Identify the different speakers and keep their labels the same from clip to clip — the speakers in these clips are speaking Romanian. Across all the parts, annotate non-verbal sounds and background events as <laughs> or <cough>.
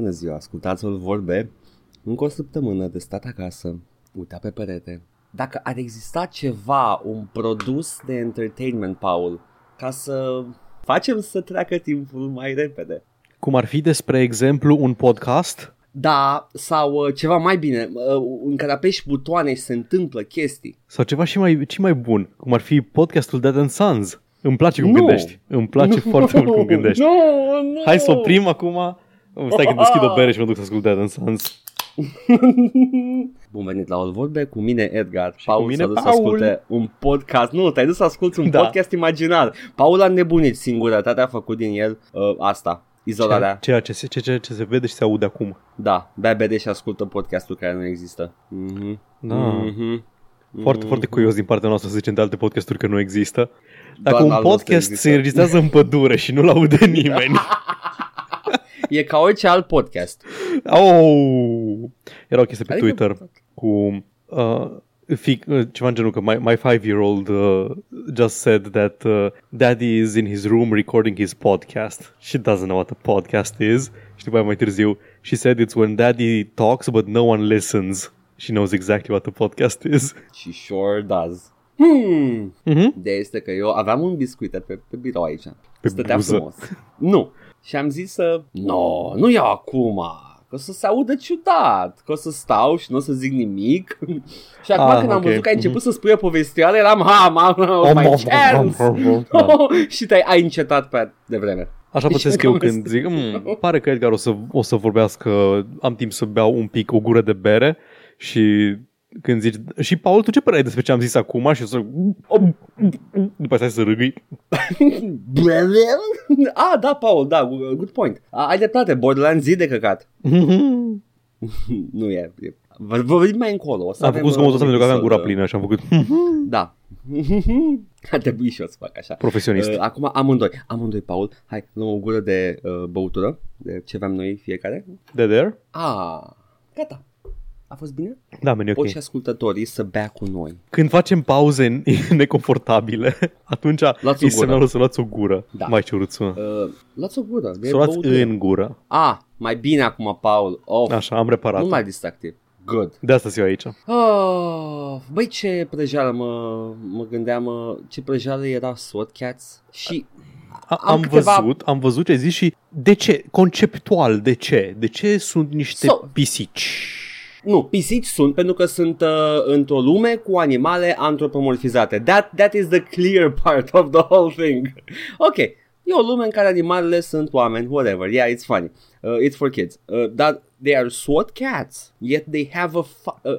Speaker 1: Bună ziua, ascultați-o vorbe. Încă o săptămână de stat acasă, uita pe perete. Dacă ar exista ceva, un produs de entertainment, Paul, ca să facem să treacă timpul mai repede.
Speaker 2: Cum ar fi, despre exemplu, un podcast?
Speaker 1: Da, sau uh, ceva mai bine, uh, în care apeși butoane și se întâmplă chestii.
Speaker 2: Sau ceva și mai, și mai bun, cum ar fi podcastul Dead and Sons. Îmi place cum
Speaker 1: Nu.
Speaker 2: gândești. Îmi place <laughs> foarte mult cum gândești.
Speaker 1: Nu, nu.
Speaker 2: Hai să oprim acum. Stai că deschid o bere și mă duc să ascult Dead and Sons.
Speaker 1: Bun venit la All Vorbe cu mine Edgar.
Speaker 2: Și
Speaker 1: Paul
Speaker 2: cu mine
Speaker 1: s-a dus să
Speaker 2: Paul.
Speaker 1: asculte un podcast. Nu, te-ai dus să asculti un
Speaker 2: Da.
Speaker 1: podcast imaginar. Paul a nebunit singurătatea a făcut din el uh, asta, izolarea.
Speaker 2: Ceea ce se, ce, ce, ce se vede și se aude acum.
Speaker 1: Da, bea bede și ascultă podcastul care nu există. Mhm.
Speaker 2: Da.
Speaker 1: Mhm.
Speaker 2: Foarte,
Speaker 1: Mhm.
Speaker 2: foarte curios din partea noastră să zicem de alte podcasturi că nu există. Dacă
Speaker 1: Doar
Speaker 2: un
Speaker 1: al nostru
Speaker 2: podcast
Speaker 1: există.
Speaker 2: se înregistrează în pădure și nu-l aude <laughs> nimeni.
Speaker 1: E ca orice alt podcast.
Speaker 2: oh! Era o chestie pe
Speaker 1: Adică-
Speaker 2: Twitter cu uh, fi, uh, ceva în genul că my, my five-year-old uh, just said that uh, daddy is in his room recording his podcast. She doesn't know what a podcast is. Și după aia mai târziu, she said it's when daddy talks but no one listens. She knows exactly what a podcast is.
Speaker 1: Și sure does. Hmm.
Speaker 2: Mhm.
Speaker 1: Ideea este că eu aveam un biscuit pe, pe birou aici.
Speaker 2: Pe
Speaker 1: Stătea
Speaker 2: buză.
Speaker 1: frumos. Nu. Și am zis să... No, nu iau acum. Că o să se audă ciudat. Că o să stau și nu o să zic nimic. <laughs> și acum
Speaker 2: Ah,
Speaker 1: când am
Speaker 2: ok.
Speaker 1: văzut că ai început să spui o povestioară, eram, ha, ma, my chance.
Speaker 2: Da. <laughs>
Speaker 1: și te-ai ai încetat pe devreme.
Speaker 2: Așa
Speaker 1: Deci
Speaker 2: pățesc
Speaker 1: încă
Speaker 2: eu
Speaker 1: mai
Speaker 2: când
Speaker 1: este-
Speaker 2: zic, <laughs> "Mm, pare că Edgar o să, o să vorbească, am timp să beau un pic o gură de bere și când zici, și Paul, tu ce părere ai despre ce am zis acum? Și o să, după aceea să râgâi. <laughs>
Speaker 1: ah, da, Paul, da, good point. Ah, ai dreptate, Borderlands zi de căcat. <laughs> nu e, e Vă vorbim mai încolo. O să
Speaker 2: Am
Speaker 1: avem,
Speaker 2: făcut zgomotul ăsta
Speaker 1: uh,
Speaker 2: pentru că aveam gura
Speaker 1: episod,
Speaker 2: plină și am făcut
Speaker 1: Da. <laughs> Ar trebui și eu să fac așa.
Speaker 2: profesionist.
Speaker 1: Uh, acum amândoi, amândoi, Paul, hai, luăm o gură de uh, băutură, de ce aveam noi fiecare.
Speaker 2: De there?
Speaker 1: Ah, gata. A fost bine?
Speaker 2: Da, meni, ok.
Speaker 1: Poți și ascultătorii să bea cu noi.
Speaker 2: Când facem pauze <laughs> neconfortabile, <laughs> atunci
Speaker 1: Luați o
Speaker 2: e
Speaker 1: gură.
Speaker 2: semnalul să luați o gură.
Speaker 1: Da.
Speaker 2: Mai ce urât sună.
Speaker 1: Uh, luați o gură. de
Speaker 2: Să o luați
Speaker 1: băutură.
Speaker 2: în gură.
Speaker 1: Ah, mai bine acum, Paul. Oh,
Speaker 2: Așa, am reparat.
Speaker 1: nu mai distractiv. Good.
Speaker 2: De asta sunt eu aici.
Speaker 1: Oh, băi, ce prăjeală mă, mă gândeam, mă, ce prăjeală era SWAT Cats și
Speaker 2: A,
Speaker 1: Am
Speaker 2: am
Speaker 1: câteva-
Speaker 2: văzut, am văzut ce ai zis și de ce, conceptual, de ce? De ce sunt niște
Speaker 1: So-
Speaker 2: pisici?
Speaker 1: Nu, pisici sunt pentru că sunt uh, într-o lume cu animale antropomorfizate. That, that is the clear <laughs> part of the whole thing. Ok, e o lume în care animalele sunt oameni, whatever. Yeah, it's funny. Uh, it's for kids. Uh, that they are SWAT cats, yet they have a, fi- uh,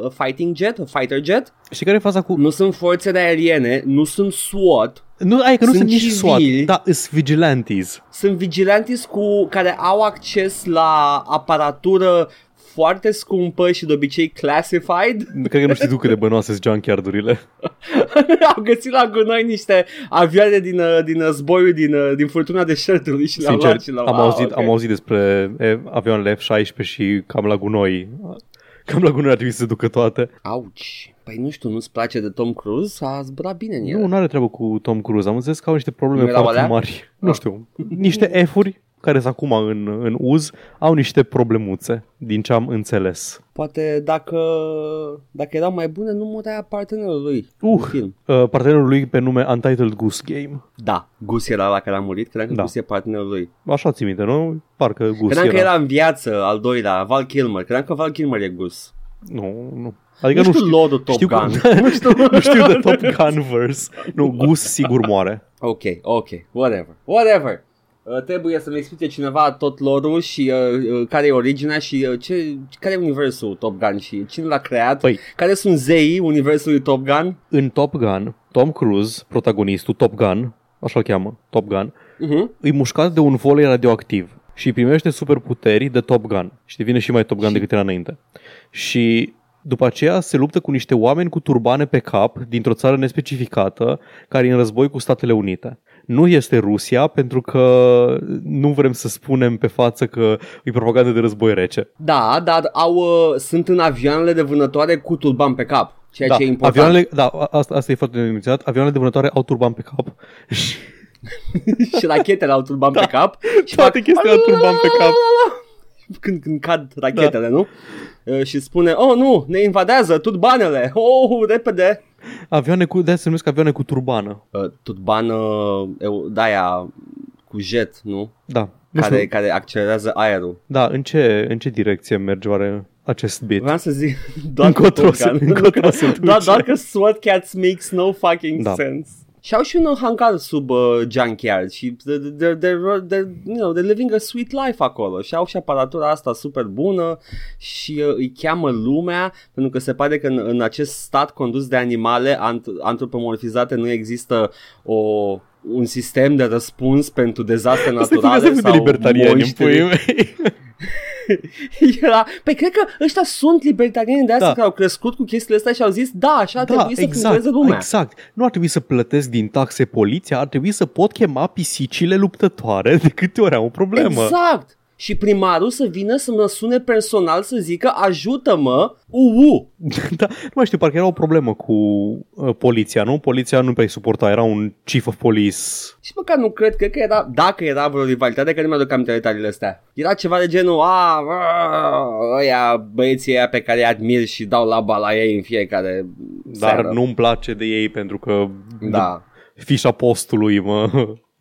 Speaker 1: uh, a fighting jet, a fighter jet.
Speaker 2: Și care e faza cu...
Speaker 1: Nu sunt forțele aeriene, nu sunt SWAT,
Speaker 2: Nu, ai că nu
Speaker 1: Sunt
Speaker 2: sunt, nici SWAT,
Speaker 1: civili.
Speaker 2: da, sunt vigilantes.
Speaker 1: sunt vigilantes cu care au acces la aparatură foarte scumpă și de obicei classified. <laughs>
Speaker 2: Cred că nu știi tu cât de bănoase sunt junkyard-urile. <laughs>
Speaker 1: au găsit la gunoi niște avioane din, uh, din uh, zboiul din, uh, din furtuna deșertului și le-au
Speaker 2: Sincer,
Speaker 1: luat și le-au
Speaker 2: am,
Speaker 1: Ah,
Speaker 2: auzit,
Speaker 1: ok.
Speaker 2: am auzit despre e, avioanele F-16 și cam la gunoi. Cam la gunoi ar trebui să se ducă toate.
Speaker 1: Auci. Păi nu știu, nu-ți place de Tom Cruise? A zburat bine în el.
Speaker 2: Nu, nu are treabă cu Tom Cruise. Am înțeles că au niște
Speaker 1: Nu
Speaker 2: probleme
Speaker 1: erau
Speaker 2: foarte
Speaker 1: alea?
Speaker 2: mari. Nu
Speaker 1: Ah.
Speaker 2: știu. Niște F-uri care sunt acum în, în uz au niște problemuțe, din ce am înțeles.
Speaker 1: Poate dacă, dacă erau mai bune, nu murea partenerul lui
Speaker 2: Uh.
Speaker 1: în film.
Speaker 2: Uh, partenerul lui pe nume Untitled Goose Game.
Speaker 1: Da, Gus era la care a murit, credeam că
Speaker 2: Da.
Speaker 1: Gus e partenerul lui.
Speaker 2: Așa ți minte, nu? Parcă Goose
Speaker 1: Credeam
Speaker 2: era.
Speaker 1: că era în viață, al doilea, Val Kilmer. Credeam că Val Kilmer e Gus.
Speaker 2: Nu, nu. Adică
Speaker 1: nu
Speaker 2: nu,
Speaker 1: știu
Speaker 2: știu.
Speaker 1: lodul Top
Speaker 2: știu
Speaker 1: Gun.
Speaker 2: Că, <laughs> <laughs> nu, știu, nu știu de Top Gun verse. Nu, Goose sigur moare.
Speaker 1: Ok, ok, whatever, whatever. Uh, trebuie să-mi explice cineva tot lore și uh, uh, care e originea și uh, ce, care e universul Top Gun și cine l-a creat.
Speaker 2: Păi.
Speaker 1: Care sunt zeii universului Top Gun?
Speaker 2: În Top Gun, Tom Cruise, protagonistul Top Gun, așa-l cheamă, Top Gun,
Speaker 1: Uh-huh.
Speaker 2: îi mușcat de un volei radioactiv și primește superputeri de Top Gun și devine și mai Top Gun decât era înainte. Și după aceea se luptă cu niște oameni cu turbane pe cap dintr-o țară nespecificată care e în război cu Statele Unite. Nu este Rusia pentru că nu vrem să spunem pe față că e propagandă de război rece.
Speaker 1: Da, dar au, uh, sunt în avioanele de vânătoare cu turban pe cap, ceea
Speaker 2: da,
Speaker 1: ce e important.
Speaker 2: avioanele, da, asta, asta e foarte menționat. Avioanele de vânătoare au turban pe cap și <laughs>
Speaker 1: și rachetele au turban pe cap. Și
Speaker 2: toate
Speaker 1: fac-
Speaker 2: chestiile au turban pe cap. <laughs> <laughs>
Speaker 1: când, când cad rachetele, da. nu? Uh, și spune, oh nu, ne invadează turbanele, <laughs> oh, repede.
Speaker 2: Avioane cu, de se numesc avioane cu turbană.
Speaker 1: Uh, turbană, eu, da, aia cu jet, nu?
Speaker 2: Da.
Speaker 1: Care, care accelerează aerul.
Speaker 2: Da, în ce, în ce direcție merge oare acest bit?
Speaker 1: Vreau să zic <laughs> doar
Speaker 2: Încotro
Speaker 1: că,
Speaker 2: se-
Speaker 1: Top Gun-
Speaker 2: încotro se duce.
Speaker 1: doar, doar că SWAT Cats makes no fucking
Speaker 2: Da.
Speaker 1: sense. Și au și un hangar sub uh, junkyard și they're, they're, they're, they're, you know, they're living a sweet life acolo și au și aparatura asta super bună și uh, îi cheamă lumea pentru că se pare că în, în acest stat condus de animale ant- antropomorfizate nu există o un sistem de răspuns pentru dezastre
Speaker 2: Asta e
Speaker 1: naturale
Speaker 2: de
Speaker 1: sau
Speaker 2: libertariani în
Speaker 1: monștri.
Speaker 2: puii mei. <laughs> <laughs>
Speaker 1: Era, păi cred că ăștia sunt libertariani de asta
Speaker 2: Da.
Speaker 1: da. care au crescut cu chestiile astea și au zis da, așa da, trebuie să funcționeze lumea.
Speaker 2: exact. Nu ar trebui să plătesc din taxe poliția, ar trebui să pot chema pisicile luptătoare <laughs> de câte ori am o problemă.
Speaker 1: Exact. Și primarul să vină să mă sune personal să zică ajută-mă, uu. <laughs>
Speaker 2: da, nu mai știu, parcă era o problemă cu uh, poliția, nu? Poliția nu prea suporta, era un chief of police.
Speaker 1: Și măcar nu cred, cred că era, dacă era vreo rivalitate, că nu mi-aduc aminte de detaliile astea. Era ceva de genul, a, a, ăia, băieții ăia pe care îi admir și dau laba la ei în fiecare
Speaker 2: Dar
Speaker 1: seară.
Speaker 2: nu-mi place de ei pentru că
Speaker 1: Da.
Speaker 2: fișa postului mă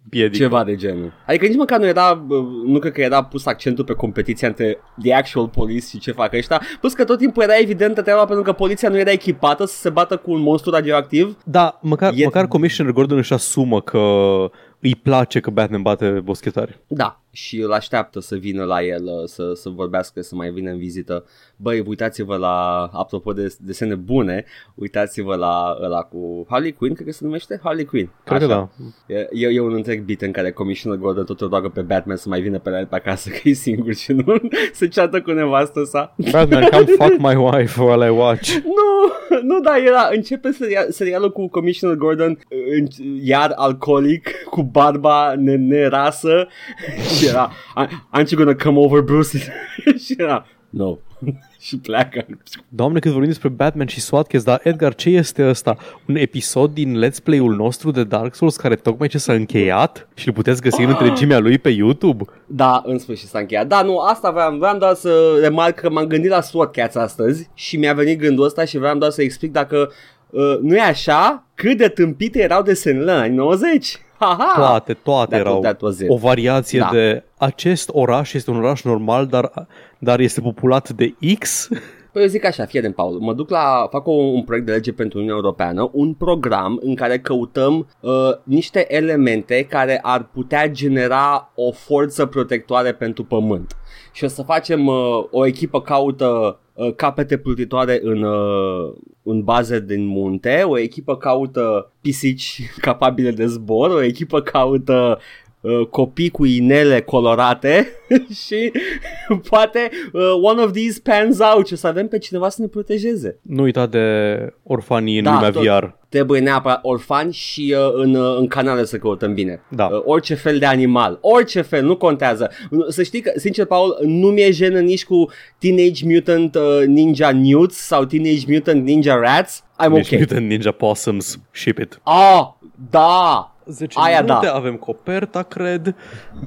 Speaker 2: piedică.
Speaker 1: Ceva de genul. Adică nici măcar nu era, bă, nu cred că era pus accentul pe competiția între the actual police și ce fac ăștia. Plus că tot timpul era evidentă treaba pentru că poliția nu era echipată să se bată cu un monstru radioactiv.
Speaker 2: Da, măcar,
Speaker 1: E-
Speaker 2: măcar Commissioner Gordon își asumă că îi place că Batman bate boschetari.
Speaker 1: Da, și îl așteaptă să vină la el, uh, să, să vorbească, să mai vină în vizită. Băi, uitați-vă la, apropo de desene bune, uitați-vă la ăla cu Harley Quinn, cred că se numește Harley Quinn.
Speaker 2: Cred că da.
Speaker 1: E, e, e un întreg bit în care Commissioner Gordon tot o roagă pe Batman să mai vină pe la el pe acasă <laughs> că e singur și nu <laughs> se ceată cu nevastă sa.
Speaker 2: Batman, <laughs> come fuck my wife while I watch.
Speaker 1: Nu, nu, da, era, începe serial, serialul cu Commissioner Gordon în, iar alcoolic, cu barba ne- nerasă și era, aren't you gonna come over, Bruce? și era, no. <laughs> și pleacă.
Speaker 2: Doamne, cât vorbim despre Batman și SWAT Cats, dar Edgar, ce este ăsta? Un episod din Let's Play-ul nostru de Dark Souls care tocmai ce s-a încheiat și îl puteți găsi în întregimea lui pe YouTube?
Speaker 1: Da, în sfârșit s-a încheiat. Da, nu, asta vreau, vreau doar să remarc că m-am gândit la SWAT Cats astăzi și mi-a venit gândul ăsta și vreau doar să explic dacă uh, nu e așa, cât de tâmpite erau desenele în anii 90. Ha-ha!
Speaker 2: Toate, toate
Speaker 1: That-
Speaker 2: erau
Speaker 1: that was it.
Speaker 2: o variație
Speaker 1: Da.
Speaker 2: de acest oraș este un oraș normal, dar, dar este populat de X.
Speaker 1: Păi eu zic așa, fie de Paul, mă duc la, fac un, un proiect de lege pentru Uniunea Europeană, un program în care căutăm uh, niște elemente care ar putea genera o forță protectoare pentru pământ. Și o să facem, uh, o echipă caută uh, capete plutitoare în, uh, în baze din munte, o echipă caută pisici <laughs> capabile de zbor, o echipă caută uh, copii cu inele colorate <laughs> și poate uh, one of these pans out și o să avem pe cineva să ne protejeze.
Speaker 2: Nu uita de orfanii în
Speaker 1: Da,
Speaker 2: lumea
Speaker 1: tot.
Speaker 2: VR.
Speaker 1: Trebuie neapărat orfani și uh, în, uh, în canale să căutăm bine.
Speaker 2: Da.
Speaker 1: Uh, orice fel de animal, orice fel, nu contează. Uh, Să știi că, sincer, Paul, nu mi-e jenă nici cu Teenage Mutant uh, Ninja Newts sau Teenage Mutant Ninja Rats. I'm
Speaker 2: Deci
Speaker 1: ok.
Speaker 2: Mutant Ninja Possums, ship it.
Speaker 1: Ah, da!
Speaker 2: 10
Speaker 1: Aia
Speaker 2: minute,
Speaker 1: da.
Speaker 2: avem coperta, cred,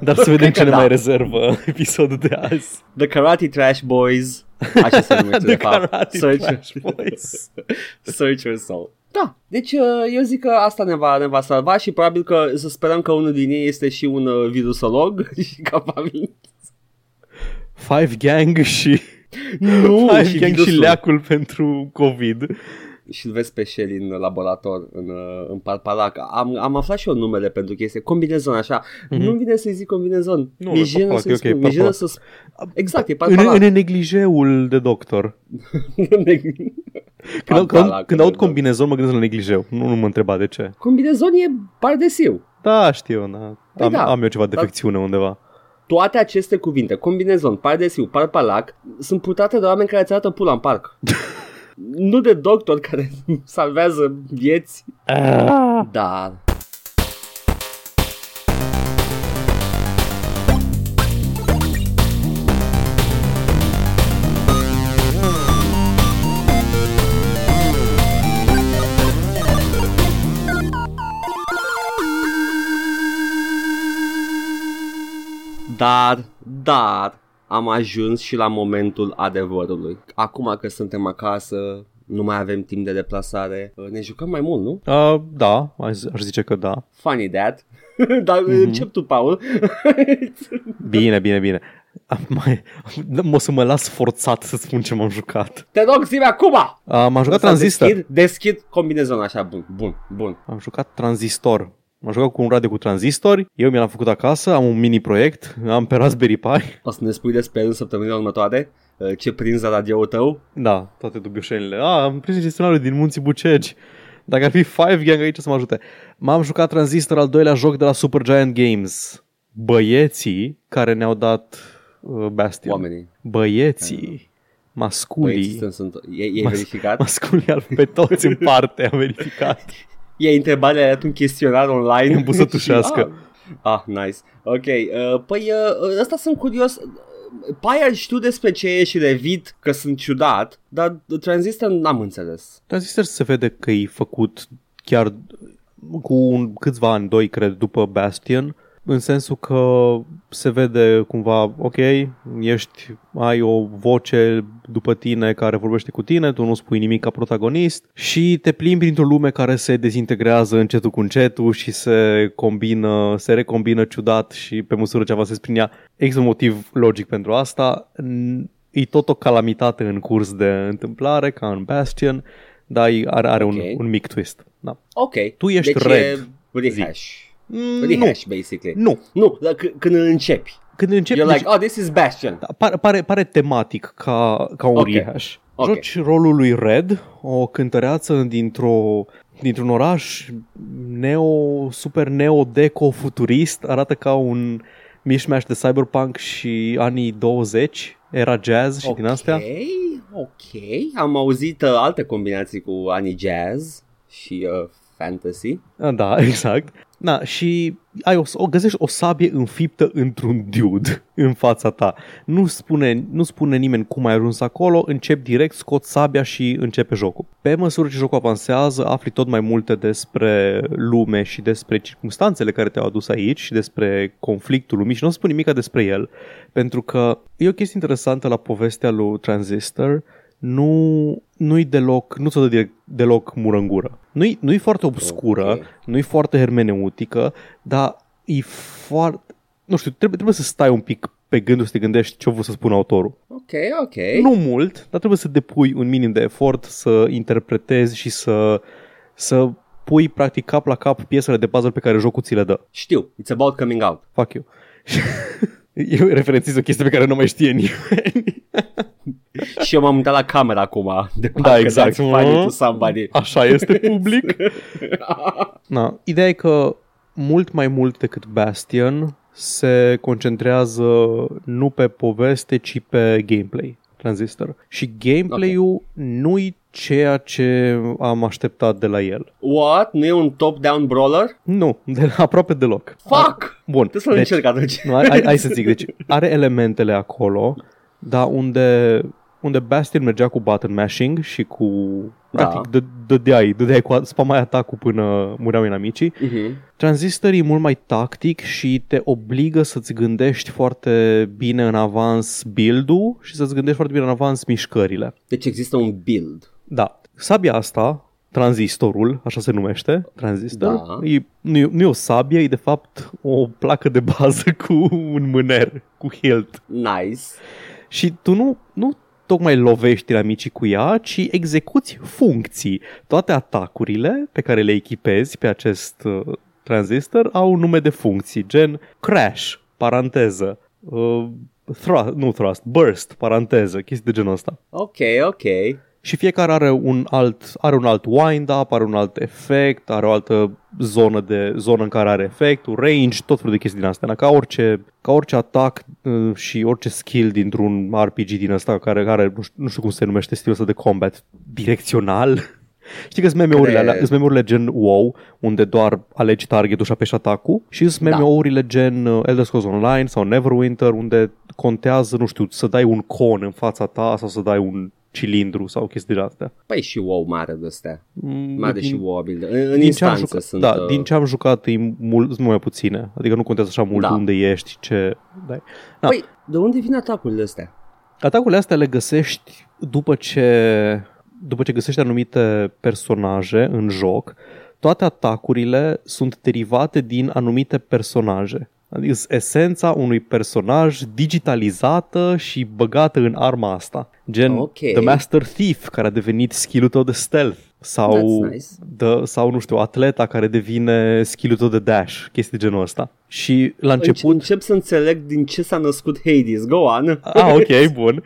Speaker 2: dar să vedem
Speaker 1: Cred
Speaker 2: ce
Speaker 1: că
Speaker 2: ne
Speaker 1: da.
Speaker 2: mai rezervă <laughs> episodul de azi.
Speaker 1: The Karate Trash Boys. Așa se numește
Speaker 2: The
Speaker 1: de fapt.
Speaker 2: Karate
Speaker 1: Search,
Speaker 2: Trash Boys. <laughs>
Speaker 1: Search your soul. Da, deci uh, eu zic că asta ne va, ne va salva și probabil că să sperăm că unul din ei este și un uh, virusolog <laughs> și capabil.
Speaker 2: Five Gang și...
Speaker 1: Nu,
Speaker 2: Five
Speaker 1: și
Speaker 2: Gang și
Speaker 1: virusul.
Speaker 2: leacul pentru COVID.
Speaker 1: Și îl vezi pe Shelly în laborator, în, uh, în Parpalac. Am, am aflat și eu numele pentru chestie. Combinezon, așa. Mm-hmm. Nu vine să-i zic combinezon.
Speaker 2: Mhm. Nu,
Speaker 1: Mi-e
Speaker 2: e
Speaker 1: jenă
Speaker 2: Parpalac,
Speaker 1: să-i
Speaker 2: e ok,
Speaker 1: spun. Mi-e jenă
Speaker 2: Parpalac.
Speaker 1: să sp- Exact, e
Speaker 2: În,
Speaker 1: Parpalac.
Speaker 2: în neglijeul de doctor. <laughs> Când,
Speaker 1: Parpalac,
Speaker 2: când, când aud
Speaker 1: da.
Speaker 2: combinezon mă gândesc la neglijeu. Nu, nu mă întreba de ce.
Speaker 1: Combinezon e pardesiu.
Speaker 2: Da, știu, da.
Speaker 1: Păi
Speaker 2: Am,
Speaker 1: da.
Speaker 2: am eu ceva defecțiune undeva.
Speaker 1: Toate aceste cuvinte, combinezon, pardesiu, parpalac, sunt purtate de oameni care îți arată pula în parc. <laughs> nu de doctor care <laughs> salvează vieți. Dar... Dar, dar, am ajuns și la momentul adevărului. Acum că suntem acasă, nu mai avem timp de deplasare, uh, ne jucăm mai mult, nu?
Speaker 2: Uh, da, aș aș zice că da.
Speaker 1: Funny that. <laughs> Dar mm-hmm. încep tu, Paul. <laughs>
Speaker 2: Bine, bine, bine. Am Mai, o să mă las forțat să spun ce m-am jucat.
Speaker 1: Te rog, zi acum!
Speaker 2: Uh, m-am jucat
Speaker 1: Să
Speaker 2: Transistor.
Speaker 1: Deschid, deschid combinezonul așa, bun, bun, bun.
Speaker 2: Am jucat Transistor. M-am jucat cu un radio cu tranzistori, eu mi l-am făcut acasă, am un mini proiect, am pe Raspberry Pi. <laughs>
Speaker 1: O să ne spui despre el în săptămânile următoare? Uh, Ce prinzi la radio tău?
Speaker 2: Da, toate dubiușenile. A, am prins gestionarul din Munții Bucegi. Dacă ar fi Five Gang aici să mă ajute. M-am jucat Transistor, al doilea joc de la Supergiant Games. Băieții care ne-au dat uh, Bastion.
Speaker 1: Oamenii.
Speaker 2: Băieții. Masculii.
Speaker 1: Băieții sunt, sunt, e, e
Speaker 2: Mas-
Speaker 1: verificat?
Speaker 2: Masculii al pe toți în <laughs> parte, am verificat.
Speaker 1: E întrebarea, ai dat un chestionar online.
Speaker 2: În busătușească. <laughs>
Speaker 1: ah, ah, nice. Ok, uh, păi uh, ăsta sunt curios. Pyre știu despre ce e și Revit că sunt ciudat, dar Transistor n-am înțeles.
Speaker 2: Transistor se vede că e făcut chiar cu un, câțiva ani, doi cred, după Bastion, în sensul că se vede cumva, ok, ești, ai o voce după tine care vorbește cu tine, tu nu spui nimic ca protagonist și te plimbi printr-o lume care se dezintegrează încetul cu încetul și se combină, se recombină ciudat și pe măsură ce avansezi prin ea. Există un motiv logic pentru asta. N- E tot o calamitate în curs de întâmplare, ca în Bastion, dar e- are, are un,
Speaker 1: Ok.
Speaker 2: un mic twist. Da.
Speaker 1: Ok.
Speaker 2: Tu ești
Speaker 1: deci
Speaker 2: Red.
Speaker 1: E rehash.
Speaker 2: Mm, nu,
Speaker 1: Rehash, basically.
Speaker 2: nu.
Speaker 1: Nu, dar c- când începi.
Speaker 2: Când începi,
Speaker 1: You're
Speaker 2: deci-
Speaker 1: like, oh, this is Bastion.
Speaker 2: Da, pare, pare, pare tematic ca, ca un
Speaker 1: Ok.
Speaker 2: rehash.
Speaker 1: Ok.
Speaker 2: Joci rolul lui Red, o cântăreață dintr-o, dintr-un oraș neo, super neo-deco futurist, arată ca un mishmash de cyberpunk și anii 20, era jazz și din astea.
Speaker 1: Ok, ok. Am auzit uh, alte combinații cu anii jazz și uh, fantasy.
Speaker 2: Ah, Da, <laughs> exact. Da, și ai o, o găsești o sabie înfiptă într-un dude <laughs> în fața ta. Nu spune, nu spune nimeni cum ai ajuns acolo, încep direct, scot sabia și începe jocul. Pe măsură ce jocul avansează, afli tot mai multe despre lume și despre circumstanțele care te-au adus aici și despre conflictul lumii și nu o spun nimic despre el, pentru că e o chestie interesantă la povestea lui Transistor, nu, nu-i deloc, nu ți-o dă direct, deloc mură în gură. Nu-i, nu-i foarte obscură,
Speaker 1: Ok.
Speaker 2: nu-i foarte hermeneutică, dar e foarte... Nu știu, trebuie, trebuie să stai un pic pe gândul să te gândești ce a vrut să spună autorul.
Speaker 1: Ok, ok.
Speaker 2: Nu mult, dar trebuie să depui un minim de efort să interpretezi și să, să pui practic cap la cap piesele de puzzle pe care jocul ți le dă.
Speaker 1: Știu, it's about coming out.
Speaker 2: Fuck you. <laughs> Eu referențiez o chestie pe care nu mai știe nimeni. <laughs>
Speaker 1: și eu m-am uitat la camera acum. De
Speaker 2: Da,
Speaker 1: parcă
Speaker 2: exact.
Speaker 1: that's funny to somebody.
Speaker 2: Așa este public. <laughs> Na, ideea e că mult mai mult decât Bastion se concentrează nu pe poveste, ci pe gameplay. Transistor. Și gameplay-ul nu-i ceea ce am așteptat de la el.
Speaker 1: What? Nu e un top-down brawler?
Speaker 2: Nu, de, aproape deloc.
Speaker 1: Fuck!
Speaker 2: Bun.
Speaker 1: Trebuie să-l
Speaker 2: deci,
Speaker 1: încerc atunci.
Speaker 2: nu, hai, hai să zic, deci are elementele acolo, dar unde, unde Bastion mergea cu button mashing și cu...
Speaker 1: Da.
Speaker 2: Practic, dă- dădeai, dădeai cu spamai atacul până mureau inamicii.
Speaker 1: Mhm.
Speaker 2: Transistor e mult mai tactic și te obligă să-ți gândești foarte bine în avans build-ul și să-ți gândești foarte bine în avans mișcările.
Speaker 1: Deci există un build.
Speaker 2: Da, sabia asta, tranzistorul, așa se numește, transistor,
Speaker 1: Da.
Speaker 2: e, nu, e, nu e o sabie, e de fapt o placă de bază <laughs> cu un mâner, cu hilt.
Speaker 1: Nice.
Speaker 2: Și tu nu, nu tocmai lovești amicii cu ea, ci execuți funcții. Toate atacurile pe care le echipezi pe acest uh, transistor au nume de funcții, gen crash, paranteză, uh, thrust, nu thrust, burst, paranteză, chestii de genul ăsta.
Speaker 1: Ok, ok.
Speaker 2: Și fiecare are un alt, are un alt wind-up, are un alt efect, are o altă zonă, de, zonă în care are efectul, range, tot felul de chestii din astea. Ca orice, ca orice atac uh, și orice skill dintr-un RPG din ăsta care are, nu știu, nu știu cum se numește stilul ăsta de combat, direcțional. <laughs> Știi că sunt meme-urile,
Speaker 1: Cred.
Speaker 2: alea, sunt meme-urile gen WoW, unde doar alegi targetul și apeși atacul și sunt
Speaker 1: Da.
Speaker 2: meme-urile gen uh, Elder Scrolls Online sau Neverwinter, unde contează, nu știu, să dai un con în fața ta sau să dai un cilindru sau chestii de astea.
Speaker 1: Păi și WoW mare de astea.
Speaker 2: Mm,
Speaker 1: Mare
Speaker 2: din-
Speaker 1: și WoW ability. În, în
Speaker 2: din ce am
Speaker 1: instanță
Speaker 2: jucat,
Speaker 1: sunt...
Speaker 2: da,
Speaker 1: uh,
Speaker 2: din ce am jucat e mult, sunt mai puține. Adică nu contează așa mult
Speaker 1: Da.
Speaker 2: unde ești, ce... Dai. Da.
Speaker 1: Păi, de unde vin atacurile astea?
Speaker 2: Atacurile astea le găsești după ce, după ce găsești anumite personaje în joc. Toate atacurile sunt derivate din anumite personaje. Adică sunt esența unui personaj digitalizată și băgată în arma asta. Gen
Speaker 1: Ok.
Speaker 2: The Master Thief, care a devenit skill-ul tău de stealth. Sau,
Speaker 1: That's nice.
Speaker 2: the, sau, nu știu, atleta care devine skill-ul tău de dash, chestii de genul ăsta. Și la
Speaker 1: Început...
Speaker 2: început...
Speaker 1: Încep să înțeleg din ce s-a născut Hades. Go on.
Speaker 2: Ah, ok, bun.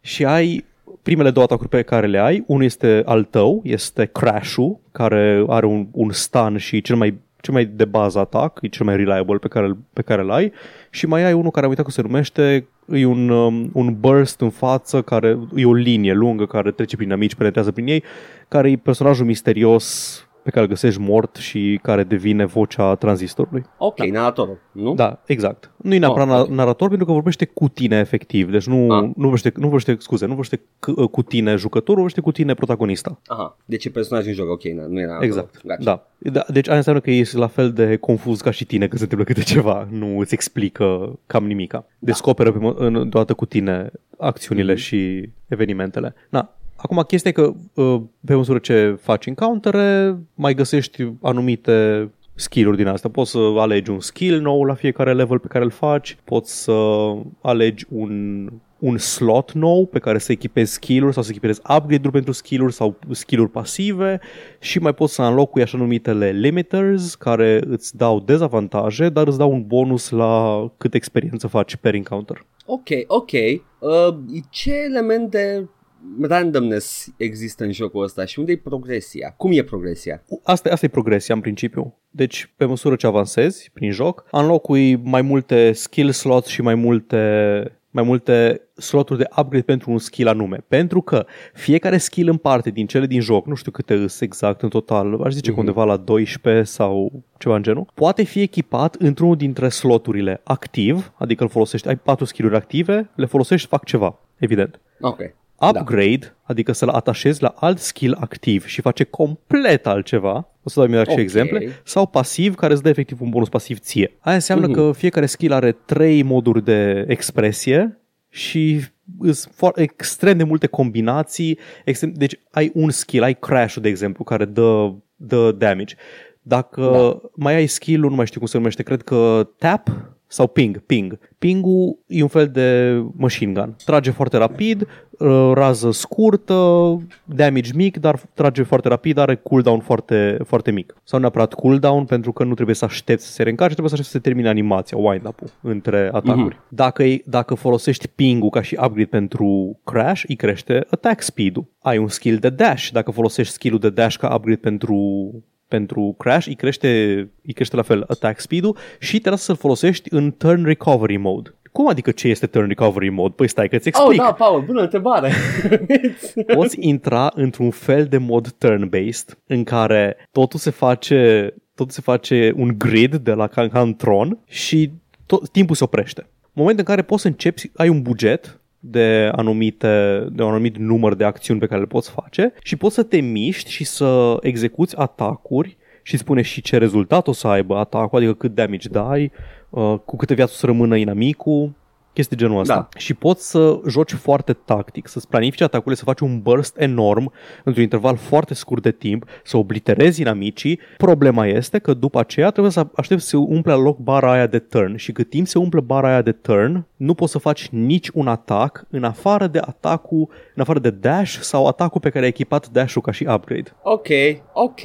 Speaker 2: și ai primele două atacuri pe care le ai. Unul este al tău, este Crash-ul, care are un, un stun și cel mai cel mai de bază atac, e cel mai reliable pe care, pe care îl ai. Și mai ai unul care am uitat cum se numește, e un, um, un burst în față, care e o linie lungă care trece prin amici, penetrează prin ei, care e personajul misterios pe care îl găsești mort și care devine vocea tranzistorului.
Speaker 1: Ok, da. naratorul, nu?
Speaker 2: Da, exact. Nu e neapărat
Speaker 1: Oh,
Speaker 2: oh,
Speaker 1: ok.
Speaker 2: narator pentru că vorbește cu tine efectiv. Deci nu,
Speaker 1: Ah.
Speaker 2: nu, vorbește, nu vorbește, scuze, nu vorbește cu, cu tine jucătorul, vorbește cu tine protagonista.
Speaker 1: Aha, deci e personaj în joc, ok, na, nu e narator.
Speaker 2: Exact.
Speaker 1: Gotcha.
Speaker 2: Da. da. Deci aia înseamnă că ești la fel de confuz ca și tine când se întâmplă câte ceva. Nu îți explică cam nimica. Descoperă pe, mă- în, deodată cu tine acțiunile
Speaker 1: Mhm.
Speaker 2: și evenimentele. Na, Acum, chestia e că uh, pe măsură ce faci encountere, mai găsești anumite skill-uri din asta. Poți să alegi un skill nou la fiecare level pe care îl faci, poți să alegi un, un slot nou pe care să echipezi skill-uri sau să echipezi upgrade-uri pentru skill-uri sau skill-uri pasive și mai poți să înlocui așa numitele limiters care îți dau dezavantaje, dar îți dau un bonus la cât experiență faci per encounter.
Speaker 1: Ok, ok. Uh, ce element de randomness există în jocul ăsta și unde e progresia? Cum e progresia?
Speaker 2: Asta, asta e progresia în principiu. Deci, pe măsură ce avansezi prin joc, înlocui mai multe skill slots și mai multe mai multe sloturi de upgrade pentru un skill anume. Pentru că fiecare skill în parte din cele din joc, nu știu câte îs exact în total, aș zice
Speaker 1: Mhm.
Speaker 2: că undeva la 12 sau ceva în genul, poate fi echipat într-unul dintre sloturile activ, adică îl folosești, ai patru skill-uri active, le folosești, fac ceva, evident.
Speaker 1: Ok.
Speaker 2: Upgrade, da. adică să-l atașezi la alt skill activ și face complet altceva, o să dau imediat
Speaker 1: Ok.
Speaker 2: și exemple, sau pasiv, care îți dă efectiv un bonus pasiv ție. Aia înseamnă
Speaker 1: Mhm.
Speaker 2: că fiecare skill are trei moduri de expresie și sunt foarte, extrem de multe combinații. Extrem, deci ai un skill, ai crash de exemplu, care dă, dă damage. Dacă da. mai ai skill-ul, nu mai știu cum se numește, cred că tap sau ping, ping. Pingul e un fel de machine gun. Trage foarte rapid, uh, rază scurtă, damage mic, dar trage foarte rapid, are cooldown foarte, foarte mic. Sau neapărat cooldown, pentru că nu trebuie să aștepți să se reîncarce, trebuie să aștepți să se termine animația, wind-up-ul între atacuri. Mm-hmm. Dacă, e- dacă folosești ping-ul ca și upgrade pentru crash, îi crește attack speed-ul. Ai un skill de dash, dacă folosești skill-ul de dash ca upgrade pentru pentru Crash, îi crește, îi crește la fel attack speed-ul și te lasă să-l folosești în turn recovery mode. Cum adică ce este turn recovery mode? Păi stai că-ți
Speaker 1: Oh,
Speaker 2: explic.
Speaker 1: da, Paul, bună întrebare. <laughs>
Speaker 2: Poți intra într-un fel de mod turn-based în care totul se face, totul se face un grid de la ca ca în tron și tot, timpul se oprește. În momentul în care poți să începi, ai un buget de, anumite, de un anumit număr de acțiuni pe care le poți face și poți să te miști și să execuți atacuri și spune și ce rezultat o să aibă atacul, adică cât damage dai, uh, cu câte viață o să rămână inamicul, chestii genul ăsta.
Speaker 1: Da.
Speaker 2: Și poți să joci foarte tactic, să-ți planifici atacurile, să faci un burst enorm într-un interval foarte scurt de timp, să obliterezi inamicii. Problema este că după aceea trebuie să aștepți să se umple la loc bara aia de turn și cât timp se umple bara aia de turn, nu poți să faci nici un atac în afară de atacul, în afară de dash sau atacul pe care ai echipat dash-ul ca și upgrade.
Speaker 1: ok, ok.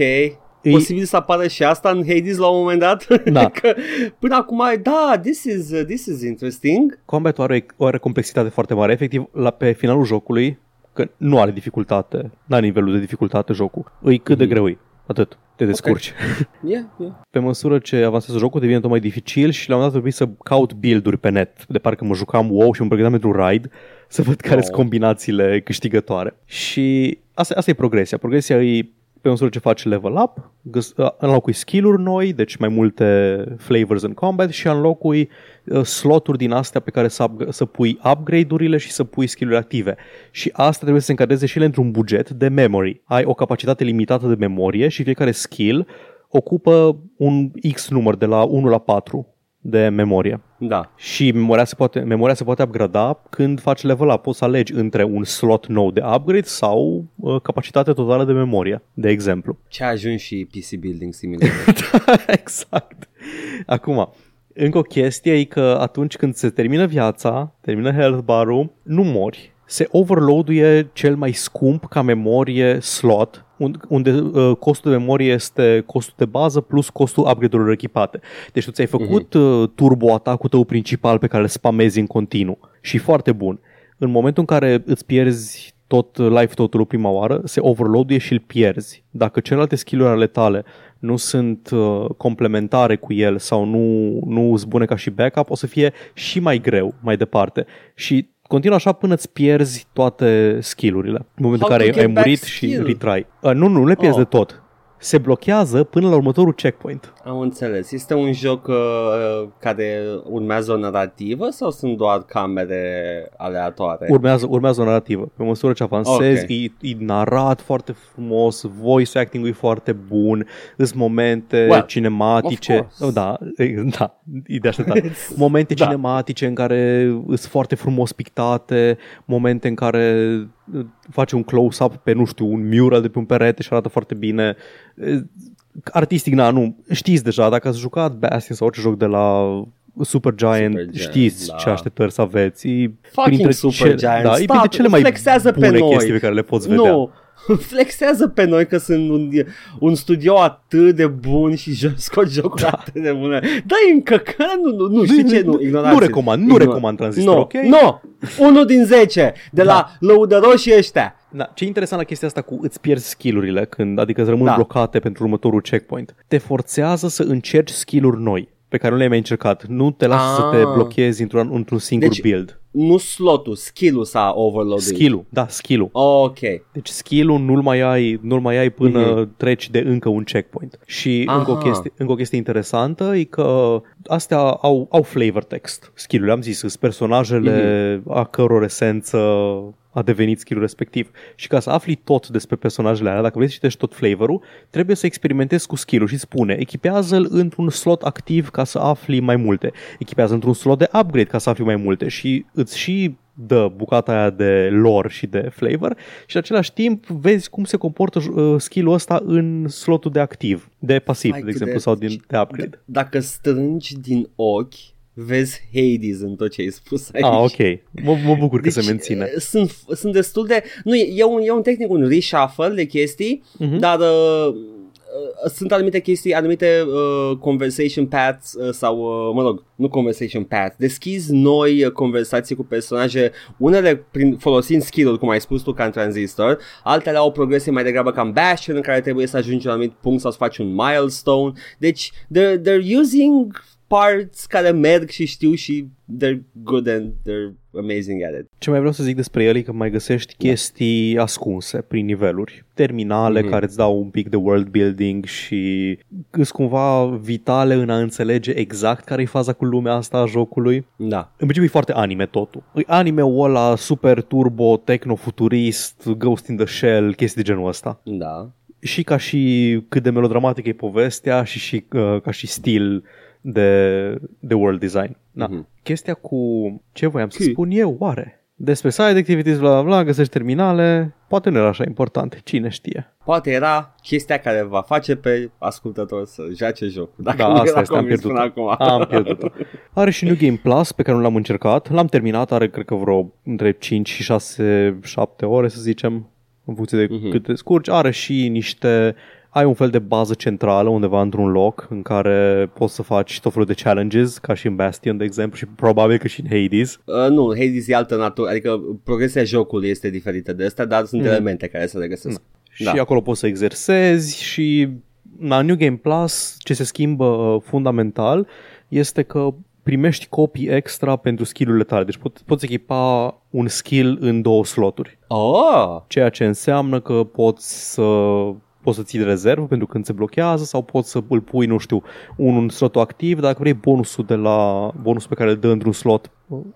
Speaker 2: E-
Speaker 1: Posibil să apară și asta în Hades la un moment dat? <laughs>
Speaker 2: Da.
Speaker 1: că până acum, da, this is, uh, this is interesting.
Speaker 2: Combat are, are complexitate foarte mare. Efectiv, la, pe finalul jocului, că nu are dificultate, nu are nivelul de dificultate jocul, îi cât de
Speaker 1: Mhm.
Speaker 2: greu e. Atât. Te descurci. <laughs>
Speaker 1: Yeah, yeah.
Speaker 2: Pe măsură ce avansează jocul, devine tot mai dificil și la un moment dat trebuie să caut build-uri pe net. De parcă mă jucam WoW și mă pregăteam pentru raid să văd care sunt
Speaker 1: Oh.
Speaker 2: combinațiile câștigătoare. Și asta, asta e progresia. Progresia e pe măsură ce faci level up, găs- uh, înlocui skill-uri noi, deci mai multe flavors în combat și înlocui uh, sloturi din astea pe care să, up- să pui upgrade-urile și să pui skill-uri active. Și asta trebuie să se încadreze și ele într-un buget de memory. Ai o capacitate limitată de memorie și fiecare skill ocupă un X număr de la 1 la 4 de memorie.
Speaker 1: Da.
Speaker 2: Și memoria se poate, memoria se poate upgrada când faci level up. Poți să alegi între un slot nou de upgrade sau uh, capacitate totală de memorie, de exemplu.
Speaker 1: Ce a ajuns și PC Building Simulator. <laughs>
Speaker 2: exact. Acum, încă o chestie e că atunci când se termină viața, termină health bar-ul, nu mori. Se overloaduie cel mai scump ca memorie slot, unde uh, costul de memorie este costul de bază plus costul upgrade-urilor echipate. Deci tu ți-ai făcut uh, turbo atacul tău principal pe care îl spamezi în continuu și foarte bun. În momentul în care îți pierzi tot life total prima oară, se overloaduie și îl pierzi. Dacă celelalte skill-uri ale tale nu sunt uh, complementare cu el sau nu, nu sunt bune ca și backup, o să fie și mai greu mai departe. Și continuă așa până îți pierzi toate skillurile. În momentul
Speaker 1: How
Speaker 2: în care
Speaker 1: to
Speaker 2: ai, ai
Speaker 1: get back
Speaker 2: murit
Speaker 1: skill?
Speaker 2: și retry. Uh, nu, nu, nu le pierzi
Speaker 1: Oh.
Speaker 2: de tot. Se blochează până la următorul checkpoint.
Speaker 1: Am înțeles. Este un joc uh, care urmează o narrativă sau sunt doar camere aleatoare?
Speaker 2: Urmează, urmează o narrativă. Pe măsură ce avansezi,
Speaker 1: Ok.
Speaker 2: e, e narat foarte frumos, voice acting-ul e foarte bun, îs momente
Speaker 1: Well,
Speaker 2: cinematice.
Speaker 1: of course.
Speaker 2: Oh, da, e, da, e de așteptat. <laughs> momente
Speaker 1: Da.
Speaker 2: cinematice în care sunt foarte frumos pictate, momente în care uh, face un close-up pe, nu știu, un mural de pe un perete și arată foarte bine. E, Artistic, na, nu, știți deja, dacă ați jucat Bastion sau orice joc de la Supergiant,
Speaker 1: Supergiant,
Speaker 2: știți
Speaker 1: da.
Speaker 2: ce așteptări să aveți. E
Speaker 1: Fucking
Speaker 2: ce-
Speaker 1: Supergiant,
Speaker 2: da, e
Speaker 1: stop,
Speaker 2: printre cele mai
Speaker 1: flexează pe
Speaker 2: bune
Speaker 1: noi.
Speaker 2: chestii pe care le poți vedea.
Speaker 1: Nu, <laughs> flexează pe noi că sunt un, un studio atât de bun și jo- scot jocuri da. atât de bune. Dai încă că nu, nu, nu știi ce, nu, ignorați
Speaker 2: nu recomand, nu recomand Transistor,
Speaker 1: no,
Speaker 2: ok?
Speaker 1: Nu, unul din 10 de
Speaker 2: Da.
Speaker 1: la lăudăroșii ăștia.
Speaker 2: Da, ce e interesant la chestia asta cu îți pierzi skill-urile, când, adică îți rămân
Speaker 1: Da.
Speaker 2: blocate pentru următorul checkpoint, te forțează să încerci skill-uri noi pe care nu le-ai mai încercat. Nu te lasă să te
Speaker 1: Ah.
Speaker 2: blochezi într-un, într-un singur
Speaker 1: Deci-
Speaker 2: build.
Speaker 1: Nu slotul, skill-ul s-a overloaded.
Speaker 2: Skill-ul, da, skill-ul.
Speaker 1: Ok.
Speaker 2: Deci skill-ul nu-l mai ai, nu-l mai ai până
Speaker 1: Mhm.
Speaker 2: treci de încă un checkpoint. Și
Speaker 1: Aha.
Speaker 2: încă o, chestie, încă o chestie interesantă e că astea au, au flavor text. Skill-urile, am zis, sunt personajele
Speaker 1: Mhm.
Speaker 2: a căror esență a devenit skill respectiv. Și ca să afli tot despre personajele alea, dacă vrei să citești tot flavorul, trebuie să experimentezi cu skill-ul și spune, echipează-l într-un slot activ ca să afli mai multe. Echipează într-un slot de upgrade ca să afli mai multe și îți și dă bucata aia de lore și de flavor și în același timp vezi cum se comportă uh, skill-ul ăsta în slotul de activ, de pasiv,
Speaker 1: Hai
Speaker 2: de
Speaker 1: cât
Speaker 2: exemplu,
Speaker 1: de-
Speaker 2: sau din, de upgrade.
Speaker 1: D- dacă strângi din ochi, vezi Hades în tot ce ai spus aici.
Speaker 2: Ah, ok. Mă, mă bucur că se
Speaker 1: Deci,
Speaker 2: menține.
Speaker 1: eh, Sunt, sunt destul de... Nu, e, e, un, e un tehnic, un reshuffle de chestii,
Speaker 2: Mhm.
Speaker 1: dar uh, uh, sunt anumite chestii, anumite uh, conversation paths uh, sau, uh, mă rog, nu conversation paths, deschizi noi uh, conversații cu personaje, unele prin, folosind skill-uri, cum ai spus tu, ca în Transistor, altele au o progresie mai degrabă ca în Bastion, în care trebuie să ajungi la un anumit punct sau să faci un milestone. Deci, they're, they're using parts care merg și știu și they're good and they're amazing at it.
Speaker 2: Ce mai vreau să zic despre el e că mai găsești chestii ascunse prin niveluri. Terminale
Speaker 1: Mhm.
Speaker 2: care îți dau un pic de world building și sunt cumva vitale în a înțelege exact care e faza cu lumea asta a jocului.
Speaker 1: Da.
Speaker 2: În principiu e foarte anime totul. E anime-ul ăla super turbo, techno-futurist, Ghost in the Shell, chestii de genul ăsta.
Speaker 1: Da.
Speaker 2: Și ca și cât de melodramatică e povestea și, și uh, ca și stil de, de world design. Da.
Speaker 1: Mhm.
Speaker 2: Chestia cu ce voiam să
Speaker 1: Chi?
Speaker 2: spun eu, oare? Despre side activities, bla bla bla, găsești terminale, poate nu era așa important, cine știe.
Speaker 1: Poate era chestia care va face pe ascultător să joace jocul. Dacă
Speaker 2: Da,
Speaker 1: nu
Speaker 2: asta
Speaker 1: era
Speaker 2: este, am
Speaker 1: convins
Speaker 2: pierdut-o.
Speaker 1: până acum.
Speaker 2: Am pierdut-o. Are și New Game Plus pe care nu l-am încercat, l-am terminat, are cred că vreo între 5 și 6, 7 ore să zicem, în funcție de
Speaker 1: Mhm.
Speaker 2: cât te scurgi. Are și niște ai un fel de bază centrală undeva într-un loc în care poți să faci tot felul de challenges, ca și în Bastion, de exemplu, și probabil că și în Hades.
Speaker 1: Uh, nu, Hades e altă natură, adică progresia jocului este diferită de asta, dar sunt
Speaker 2: Mhm.
Speaker 1: elemente care se regăsesc.
Speaker 2: Și
Speaker 1: Da.
Speaker 2: acolo poți să exersezi și la New Game Plus ce se schimbă uh, fundamental este că primești copii extra pentru skillurile tale. Deci pot, poți echipa un skill în două sloturi.
Speaker 1: Oh!
Speaker 2: Ceea ce înseamnă că poți să poți să ții de rezervă pentru când se blochează sau poți să îl pui, nu știu, unul în slotul activ, dacă vrei bonusul de la bonusul pe care îl dă într-un slot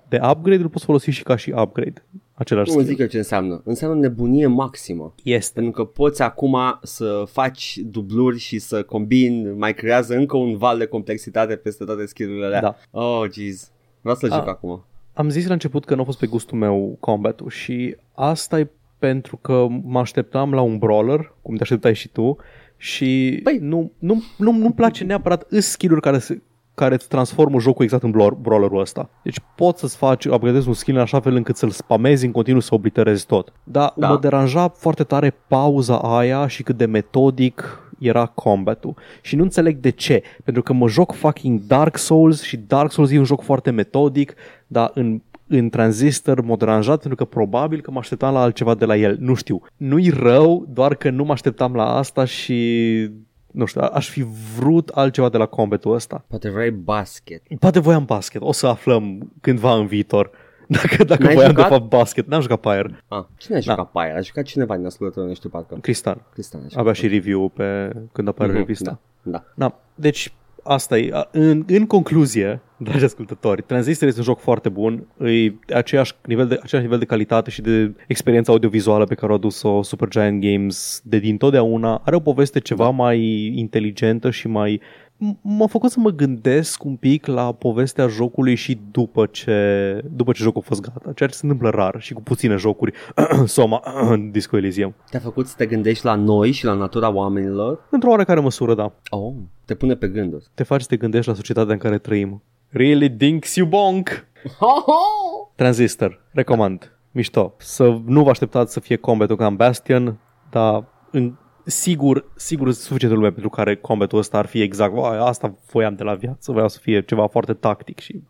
Speaker 2: de upgrade, îl poți folosi și ca și upgrade. Același
Speaker 1: Nu
Speaker 2: skill.
Speaker 1: zic eu ce înseamnă. Înseamnă nebunie maximă.
Speaker 2: Este.
Speaker 1: Pentru că poți acum să faci dubluri și să combini, mai creează încă un val de complexitate peste toate skillurile alea.
Speaker 2: Da.
Speaker 1: Oh, jeez. Vreau să-l
Speaker 2: Ah.
Speaker 1: joc acum.
Speaker 2: Am zis la început că nu a fost pe gustul meu combat-ul și asta e pentru că mă așteptam la un brawler, cum te așteptai și tu, și
Speaker 1: Păi-
Speaker 2: nu, nu, nu, nu-mi place neapărat îs skill-uri care se care îți transformă jocul exact în brawler- brawlerul ăsta. Deci poți să-ți faci, upgradezi un skill în așa fel încât să-l spamezi în continuu să obliterezi tot. Dar
Speaker 1: Da.
Speaker 2: mă deranja foarte tare pauza aia și cât de metodic era combatul. Și nu înțeleg de ce. Pentru că mă joc fucking Dark Souls și Dark Souls e un joc foarte metodic, dar în în Transistor m-a deranjat pentru că probabil că mă așteptam la altceva de la el. Nu știu. Nu-i rău, doar că nu mă așteptam la asta și nu știu, aș fi vrut altceva de la combatul ăsta.
Speaker 1: Poate vrei basket.
Speaker 2: Poate voiam basket, o să aflăm cândva în viitor. <laughs> Dacă, dacă
Speaker 1: N-ai
Speaker 2: voiam
Speaker 1: jucat?
Speaker 2: de fapt basket, n-am jucat Pyre.
Speaker 1: Ah, cine a jucat pe aia? A jucat cineva din ascultători, nu știu parcă.
Speaker 2: Cristal.
Speaker 1: Cristian a jucat.
Speaker 2: Avea și review pe când apare
Speaker 1: Mhm,
Speaker 2: revista.
Speaker 1: Da, da.
Speaker 2: Da, deci asta e. A, În, în concluzie, dragi ascultători, Transistor este un joc foarte bun, e aceeași nivel de, același nivel de calitate și de experiență audiovizuală pe care a adus-o Supergiant Games de din totdeauna. Are o poveste ceva mai inteligentă și mai... m- M-a făcut să mă gândesc un pic la povestea jocului și după ce, după ce jocul a fost gata, ceea ce se întâmplă rar și cu puține jocuri. <clears throat> Soma, <clears throat> Disco Elysium.
Speaker 1: Te-a făcut să te gândești la noi și la natura oamenilor?
Speaker 2: Într-o oarecare măsură, da.
Speaker 1: Oh, te pune pe gânduri.
Speaker 2: te faci să te gândești la societatea în care trăim. Really dinks you bonk! Transistor, recomand. Mișto. Să nu vă așteptați să fie combatul ca în Bastion, dar în, sigur, sigur suficient lume pentru care combatul ăsta ar fi exact, "Uai, asta voiam de la viață, voiam să fie ceva foarte tactic și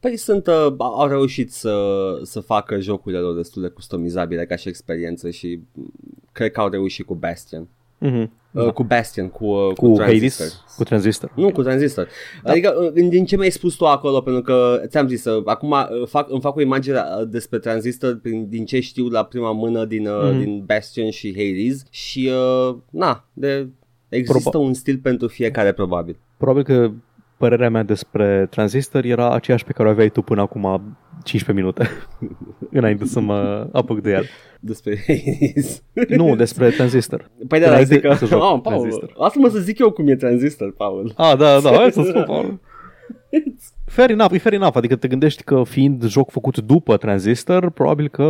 Speaker 1: Păi sunt, uh, au reușit să, să facă jocurile lor destul de customizabile ca și experiență și mm, cred că au reușit cu Bastion.
Speaker 2: Mm-hmm.
Speaker 1: Uh, cu Bastion, cu, uh,
Speaker 2: cu
Speaker 1: Transistor.
Speaker 2: Hades, cu Transistor.
Speaker 1: Nu, cu Transistor. Da. Adică, uh, din ce mi-ai spus tu acolo, pentru că ți-am zis, uh, acum uh, fac, îmi fac o imagine uh, despre Transistor prin, din ce știu la prima mână din, uh,
Speaker 2: Mhm.
Speaker 1: din Bastion și Hades și, uh, na, de, există
Speaker 2: Proba-
Speaker 1: un stil pentru fiecare, probabil.
Speaker 2: Probabil că părerea mea despre Transistor era aceeași pe care o aveai tu până acum 15 minute, <laughs> înainte să mă apuc de el.
Speaker 1: Despre Hades.
Speaker 2: Nu, despre Transistor.
Speaker 1: Păi de la
Speaker 2: Înainte
Speaker 1: zic că...
Speaker 2: să joc
Speaker 1: Oh, Paul,
Speaker 2: Transistor.
Speaker 1: lasă-mă să zic eu cum e Transistor, Paul.
Speaker 2: Ah, da, da, hai să spun, <laughs> Paul. Fair enough, e fair enough, adică te gândești că fiind joc făcut după Transistor, probabil că...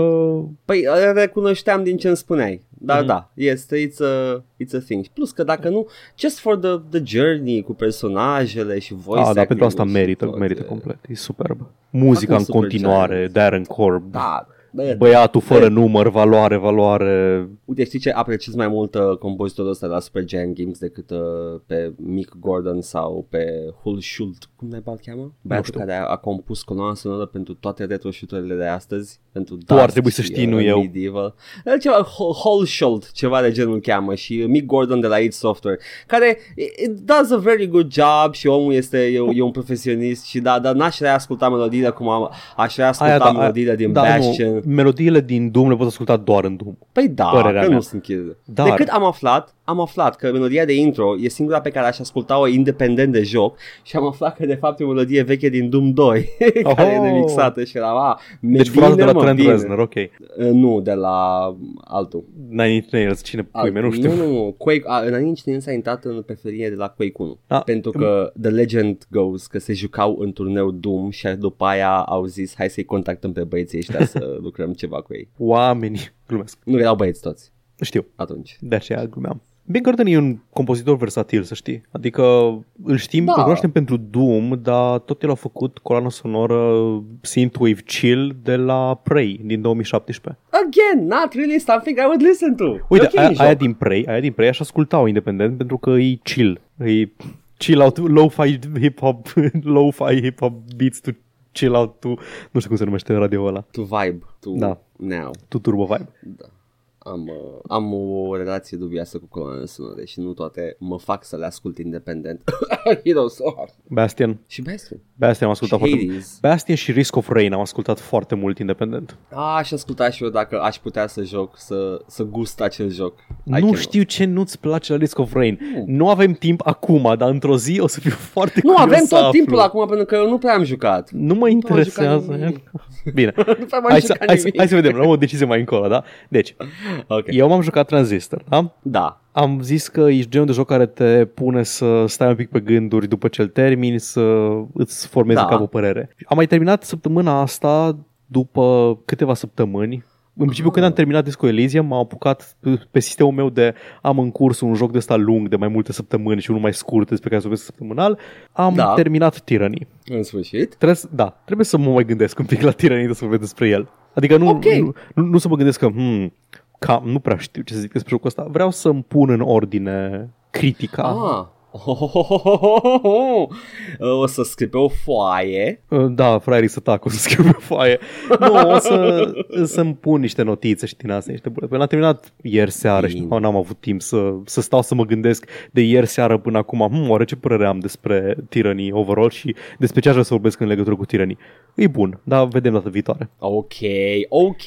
Speaker 1: Păi uh, recunoșteam din ce îmi spuneai. Dar
Speaker 2: Mhm.
Speaker 1: da, este, it's a, it's a thing. Plus că dacă nu, just for the, the journey cu personajele și voice
Speaker 2: Ah, da, pentru asta
Speaker 1: acting-ul și
Speaker 2: merită,
Speaker 1: tot,
Speaker 2: merită
Speaker 1: e-
Speaker 2: complet, e superb. Muzica în
Speaker 1: Super
Speaker 2: continuare,
Speaker 1: Giant.
Speaker 2: Darren Corb,
Speaker 1: Da, bă,
Speaker 2: băiatul fără
Speaker 1: Bă.
Speaker 2: număr, valoare, valoare...
Speaker 1: Uite, știi ce apreciez mai mult uh, compozitorul ăsta de la Super Giant Games decât uh, pe Mick Gordon sau pe Hull Schult, cum naiba îl cheamă? Băiatul
Speaker 2: știu.
Speaker 1: care a, a compus coloana sonoră pentru toate retro de astăzi, pentru
Speaker 2: Tu ar
Speaker 1: Dust
Speaker 2: trebui să
Speaker 1: și,
Speaker 2: știi, nu
Speaker 1: uh,
Speaker 2: eu.
Speaker 1: Medieval. Uh, Ceva, Hull- Hull Schult, ceva de genul îl cheamă și uh, Mick Gordon de la id Software, care it, it does a very good job și omul este, e, e un profesionist și da, dar n-aș vrea asculta melodiile cum am, aș vrea asculta
Speaker 2: Aia, da,
Speaker 1: melodiile din
Speaker 2: da,
Speaker 1: Bastion.
Speaker 2: Nu, melodiile din Doom le poți asculta doar în Doom.
Speaker 1: Păi da,
Speaker 2: Părerea
Speaker 1: că
Speaker 2: mea.
Speaker 1: nu sunt chestii.
Speaker 2: Dar-
Speaker 1: De cât am aflat, am aflat că melodia de intro e singura pe care aș asculta-o independent de joc și am aflat că de fapt e o melodie veche din Doom 2 <laughs> care e
Speaker 2: Oho!
Speaker 1: remixată și era, a,
Speaker 2: Deci
Speaker 1: bine,
Speaker 2: furată de la
Speaker 1: mă,
Speaker 2: Trent
Speaker 1: bine.
Speaker 2: Reznor, ok.
Speaker 1: Uh, Nu, de la altul.
Speaker 2: Nine Inch Nails, cine pui
Speaker 1: Alt-
Speaker 2: mea, nu știu.
Speaker 1: Nu, nu, nu. Quake, a, în Nine Inch Nails a intrat în preferire de la Quake 1.
Speaker 2: Da.
Speaker 1: Pentru că The Legend goes că se jucau în turneu Doom și după aia au zis hai să-i contactăm pe băieții ăștia <laughs> să lucrăm ceva cu ei.
Speaker 2: Oamenii, glumesc.
Speaker 1: Nu erau băieți toți
Speaker 2: Știu,
Speaker 1: atunci.
Speaker 2: de aceea glumeam. Ben Gordon e un compozitor versatil, să știi. Adică îl știm,
Speaker 1: Da.
Speaker 2: da. îl cunoaștem pentru Doom, dar tot el a făcut coloana sonoră Synthwave Chill de la Prey din 2017.
Speaker 1: Again, not really something I would listen to.
Speaker 2: Uite,
Speaker 1: E ok
Speaker 2: aia,
Speaker 1: în joc.
Speaker 2: aia din Prey, aia din Prey aș asculta-o independent pentru că e chill. E chill out, lo-fi hip-hop, <laughs> lo-fi hip-hop beats to chill out to, nu știu cum se numește radio ăla,
Speaker 1: To vibe, to
Speaker 2: Da.
Speaker 1: now.
Speaker 2: to turbo vibe.
Speaker 1: Da. Am, uh, am o relație dubioasă cu coloanele sonore și nu toate mă fac să le ascult independent. Heroes, oh.
Speaker 2: Bastian.
Speaker 1: Și Bastion.
Speaker 2: Bastion am ascultat
Speaker 1: Și
Speaker 2: foarte mult.
Speaker 1: Hades.
Speaker 2: Bastion și Risk of Rain am ascultat foarte mult independent.
Speaker 1: A, aș asculta și eu dacă aș putea să joc, să, să gust acel joc. I
Speaker 2: nu
Speaker 1: cannot.
Speaker 2: știu ce nu-ți place la Risk of Rain.
Speaker 1: Nu.
Speaker 2: Nu avem timp acum, dar într-o zi o să fiu <laughs> foarte
Speaker 1: Nu,
Speaker 2: curios
Speaker 1: avem
Speaker 2: să
Speaker 1: tot
Speaker 2: aflu.
Speaker 1: timpul acum pentru că eu nu prea am jucat.
Speaker 2: Nu mă
Speaker 1: am
Speaker 2: interesează.
Speaker 1: jucat nimic.
Speaker 2: Bine. <laughs>
Speaker 1: nu prea m-am
Speaker 2: Hai să,
Speaker 1: jucat
Speaker 2: hai, să,
Speaker 1: nimic.
Speaker 2: hai să vedem, luăm o decizie mai încolo, da? Deci, <laughs>
Speaker 1: Ok.
Speaker 2: eu m-am jucat Transistor, da?
Speaker 1: Da.
Speaker 2: Am zis că ești genul de joc care te pune să stai un pic pe gânduri după ce îl termini, să îți formezi
Speaker 1: Da.
Speaker 2: da. cap o părere. Am mai terminat săptămâna asta după câteva săptămâni. În principiu, când am terminat Disco Elysium, m-am apucat pe- pe sistemul meu de am în curs un joc de ăsta lung, de mai multe săptămâni și unul mai scurt despre care să vorbesc săptămânal. Am
Speaker 1: Da.
Speaker 2: terminat Tyranny.
Speaker 1: În sfârșit.
Speaker 2: Trebuie să, da, trebuie să mă mai gândesc un pic la Tyranny să vorbesc despre el. Adică nu,
Speaker 1: Ok.
Speaker 2: nu, nu, nu să mă gândesc că, hmm, cam, nu prea știu ce să zic despre jocul ăsta. Vreau să-mi pun în ordine critica.
Speaker 1: Ah. O să scrii pe o foaie.
Speaker 2: Uh, Da, fraierii să tac, o să scriu pe foaie. Nu, o să, <laughs> să-mi pun niște notițe și din astea, niște bullet. Păi L-am terminat ieri seară și
Speaker 1: Bine.
Speaker 2: n-am avut timp să, să stau să mă gândesc de ieri seară până acum, hmm, oare ce părere am despre Tyranny overall și despre ce aș vrea să vorbesc în legătură cu Tyranny. E bun, dar vedem data viitoare.
Speaker 1: Ok, ok.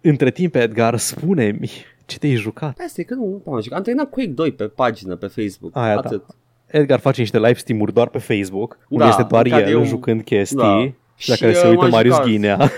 Speaker 2: Între timp, Edgar, spune-mi ce te-ai jucat.
Speaker 1: Asta e că nu, nu am jucat. Am terminat Quake 2 pe pagină, pe Facebook.
Speaker 2: Aia, da.
Speaker 1: Atât.
Speaker 2: Edgar face niște live stream-uri doar pe Facebook, unde
Speaker 1: Da,
Speaker 2: este doar
Speaker 1: în care
Speaker 2: el
Speaker 1: eu-
Speaker 2: jucând chestii
Speaker 1: Da.
Speaker 2: și la
Speaker 1: Și,
Speaker 2: care se
Speaker 1: uh,
Speaker 2: uită
Speaker 1: m-am
Speaker 2: Marius
Speaker 1: jucat.
Speaker 2: Ghinea.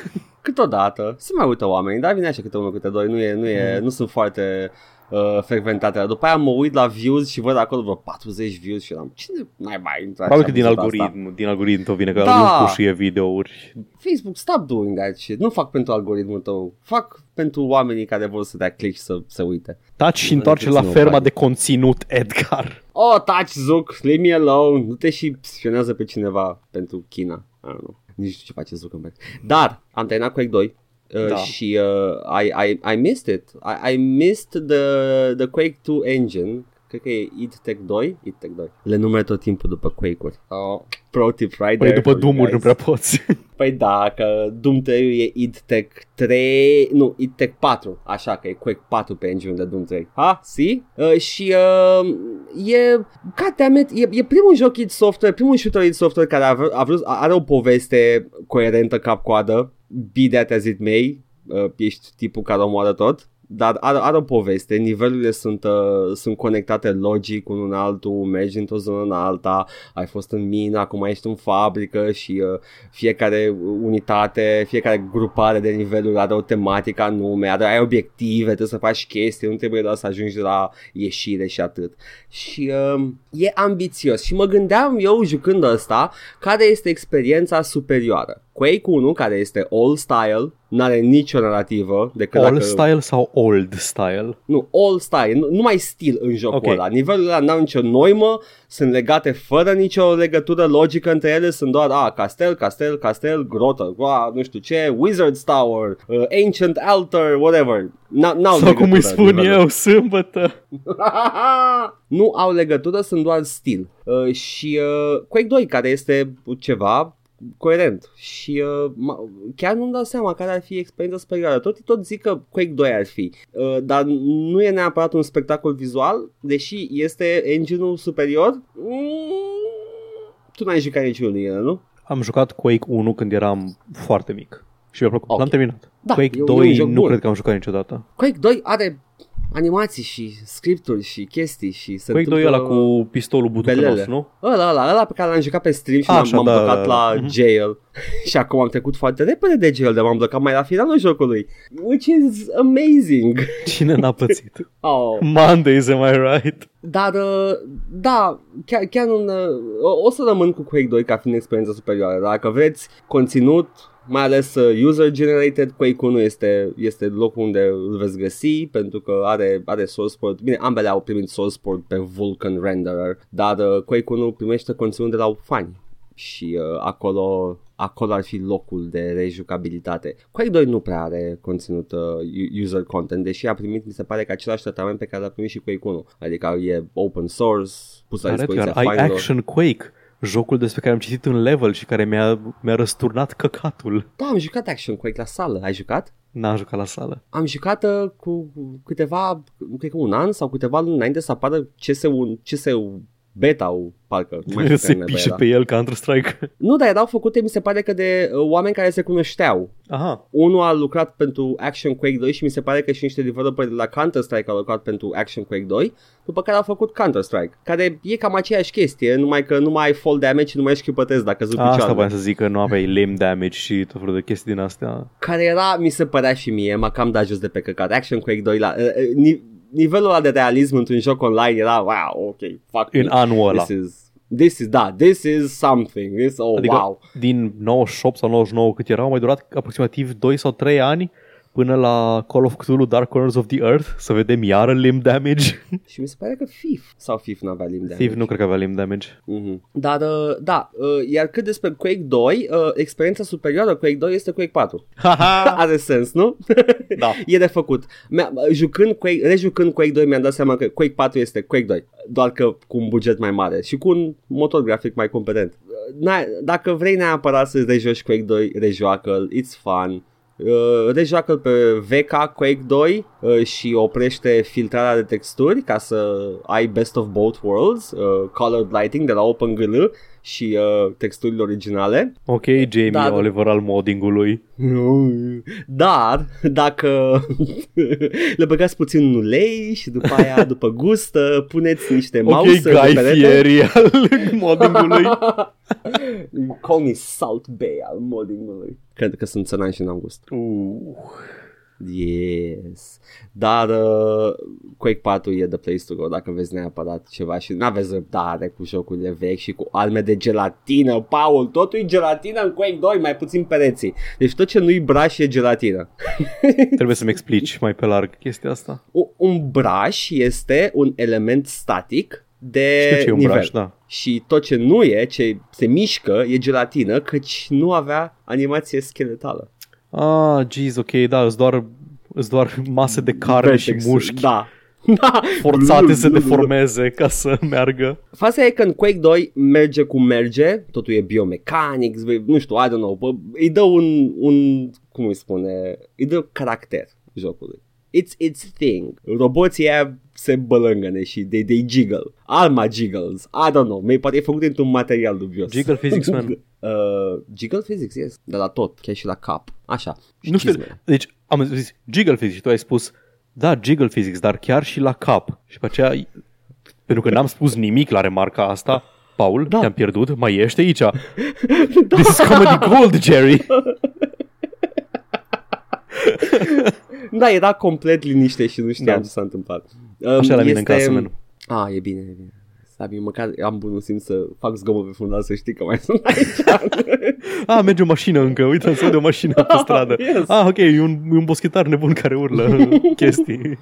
Speaker 1: Câteodată se mai uită oameni, dar vine așa câte unul, câte doi, nu, e, nu, e, nu sunt foarte uh, frecventate. Dar După aia mă uit la views și văd acolo vreo 40 views și eram, cine mai mai intrat?
Speaker 2: Probabil că din algoritm, din algoritm tău vine că
Speaker 1: Da.
Speaker 2: nu pușie videouri.
Speaker 1: Facebook, stop doing that shit. Nu fac pentru algoritmul tău. Fac pentru oamenii care vor să dea click și să se uite.
Speaker 2: Taci și
Speaker 1: Nu
Speaker 2: întoarce la
Speaker 1: vedeți, nu,
Speaker 2: ferma
Speaker 1: bani.
Speaker 2: de conținut, Edgar.
Speaker 1: Oh, touch Zuc, leave me alone. Nu te și spionează pe cineva pentru China. I don't know. Nici nu știu ce face Zuckerberg. Dar am terminat Quake 2 uh,
Speaker 2: Da.
Speaker 1: și uh, I, I, I missed it. I, I missed the, the Quake 2 engine. Cred că e id Tech 2. id Tech 2. Le numere tot timpul după Quake-uri. Oh, pro tip right
Speaker 2: Păi
Speaker 1: there
Speaker 2: după
Speaker 1: for you
Speaker 2: Doom-uri nu
Speaker 1: guys.
Speaker 2: prea poți. <laughs>
Speaker 1: Păi da, că Doom 3 e id Tech 3, nu, id Tech 4, așa că e Quake 4 pe engine de Doom 3. Ha, see? Uh, și uh, e, god damn it, e, e primul joc id Software, primul shooter id Software care a, vrut, a vrut, are o poveste coerentă cap-coadă, be that as it may, uh, ești tipul care omoară tot. Dar are, are o poveste, nivelurile sunt, uh, sunt conectate logic unul în altul, mergi într-o zonă în alta, ai fost în mină, acum ești în fabrică și uh, fiecare unitate, fiecare grupare de niveluri are o tematică anume, are, ai obiective, trebuie să faci chestii, nu trebuie doar să ajungi la ieșire și atât. Și uh, e ambițios și mă gândeam eu jucând ăsta care este experiența superioară. Quake 1, care este all style, n-are nicio narrativă decât
Speaker 2: All
Speaker 1: dacă...
Speaker 2: style sau old style?
Speaker 1: Nu, all style, nu, nu mai stil în jocul
Speaker 2: Ok.
Speaker 1: ăla. Nivelurile ăla n-au nicio noimă, sunt legate fără nicio legătură logică între ele, sunt doar, a, castel, castel, castel, grotă, a, nu știu ce, Wizard's Tower, uh, Ancient Altar, whatever. N- n-au
Speaker 2: Sau cum îi
Speaker 1: legătură
Speaker 2: spun
Speaker 1: nivelul.
Speaker 2: eu, sâmbătă. <laughs>
Speaker 1: nu au legătură, sunt doar stil. Uh, și uh, Quake 2, care este ceva coerent și uh, ma- chiar nu-mi dau seama care ar fi experiența superioară. Tot, tot zic că Quake 2 ar fi, uh, dar nu e neapărat un spectacol vizual, deși este engine-ul superior. Mm, tu n-ai jucat niciunul din ele, nu?
Speaker 2: Am jucat Quake 1 când eram foarte mic. Și mi-a plăcut.
Speaker 1: Ok.
Speaker 2: L-am terminat.
Speaker 1: Da,
Speaker 2: Quake
Speaker 1: e un- e
Speaker 2: 2
Speaker 1: un joc
Speaker 2: nu
Speaker 1: bun.
Speaker 2: cred că am jucat niciodată.
Speaker 1: Quake 2 are animații și scripturi și chestii și se
Speaker 2: Quake 2 e
Speaker 1: întâmplă...
Speaker 2: ăla cu pistolul butucănos,
Speaker 1: belele.
Speaker 2: nu?
Speaker 1: Ăla, ăla, ăla pe care l-am jucat pe stream și
Speaker 2: Așa,
Speaker 1: m-am, m-am
Speaker 2: da,
Speaker 1: blocat
Speaker 2: da,
Speaker 1: la
Speaker 2: da. Mhm.
Speaker 1: jail <laughs> Și acum am trecut foarte repede de jail De m-am blocat mai la finalul jocului Which is amazing <laughs>
Speaker 2: Cine n-a pățit? <laughs>
Speaker 1: oh.
Speaker 2: Mondays, am I right?
Speaker 1: Dar, uh, da, chiar, chiar un, uh, o, o să rămân cu Quake 2 ca fiind experiența superioară Dacă vreți conținut mai ales uh, user-generated, Quake 1 este, este locul unde îl veți găsi pentru că are, are source port. Bine, ambele au primit source port pe Vulkan Renderer, dar uh, Quake 1 primește conținut de la fani și uh, acolo, acolo ar fi locul de rejucabilitate. Quake 2 nu prea are conținut uh, user content, deși a primit, mi se pare că același tratament pe care l-a primit și Quake 1, adică e open source, pus la
Speaker 2: Dar
Speaker 1: dispoziția
Speaker 2: Edgar, ai
Speaker 1: fanilor.
Speaker 2: Action Quake, jocul despre care am citit un level și care mi-a, mi-a răsturnat căcatul.
Speaker 1: Da, am jucat Action Quake la sală. Ai jucat?
Speaker 2: N-am jucat la sală.
Speaker 1: Am jucat uh, cu câteva, cred că un an sau câteva luni înainte să apară CS1, CS1 beta-ul, parcă. Mai
Speaker 2: se pișe pe da. el Counter-Strike.
Speaker 1: Nu, dar erau făcute, mi se pare că de uh, oameni care se cunoșteau.
Speaker 2: Aha.
Speaker 1: Unul a lucrat pentru Action Quake 2 și mi se pare că și niște developeri de la Counter-Strike au lucrat pentru Action Quake 2, după care au făcut Counter-Strike, care e cam aceeași chestie, numai că nu mai ai fall damage și nu mai ești chipătesc dacă
Speaker 2: zici
Speaker 1: picioarele.
Speaker 2: Asta voiam să zic, că nu aveai limb damage și tot felul de chestii din astea.
Speaker 1: Care era, mi se părea și mie, m-a cam dat jos de pe căcat. Action Quake 2 la... Uh, uh, nivelul ăla de realism într-un joc online era, wow, ok, fuck
Speaker 2: În
Speaker 1: me.
Speaker 2: anul ăla.
Speaker 1: This is, this is, da, this is something. This, oh,
Speaker 2: Adică
Speaker 1: wow.
Speaker 2: din 98 sau 99 cât era, au mai durat aproximativ 2 sau 3 ani până la Call of Cthulhu Dark Corners of the Earth să vedem iară limb damage. <laughs>
Speaker 1: Și mi se pare că FIF sau FIF n-avea limb de
Speaker 2: Steve nu cred că avea limb damage.
Speaker 1: Mhm. Dar, uh, da, uh, iar cât despre Quake 2, uh, experiența superioară Quake 2 este Quake 4. <laughs> Are sens, nu? <laughs>
Speaker 2: Da.
Speaker 1: e de făcut. Mi-a, jucând Quake, rejucând Quake 2 mi-am dat seama că Quake 4 este Quake 2, doar că cu un buget mai mare și cu un motor grafic mai competent. N-ai- Dacă vrei neapărat să rejoci Quake 2, rejoacă-l, it's fun. Uh, rejoacă-l pe VK Quake 2 uh, și oprește filtrarea de texturi ca să ai best of both worlds, uh, colored lighting de la OpenGL și uh, texturile originale.
Speaker 2: Ok, Jamie
Speaker 1: Da, da.
Speaker 2: Oliver al moddingului.
Speaker 1: Dar, dacă <laughs> le băgați puțin în ulei și după aia, după gust, uh, puneți niște
Speaker 2: Ok,
Speaker 1: mouse
Speaker 2: Guy Fieri al <laughs> moddingului.
Speaker 1: Call me Salt Bay al moddingului. Cred că sunt țăran și n-am gust.
Speaker 2: Uh.
Speaker 1: Yes. Dar uh, Quake 4 e the place to go dacă vezi neapărat ceva și nu aveți răbdare cu jocurile vechi și cu arme de gelatină. Paul, totul e gelatină în Quake 2, mai puțin pereții. Deci tot ce nu-i braș e gelatină. <laughs>
Speaker 2: Trebuie să-mi explici mai pe larg chestia asta.
Speaker 1: U- un braș este un element static de
Speaker 2: Știu ce e un
Speaker 1: nivel.
Speaker 2: braș, da.
Speaker 1: Și tot ce nu e, ce se mișcă, e gelatină, căci nu avea animație scheletală.
Speaker 2: Ah, jeez, ok, da, îți doar, îți doar mase de carne și
Speaker 1: Vertex,
Speaker 2: mușchi
Speaker 1: Da. Da. <laughs>
Speaker 2: forțate să deformeze ca să meargă.
Speaker 1: Faza e că în Quake 2 merge cum merge, totul e biomecanic, nu știu, I don't know, bă, îi dă un, un, cum îi spune, îi dă caracter jocului. It's its thing. Roboții aia se bălângăne și they, they jiggle. Alma jiggles. I don't know. Mai poate e făcut într-un material dubios.
Speaker 2: Jiggle physics, man. <laughs>
Speaker 1: Uh, jiggle physics, yes. De la tot, chiar și la cap. Așa. Și
Speaker 2: Nu știu,
Speaker 1: chismele.
Speaker 2: deci am zis jiggle physics și tu ai spus da, jiggle physics, dar chiar și la cap. Și pe aceea, pentru că n-am spus nimic la remarca asta, Paul, da. te-am pierdut, mai ești aici. <laughs> This is comedy gold, Jerry.
Speaker 1: Da, era complet liniște și nu știam
Speaker 2: Da.
Speaker 1: ce s-a întâmplat.
Speaker 2: Așa e la mine în
Speaker 1: Este-
Speaker 2: casă, man.
Speaker 1: Ah, e bine, e bine. Sabi, măcar am bunul simț să fac zgomot pe fundal să știi că mai sunt aici. <laughs>
Speaker 2: Ah, merge o mașină încă, uite, se vede o mașină pe stradă.
Speaker 1: Yes.
Speaker 2: Ah, ok, e un, e un boschetar nebun care urlă <laughs> chestii.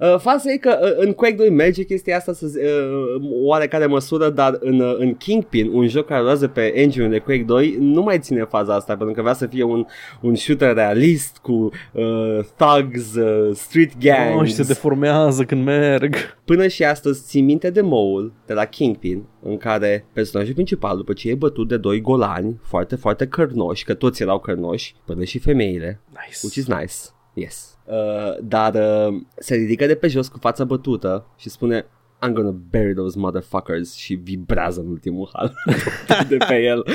Speaker 1: Uh, faza e că uh, în Quake 2 merge chestia asta să, uh, oarecare măsură, dar în, uh, în Kingpin, un joc care rulează pe engine de Quake 2, nu mai ține faza asta, pentru că vrea să fie un, un shooter realist cu uh, thugs, uh, street gangs.
Speaker 2: Oh, și se deformează când merg.
Speaker 1: Până și astăzi țin minte de moul de la Kingpin în care personajul principal după ce e bătut de doi golani foarte, foarte cărnoși, că toți erau cărnoși, până și femeile, which
Speaker 2: Nice.
Speaker 1: is nice, yes. Uh, dar uh, se ridică de pe jos cu fața bătută și spune I'm gonna bury those motherfuckers și vibrează în ultimul hal <laughs> de pe el.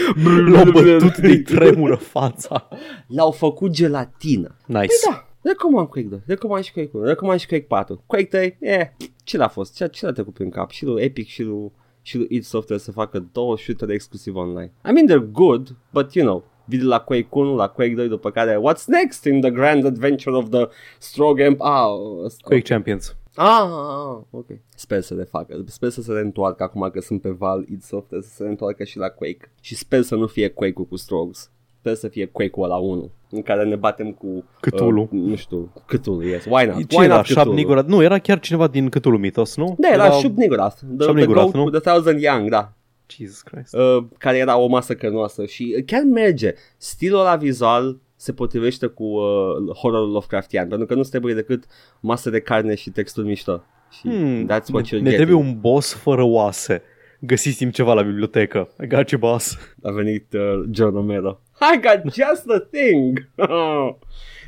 Speaker 2: L-au bătut de tremură fața. <laughs>
Speaker 1: L-au făcut gelatină.
Speaker 2: Nice.
Speaker 1: Da, recomand Quake 2, recomand și Quake 1, recomand și Quake 4. Quake 3, eh, ce l-a fost? Ce, ce l-a trecut prin cap? Și lui Epic și lui, și lui id Software să facă două shooter exclusiv online. I mean, they're good, but you know, vii de la Quake 1 la Quake 2 după care what's next in the grand adventure of the strong and ah,
Speaker 2: Quake Champions.
Speaker 1: ah, ah, ah, ok. Sper să le facă, sper să se reîntoarcă acum că sunt pe Val id Software să se reîntoarcă și la Quake. Și sper să nu fie Quake-ul cu Strogs. Sper să fie Quake-ul ăla 1 în care ne batem cu
Speaker 2: Cthulhu.
Speaker 1: Uh, nu știu, Cthulhu, yes. Why not?
Speaker 2: Ce
Speaker 1: Why
Speaker 2: era?
Speaker 1: not
Speaker 2: Shab
Speaker 1: Cthulhu?
Speaker 2: Nigorath? Nu, era chiar cineva din Cthulhu Mythos, nu?
Speaker 1: Da, era Shub Nigorath. The,
Speaker 2: Shub
Speaker 1: the
Speaker 2: Nigorath,
Speaker 1: goat
Speaker 2: nu?
Speaker 1: with the thousand young, da.
Speaker 2: Jesus Christ.
Speaker 1: Uh, care era o masă cărnoasă și chiar merge. Stilul ăla vizual se potrivește cu uh, horrorul Lovecraftian, pentru că nu trebuie decât masă de carne și texturi mișto. Și
Speaker 2: Hmm,
Speaker 1: that's what
Speaker 2: ne,
Speaker 1: you're
Speaker 2: ne
Speaker 1: getting.
Speaker 2: trebuie un boss fără oase. Găsiți-mi ceva la bibliotecă. I got you, boss.
Speaker 1: A venit uh, John Romero. I got just the thing! <laughs>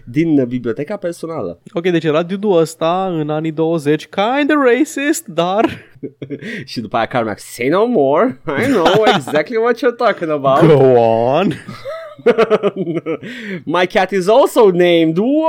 Speaker 1: din biblioteca personală.
Speaker 2: Ok, deci era dude ăsta în anii 20, kind of racist, dar... <laughs>
Speaker 1: și după aia Carmack, say no more, I know exactly what you're talking about.
Speaker 2: Go on! <laughs> <laughs>
Speaker 1: My cat is also named. Whoa!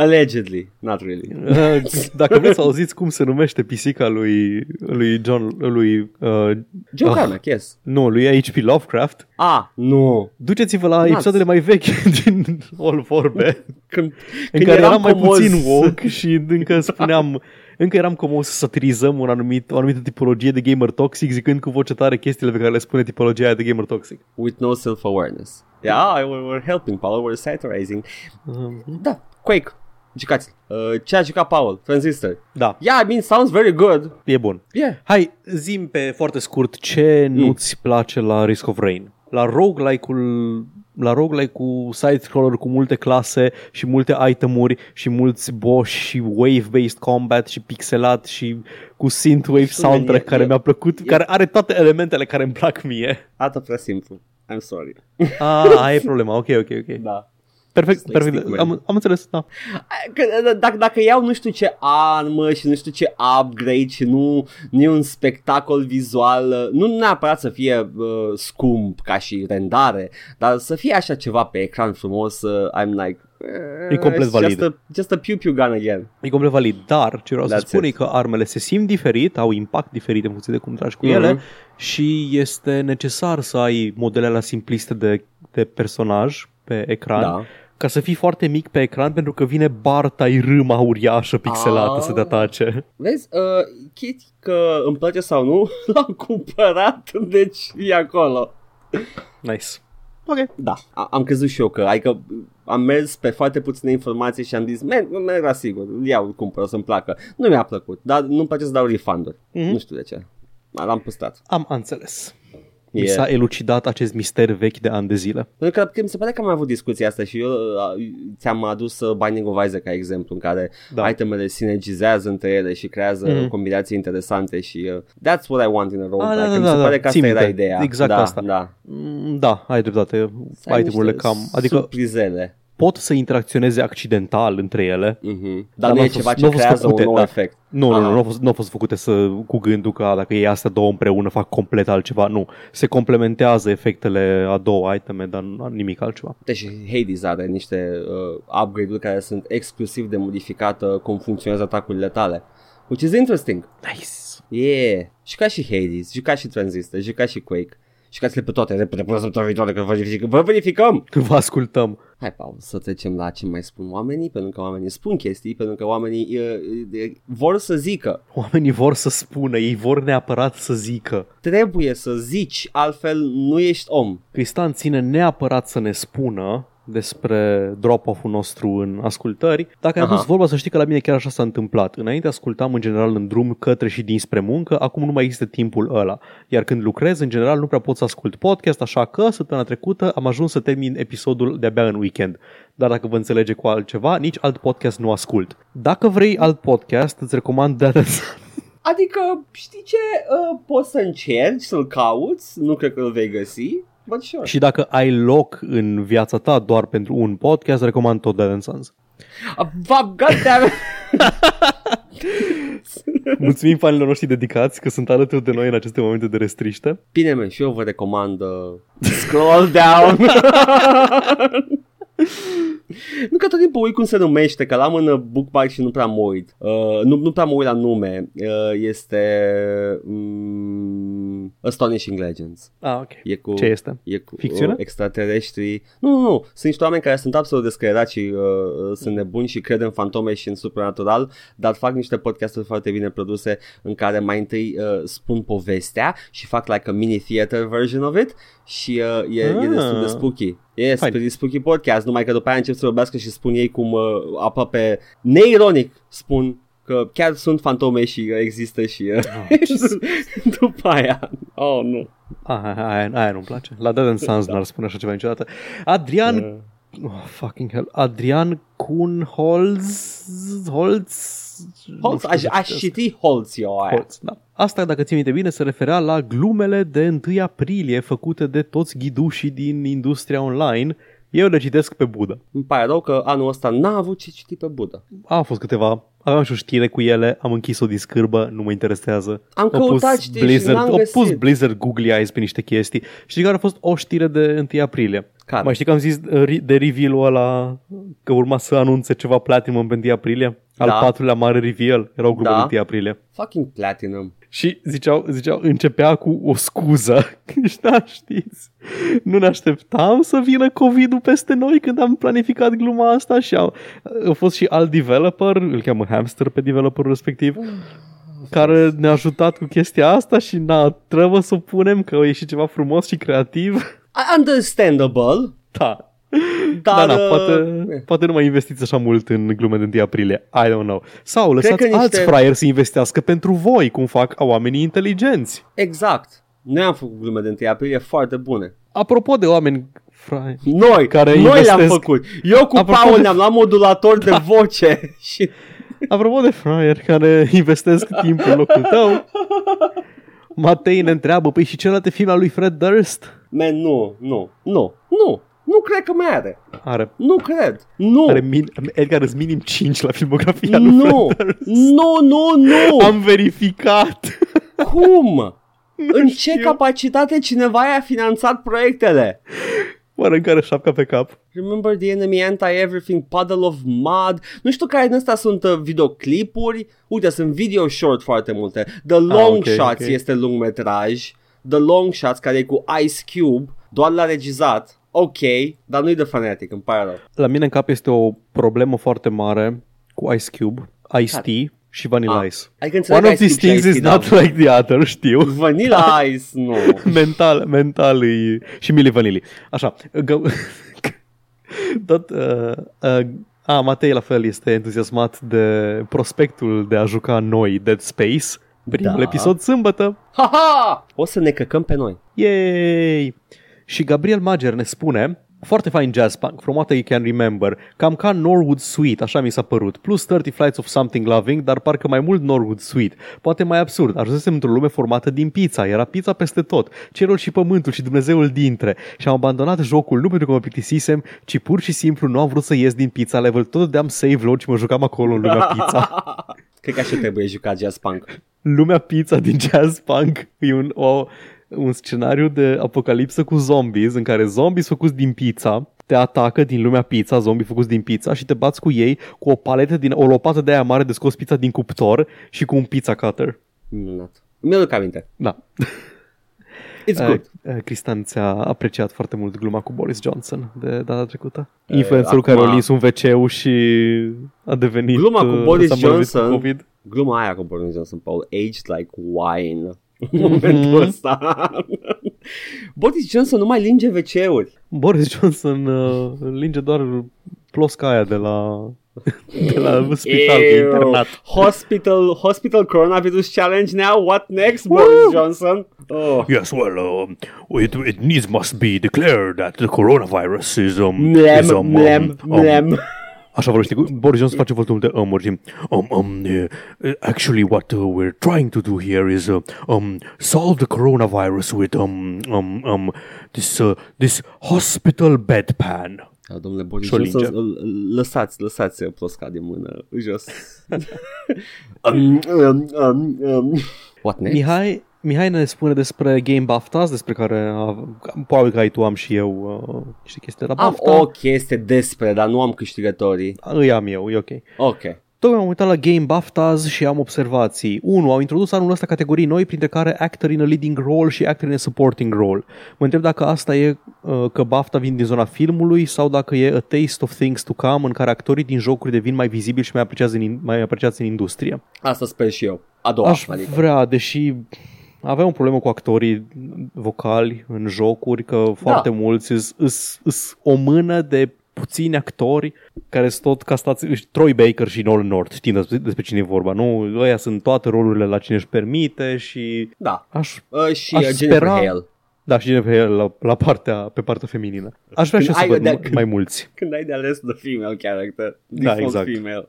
Speaker 1: Allegedly, not really. <laughs>
Speaker 2: Dacă vreți să auziți cum se numește pisica lui, lui John, lui... Uh,
Speaker 1: John uh, Carmack, yes.
Speaker 2: Nu, lui H.P. Lovecraft.
Speaker 1: Ah, nu.
Speaker 2: Duceți-vă la Nuts. episoadele mai vechi <laughs> din All Vorbe,
Speaker 1: când,
Speaker 2: în care eram, eram mai puțin woke și încă spuneam... Încă eram comos să satirizăm un anumit, o anumită tipologie de gamer toxic zicând cu voce tare chestiile pe care le spune tipologia de gamer toxic.
Speaker 1: With no self-awareness. Yeah, we're helping Paul, we're satirizing. Uh-huh. Da, Quake. Jucați. Uh, ce a jucat Paul? Transistor.
Speaker 2: Da.
Speaker 1: Yeah, I mean, sounds very good.
Speaker 2: E bun.
Speaker 1: Yeah.
Speaker 2: Hai, zim pe foarte scurt ce mm. nu-ți place la Risk of Rain. La roguelike-ul la roguelike cu side-scroller cu multe clase și multe itemuri și mulți boss și wave-based combat și pixelat și cu synthwave soundtrack care e, mi-a plăcut, e, care are toate elementele care îmi plac mie.
Speaker 1: Atât prea simplu. I'm sorry.
Speaker 2: Ah, <laughs> aia e problema. Ok, ok, ok.
Speaker 1: Da.
Speaker 2: Perfect, perfect. Am, am înțeles, da.
Speaker 1: Dacă, dacă iau nu știu ce armă și nu știu ce upgrade și nu, nu e un spectacol vizual, nu neapărat să fie uh, scump ca și rendare, dar să fie așa ceva pe ecran frumos, uh, I'm like,
Speaker 2: E complet valid. Just
Speaker 1: a, just a pew pew gun again.
Speaker 2: E complet valid, dar ce vreau That's să spun it. e că armele se simt diferit, au impact diferit în funcție de cum tragi cu mm-hmm. ele și este necesar să ai modelele simpliste de, de personaj pe ecran da ca să fii foarte mic pe ecran pentru că vine barta i râma uriașă pixelată ah. să te atace.
Speaker 1: Vezi, uh, chit că îmi place sau nu, <laughs> l-am cumpărat, deci e acolo.
Speaker 2: Nice.
Speaker 1: Ok. Da, am crezut și eu că, adică am mers pe foarte puține informații și am zis, merg, merg la sigur, iau, cumpăr, o să-mi placă. Nu mi-a plăcut, dar nu-mi place să dau refund Mm-hmm. Nu știu de ce. L-am păstrat.
Speaker 2: Am înțeles. Mi yeah. s-a elucidat acest mister vechi de ani de zile.
Speaker 1: Pentru că mi se pare că am avut discuția asta și eu ți-am adus uh, Binding of Isaac ca exemplu în care da. itemele sinergizează între ele și creează mm. combinații interesante și uh, that's what I want in a role. Ah, da, da, mi se da, pare da. că asta era ideea.
Speaker 2: Exact
Speaker 1: da,
Speaker 2: asta.
Speaker 1: Da.
Speaker 2: Mm, da, ai dreptate. Itemurile cam... Adică
Speaker 1: surprizele
Speaker 2: pot să interacționeze accidental între ele.
Speaker 1: Mm-hmm. Dar, dar nu e ceva ce creează făcute, un nou da. efect.
Speaker 2: Nu, nu, nu, nu au fost, nu au fost făcute să, cu gândul că dacă ei astea două împreună fac complet altceva. Nu, se complementează efectele a două iteme, dar nimic altceva.
Speaker 1: Deci Hades are niște uh, upgrade-uri care sunt exclusiv de modificată cum funcționează atacurile tale. Which is interesting.
Speaker 2: Nice.
Speaker 1: Yeah. Și ca și Hades, și ca și Transistor, și ca și Quake. Și ca să le pe toate repede până săptămâna viitoare că vă verificăm. Vă verificăm!
Speaker 2: Când vă ascultăm.
Speaker 1: Hai, Paul, să trecem la ce mai spun oamenii, pentru că oamenii spun chestii, pentru că oamenii uh, uh, vor să zică.
Speaker 2: Oamenii vor să spună, ei vor neapărat să zică.
Speaker 1: Trebuie să zici, altfel nu ești om.
Speaker 2: Cristian ține neapărat să ne spună despre drop-off-ul nostru în ascultări. Dacă ai adus vorba, să știi că la mine chiar așa s-a întâmplat. Înainte ascultam în general în drum către și dinspre muncă, acum nu mai există timpul ăla. Iar când lucrez, în general, nu prea pot să ascult podcast, așa că săptămâna trecută am ajuns să termin episodul de-abia în weekend. Dar dacă vă înțelege cu altceva, nici alt podcast nu ascult. Dacă vrei alt podcast, îți recomand Dead
Speaker 1: Adică, știi ce? Uh, poți să încerci să-l cauți, nu cred că îl vei găsi. But sure.
Speaker 2: Și dacă ai loc în viața ta doar pentru un podcast, recomand tot Dead Sons.
Speaker 1: Uh, goddammit! <laughs>
Speaker 2: Mulțumim fanilor noștri dedicați că sunt alături de noi în aceste momente de restriște.
Speaker 1: Bine, mă, și eu vă recomand uh, Scroll Down. <laughs> nu că tot timpul uit cum se numește, că l-am în bookmark și nu prea mă uit. Uh, nu, nu prea mă uit la nume. Uh, este um, Astonishing Legends.
Speaker 2: Ah, ok.
Speaker 1: E cu,
Speaker 2: Ce este?
Speaker 1: E cu
Speaker 2: Ficțiune?
Speaker 1: Uh, extraterestri. Nu, nu, nu. Sunt niște oameni care sunt absolut descrerați și uh, sunt nebuni și cred în fantome și în supernatural, dar fac niște podcasturi foarte bine produse în care mai întâi uh, spun povestea și fac like a mini theater version of it și uh, e, ah. e destul de spooky. Yes, Fine. pe Spooky Podcast, numai că după aia încep să vorbească și spun ei cum uh, aproape neironic spun că chiar sunt fantome și există și uh, oh, <laughs> după aia, oh nu.
Speaker 2: Ah, aia, aia nu-mi place. La Dead and Sons da. n-ar spune așa ceva niciodată. Adrian uh. Oh, fucking hell. Adrian Kuhnholz Holz
Speaker 1: Holz, aș, aș citi Holz eu aia. Holz,
Speaker 2: da. Asta, dacă ți minte bine, se referea la glumele de 1 aprilie făcute de toți ghidușii din industria online Eu le citesc pe Buddha.
Speaker 1: Îmi pare rău că anul ăsta n-a avut ce citi pe Buddha.
Speaker 2: Au fost câteva, aveam și o știre cu ele, am închis-o din scârbă, nu mă interesează.
Speaker 1: Am
Speaker 2: Au pus
Speaker 1: căutat știri și
Speaker 2: Blizzard,
Speaker 1: n-am
Speaker 2: au pus
Speaker 1: găsit.
Speaker 2: Blizzard Googly Eyes pe niște chestii. Știi care a fost o știre de 1 aprilie?
Speaker 1: Care?
Speaker 2: Mai știi că am zis uh, re- de reveal-ul ăla că urma să anunțe ceva Platinum pe 1 aprilie? Al
Speaker 1: Da.
Speaker 2: patrulea mare reveal, era o glumă
Speaker 1: Da.
Speaker 2: de 1 aprilie.
Speaker 1: Fucking Platinum.
Speaker 2: Și ziceau, ziceau, începea cu o scuză. <laughs> Și da, știți, nu ne așteptam să vină COVID-ul peste noi când am planificat gluma asta și au, a fost și alt developer, îl cheamă Hamster pe developerul respectiv, care ne-a ajutat cu chestia asta și na, trebuie să o punem că a ieșit ceva frumos și creativ.
Speaker 1: Understandable.
Speaker 2: Da. <laughs>
Speaker 1: Dar,
Speaker 2: da, da,
Speaker 1: uh,
Speaker 2: poate,
Speaker 1: eh.
Speaker 2: poate nu mai investiți așa mult în glume de 1 aprilie. I don't know. Sau lăsați
Speaker 1: că niște-
Speaker 2: alți fraieri să investească pentru voi, cum fac oamenii inteligenți.
Speaker 1: Exact. Noi am făcut glume de 1 aprilie foarte bune.
Speaker 2: Apropo de oameni fraieri,
Speaker 1: Noi,
Speaker 2: Care
Speaker 1: noi
Speaker 2: investesc-
Speaker 1: le-am făcut. Eu cu
Speaker 2: Apropo
Speaker 1: Paul
Speaker 2: de-
Speaker 1: ne-am luat modulator de voce <laughs> și
Speaker 2: apropo de fraieri care investesc timp în locul tău, Matei ne întreabă, păi și celelalte filme al lui Fred Durst?
Speaker 1: Man, nu, nu, nu, nu. Nu cred că mai are.
Speaker 2: Are,
Speaker 1: Nu cred. Nu.
Speaker 2: are min, Edgar îți minim 5 la filmografia lui
Speaker 1: Nu.
Speaker 2: Fred Durst.
Speaker 1: Nu, nu, nu.
Speaker 2: Am verificat.
Speaker 1: Cum? <laughs> În ce
Speaker 2: știu.
Speaker 1: capacitate cineva i-a finanțat proiectele?
Speaker 2: Oare în care șapca pe cap?
Speaker 1: Remember the enemy anti-everything, puddle of mud. Nu știu care din astea sunt uh, videoclipuri. Uite, sunt video short foarte multe. The Long
Speaker 2: ok,
Speaker 1: Shots
Speaker 2: ok.
Speaker 1: este lungmetraj. The Long Shots, care e cu Ice Cube, doar l-a regizat. Ok, dar nu-i de fanatic, îmi pare rău.
Speaker 2: La mine în cap este o problemă foarte mare cu Ice Cube, Ice-T și Vanilla
Speaker 1: Ah,
Speaker 2: Ice.
Speaker 1: Adică înțeleg
Speaker 2: One of
Speaker 1: Ice
Speaker 2: these
Speaker 1: Cube și
Speaker 2: things
Speaker 1: Ice
Speaker 2: is
Speaker 1: Tea,
Speaker 2: not
Speaker 1: da.
Speaker 2: like the other, știu.
Speaker 1: Vanilla Ice, nu. <laughs>
Speaker 2: mental, mental e... și Mili Vanilli. Așa, gă... <laughs> tot, uh, uh, a, Matei la fel este entuziasmat de prospectul de a juca noi Dead Space. Primul
Speaker 1: Da.
Speaker 2: episod sâmbătă.
Speaker 1: Ha-ha! O să ne căcăm pe noi.
Speaker 2: Yay! Și Gabriel Mager ne spune foarte fain jazz punk, from what I can remember, cam ca Norwood Suite, așa mi s-a părut, plus 30 Flights of Something Loving, dar parcă mai mult Norwood Suite. Poate mai absurd, ajunsesem într-o lume formată din pizza, era pizza peste tot, cerul și pământul și Dumnezeul dintre. Și am abandonat jocul nu pentru că mă plictisisem, ci pur și simplu nu am vrut să ies din pizza level, tot dădeam save load și mă jucam acolo în lumea pizza. <laughs>
Speaker 1: Cred că așa trebuie jucat jazz punk.
Speaker 2: lumea pizza din jazz punk e un, o, un scenariu de apocalipsă cu zombies în care zombies făcuți din pizza te atacă din lumea pizza, zombie făcuți din pizza și te bați cu ei cu o paletă din o lopată de aia mare de scos pizza din cuptor și cu un pizza cutter.
Speaker 1: Minunat. Mi-aduc aminte.
Speaker 2: Da.
Speaker 1: It's good.
Speaker 2: Uh, uh, Cristian ți-a apreciat foarte mult gluma cu Boris Johnson de data trecută. Influencerul
Speaker 1: acum-
Speaker 2: care a lins un wc și a devenit...
Speaker 1: Gluma cu
Speaker 2: uh,
Speaker 1: Boris
Speaker 2: s-a îmbolnăvit cu
Speaker 1: Johnson.
Speaker 2: COVID.
Speaker 1: Gluma aia cu Boris Johnson, Paul, aged like wine. În <laughs> momentul ăsta. Boris Johnson nu mai linge WC-uri.
Speaker 2: Boris Johnson uh, linge doar plosca aia de la, de la spital de
Speaker 1: Ew.
Speaker 2: internat.
Speaker 1: Hospital, hospital coronavirus challenge now. What next, Boris Johnson? Oh.
Speaker 3: Yes, well, uh, it, it needs must be declared that the coronavirus is um is
Speaker 1: Mlem,
Speaker 3: um,
Speaker 1: mlem,
Speaker 3: um, um,
Speaker 1: mlem.
Speaker 2: Așa vorbește cu Boris Johnson face foarte multe amuri și
Speaker 3: um, um uh, uh, actually what uh, we're trying to do here is uh, um solve the coronavirus with um um um this uh, this hospital bedpan.
Speaker 1: Da, domnule Boris
Speaker 2: Și o
Speaker 1: Johnson,
Speaker 2: linge.
Speaker 1: îl- îl- lăsați, lăsați plosca de mână jos. <laughs> <laughs> um, um, um, um. What next?
Speaker 2: Mihai, Mihai ne spune despre Game BAFTAs, despre care a, probabil că ai tu am și eu uh, niște chestii de la
Speaker 1: Am
Speaker 2: BAFTA.
Speaker 1: o chestie despre, dar nu am câștigătorii.
Speaker 2: Îi am eu, e ok.
Speaker 1: Ok.
Speaker 2: Tocmai am uitat la Game BAFTAs și am observații. 1. Au introdus anul ăsta categorii noi, printre care Actor in a Leading Role și Actor in a Supporting Role. Mă întreb dacă asta e uh, că BAFTA vin din zona filmului sau dacă e a taste of things to come în care actorii din jocuri devin mai vizibili și mai apreciați în, mai apreciați în industrie.
Speaker 1: Asta sper și eu. A doua,
Speaker 2: Aș
Speaker 1: adică.
Speaker 2: vrea, deși aveam o problemă cu actorii vocali în jocuri, că foarte mulți îs o mână de puțini actori care sunt tot castați, Troy Baker și Nolan North, știm despre, despre cine e vorba, nu? Ăia sunt toate rolurile la cine își permite și
Speaker 1: Da.
Speaker 2: aș,
Speaker 1: Uh, și
Speaker 2: Aș
Speaker 1: uh, Jennifer
Speaker 2: spera-
Speaker 1: Hale.
Speaker 2: Da, și Jennifer la, la partea, pe partea feminină. Aș vrea
Speaker 1: Când
Speaker 2: și eu să
Speaker 1: ai-
Speaker 2: văd
Speaker 1: de-
Speaker 2: mai,
Speaker 1: când-
Speaker 2: mai mulți.
Speaker 1: Când ai de ales the female character.
Speaker 2: Da,
Speaker 1: Default
Speaker 2: exact.
Speaker 1: female.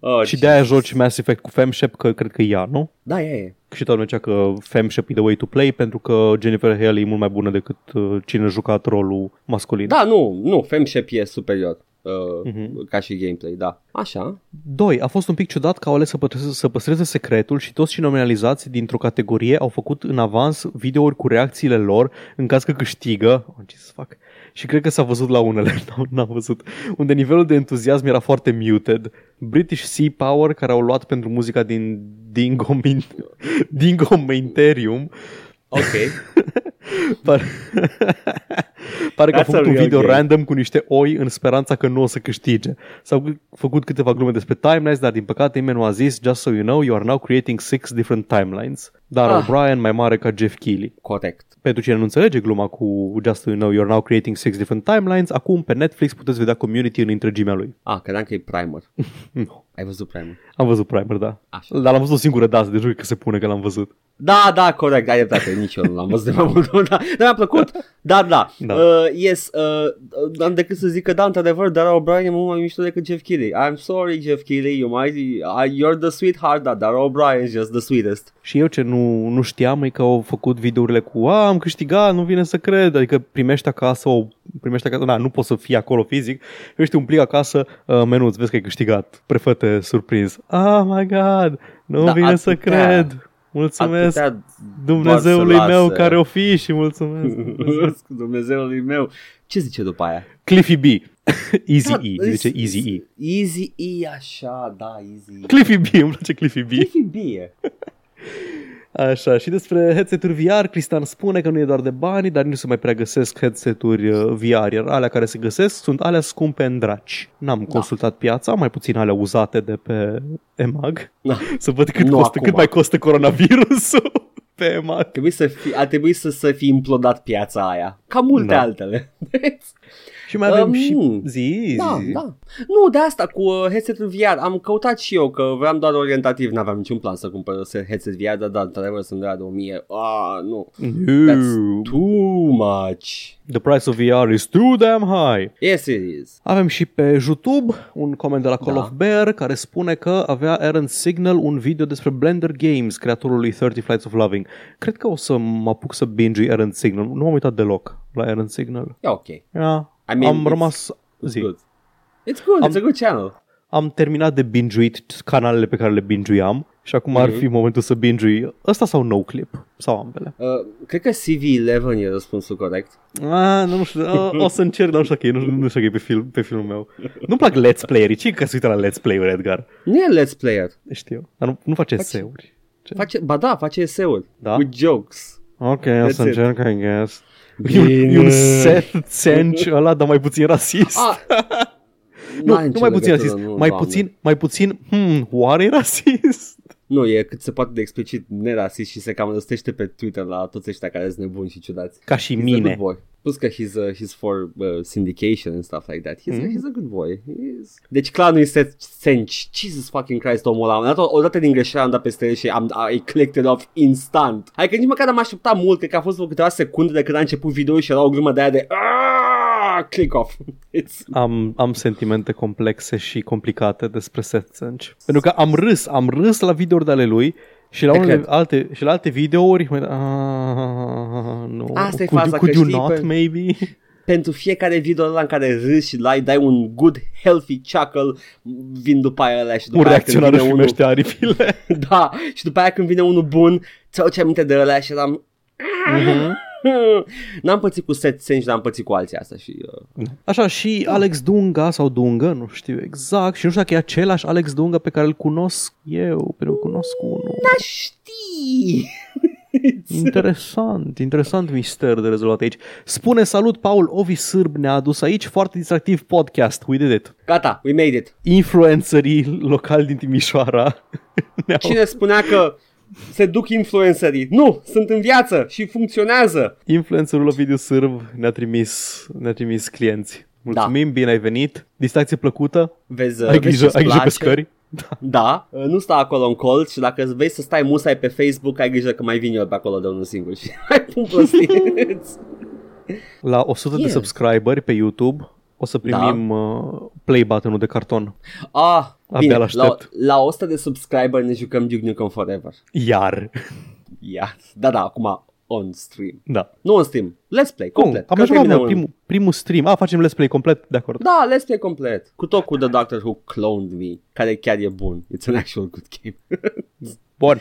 Speaker 1: Oh,
Speaker 2: Și de-aia joci Mass Effect cu Femshep, că cred că e ea, nu?
Speaker 1: Da, e, e.
Speaker 2: Și toată lumea zicea că Femshep e the way to play pentru că Jennifer Hale e mult mai bună decât uh, cine a jucat rolul masculin.
Speaker 1: Da, nu, nu, Femshep e superior. Uh,
Speaker 2: Mhm.
Speaker 1: ca și gameplay, da. Așa.
Speaker 2: 2. A fost un pic ciudat că au ales să păstreze, să păstreze secretul și toți cei nominalizați dintr-o categorie au făcut în avans videouri cu reacțiile lor în caz că câștigă. Oh, Jesus fuck. Și cred că s-a văzut la unele, <laughs> n-am, n-am văzut, unde nivelul de entuziasm era foarte muted. British Sea Power, care au luat pentru muzica din Dingo, Min- <laughs> Dingo Mainterium,
Speaker 1: Ok. <laughs>
Speaker 2: Pare, Pare că a
Speaker 1: That's
Speaker 2: făcut
Speaker 1: a
Speaker 2: un
Speaker 1: real
Speaker 2: video
Speaker 1: game.
Speaker 2: random cu niște oi în speranța că nu o să câștige. S-au făcut câteva glume despre timelines, dar din păcate nimeni nu a zis Just so you know, you are now creating six different timelines. Dar
Speaker 1: Ah.
Speaker 2: O'Brien mai mare ca Jeff Keighley.
Speaker 1: Corect.
Speaker 2: Pentru cine nu înțelege gluma cu Just so you know, you are now creating six different timelines, acum pe Netflix puteți vedea community în întregimea lui.
Speaker 1: Ah, credeam că e primer. <laughs>
Speaker 2: Nu.
Speaker 1: Ai văzut primer?
Speaker 2: Am văzut Primer, da.
Speaker 1: Așa.
Speaker 2: Dar l-am văzut o singură dată, deci că se pune că l-am văzut.
Speaker 1: Da, da, corect, ai dreptate, nici eu nu l-am văzut de mai mult, <laughs> da, dar mi-a plăcut, da, da,
Speaker 2: Da.
Speaker 1: Uh, yes, uh, am decât să zic că da, într-adevăr, Dara O'Brien e mult mai mișto decât Jeff Keighley, I'm sorry Jeff Keighley, you might, uh, you're the sweetheart, dar Dara O'Brien is just the sweetest.
Speaker 2: Și eu ce nu, nu știam e că au făcut videourile cu A, am câștigat, nu vine să cred, adică primești acasă o primești acasă, da, nu poți să fii acolo fizic, primești un plic acasă, uh, menu, vezi că ai câștigat, prefă-te surprins. Oh my god, nu
Speaker 1: Da,
Speaker 2: vine
Speaker 1: ar
Speaker 2: să
Speaker 1: putea-
Speaker 2: cred.
Speaker 1: Ar
Speaker 2: Mulțumesc
Speaker 1: putea
Speaker 2: Dumnezeului
Speaker 1: doar să
Speaker 2: meu
Speaker 1: lase.
Speaker 2: care o fi și <laughs> mulțumesc.
Speaker 1: Dumnezeului meu. Ce zice după aia?
Speaker 2: Cliffy B. <laughs> Easy
Speaker 1: Da,
Speaker 2: E, zice Easy E.
Speaker 1: Easy E, așa, da, Easy E.
Speaker 2: Cliffy B, îmi place Cliffy B.
Speaker 1: Cliffy B e. <laughs>
Speaker 2: Așa, și despre headset-uri VR, Cristian spune că nu e doar de bani, dar nu se mai prea găsesc headset-uri uh, VR, iar alea care se găsesc sunt alea scumpe în draci. N-am da. consultat piața, mai puțin alea uzate de pe EMAG,
Speaker 1: Da.
Speaker 2: să văd cât,
Speaker 1: Nu
Speaker 2: costă,
Speaker 1: acum.
Speaker 2: cât mai costă coronavirusul <laughs> pe EMAG.
Speaker 1: Trebuie să fi, a trebuit să, să fi implodat piața aia. Ca multe
Speaker 2: Da.
Speaker 1: altele. <laughs>
Speaker 2: Și mai avem
Speaker 1: Um,
Speaker 2: și
Speaker 1: nu.
Speaker 2: zi,
Speaker 1: da,
Speaker 2: zi.
Speaker 1: da. Nu, de asta cu uh, headset VR. Am căutat și eu că vreau doar orientativ. N-aveam niciun plan să cumpăr headset VR, dar da, într-adevăr sunt de la de 1000. Ah, nu. That's
Speaker 2: No.
Speaker 1: too much.
Speaker 2: The price of VR is too damn high.
Speaker 1: Yes, it is.
Speaker 2: Avem și pe YouTube un coment de la Call
Speaker 1: Da.
Speaker 2: of Bear care spune că avea Aaron Signal un video despre Blender Games, creatorul lui 30 Flights of Loving. Cred că o să mă apuc să binge Aaron Signal. Nu m-am uitat deloc la Aaron Signal.
Speaker 1: E ok.
Speaker 2: Yeah.
Speaker 1: I mean,
Speaker 2: am
Speaker 1: it's-
Speaker 2: rămas
Speaker 1: It's
Speaker 2: zi.
Speaker 1: good. It's good.
Speaker 2: Am-
Speaker 1: It's a good channel.
Speaker 2: Am terminat de binge canalele pe care le binge și acum ar
Speaker 1: Mhm.
Speaker 2: fi momentul să binge ăsta sau no clip sau ambele.
Speaker 1: Uh, cred că CV11 e răspunsul corect.
Speaker 2: Ah, nu, nu știu, o, o să încerc, dar nu știu că e, nu, nu știu că e pe, film, pe filmul meu. Nu-mi plac let's playerii, ce că se uită la let's play-uri, Edgar?
Speaker 1: Nu e let's player.
Speaker 2: Știu, dar nu, nu face
Speaker 1: Face-
Speaker 2: eseuri.
Speaker 1: Face, ba da, face eseuri.
Speaker 2: Da?
Speaker 1: With jokes.
Speaker 2: Ok, o
Speaker 1: That's
Speaker 2: să
Speaker 1: it.
Speaker 2: încerc, I guess. E un, e un Seth Cenci ăla, dar mai puțin rasist.
Speaker 1: Ah, <laughs>
Speaker 2: nu,
Speaker 1: n-are
Speaker 2: nu
Speaker 1: nicio
Speaker 2: mai puțin
Speaker 1: legătură,
Speaker 2: rasist,
Speaker 1: nu,
Speaker 2: mai
Speaker 1: doamne.
Speaker 2: puțin, mai puțin, hmm, oare e rasist?
Speaker 1: Nu, e cât se poate de explicit nerasist și se cam răstește pe Twitter la toți ăștia care sunt nebuni și ciudați.
Speaker 2: Ca și
Speaker 1: He's a
Speaker 2: mine.
Speaker 1: good boy. Plus că he's, uh, he's for uh, syndication and stuff like that. He's,
Speaker 2: Mhm.
Speaker 1: he's a good boy. He's... Deci clar nu este Senci. Jesus fucking Christ, omul ăla. Am dat o, o dată din greșeală, am dat peste el și am, I clicked it off instant. Adică nici măcar am așteptat mult, cred că a fost vreo câteva secunde de când a început video și era o glumă de aia de "Ah, click off. <laughs> It's...
Speaker 2: Am, am sentimente complexe și complicate despre Seth Cenci. Pentru că am râs, am râs la videouri de ale lui și la,
Speaker 1: Te
Speaker 2: unele
Speaker 1: cred.
Speaker 2: alte, și la alte videouri mă, ah, nu.
Speaker 1: Asta e
Speaker 2: could,
Speaker 1: faza,
Speaker 2: you, could
Speaker 1: că
Speaker 2: you
Speaker 1: știi,
Speaker 2: not,
Speaker 1: pe-
Speaker 2: maybe?
Speaker 1: pentru fiecare video ăla în care râzi și dai, dai un good healthy chuckle, vin după aia ăla și după
Speaker 2: Un
Speaker 1: aia când
Speaker 2: reacționar
Speaker 1: vine
Speaker 2: își
Speaker 1: unul,
Speaker 2: primește aripile. <laughs>
Speaker 1: Da, și după aia când vine unul bun, ți aduce aminte de ăla și eram...
Speaker 2: Mhm. <laughs>
Speaker 1: N-am pățit cu Seth Senci, dar am pățit cu alții asta și... Uh...
Speaker 2: Așa, și Alex Dunga sau Dunga, nu știu exact, și nu știu dacă e același Alex Dunga pe care îl cunosc eu, pentru că îl cunosc unul.
Speaker 1: Da, știi! <laughs>
Speaker 2: Interesant, interesant mister de rezolvat aici. Spune salut, Paul Ovi Sârb ne-a adus aici, foarte distractiv podcast, we did it.
Speaker 1: Gata, we made it.
Speaker 2: Influencerii locali din Timișoara <laughs> ne-au...
Speaker 1: Cine spunea că se duc influencerii? Nu, sunt în viață și funcționează.
Speaker 2: Influencerul Ovidiu Sârb ne-a trimis, ne-a trimis clienți. Mulțumim, bine ai venit. Distracție plăcută.
Speaker 1: Vezi, uh,
Speaker 2: Ai
Speaker 1: vezi
Speaker 2: grijă,
Speaker 1: ce-ți
Speaker 2: ai grijă pe
Speaker 1: place?
Speaker 2: scări.
Speaker 1: Da, uh, nu sta acolo în colț și dacă vrei să stai musai pe Facebook, ai grijă că mai vin eu pe acolo de unul singur și <laughs> mai pun prostii.
Speaker 2: La 100 de
Speaker 1: Yeah.
Speaker 2: subscriberi pe YouTube o să primim uh, play button-ul de carton.
Speaker 1: ah,
Speaker 2: Abia
Speaker 1: bine, la,
Speaker 2: l-aștept.
Speaker 1: la 100 de subscriber ne jucăm Duke Nukem Forever.
Speaker 2: Iar.
Speaker 1: Ia, da, da, acum on stream.
Speaker 2: Da.
Speaker 1: Nu on stream, let's play,
Speaker 2: Cum?
Speaker 1: complet.
Speaker 2: Am
Speaker 1: Că
Speaker 2: mai jucat
Speaker 1: terminăm
Speaker 2: mă,
Speaker 1: un-
Speaker 2: primul, primul stream. A, facem let's play complet, de acord.
Speaker 1: Da, let's play complet. Cu tot cu The Doctor Who Cloned Me, care chiar e bun. It's an actual good game. <laughs>
Speaker 2: Bun.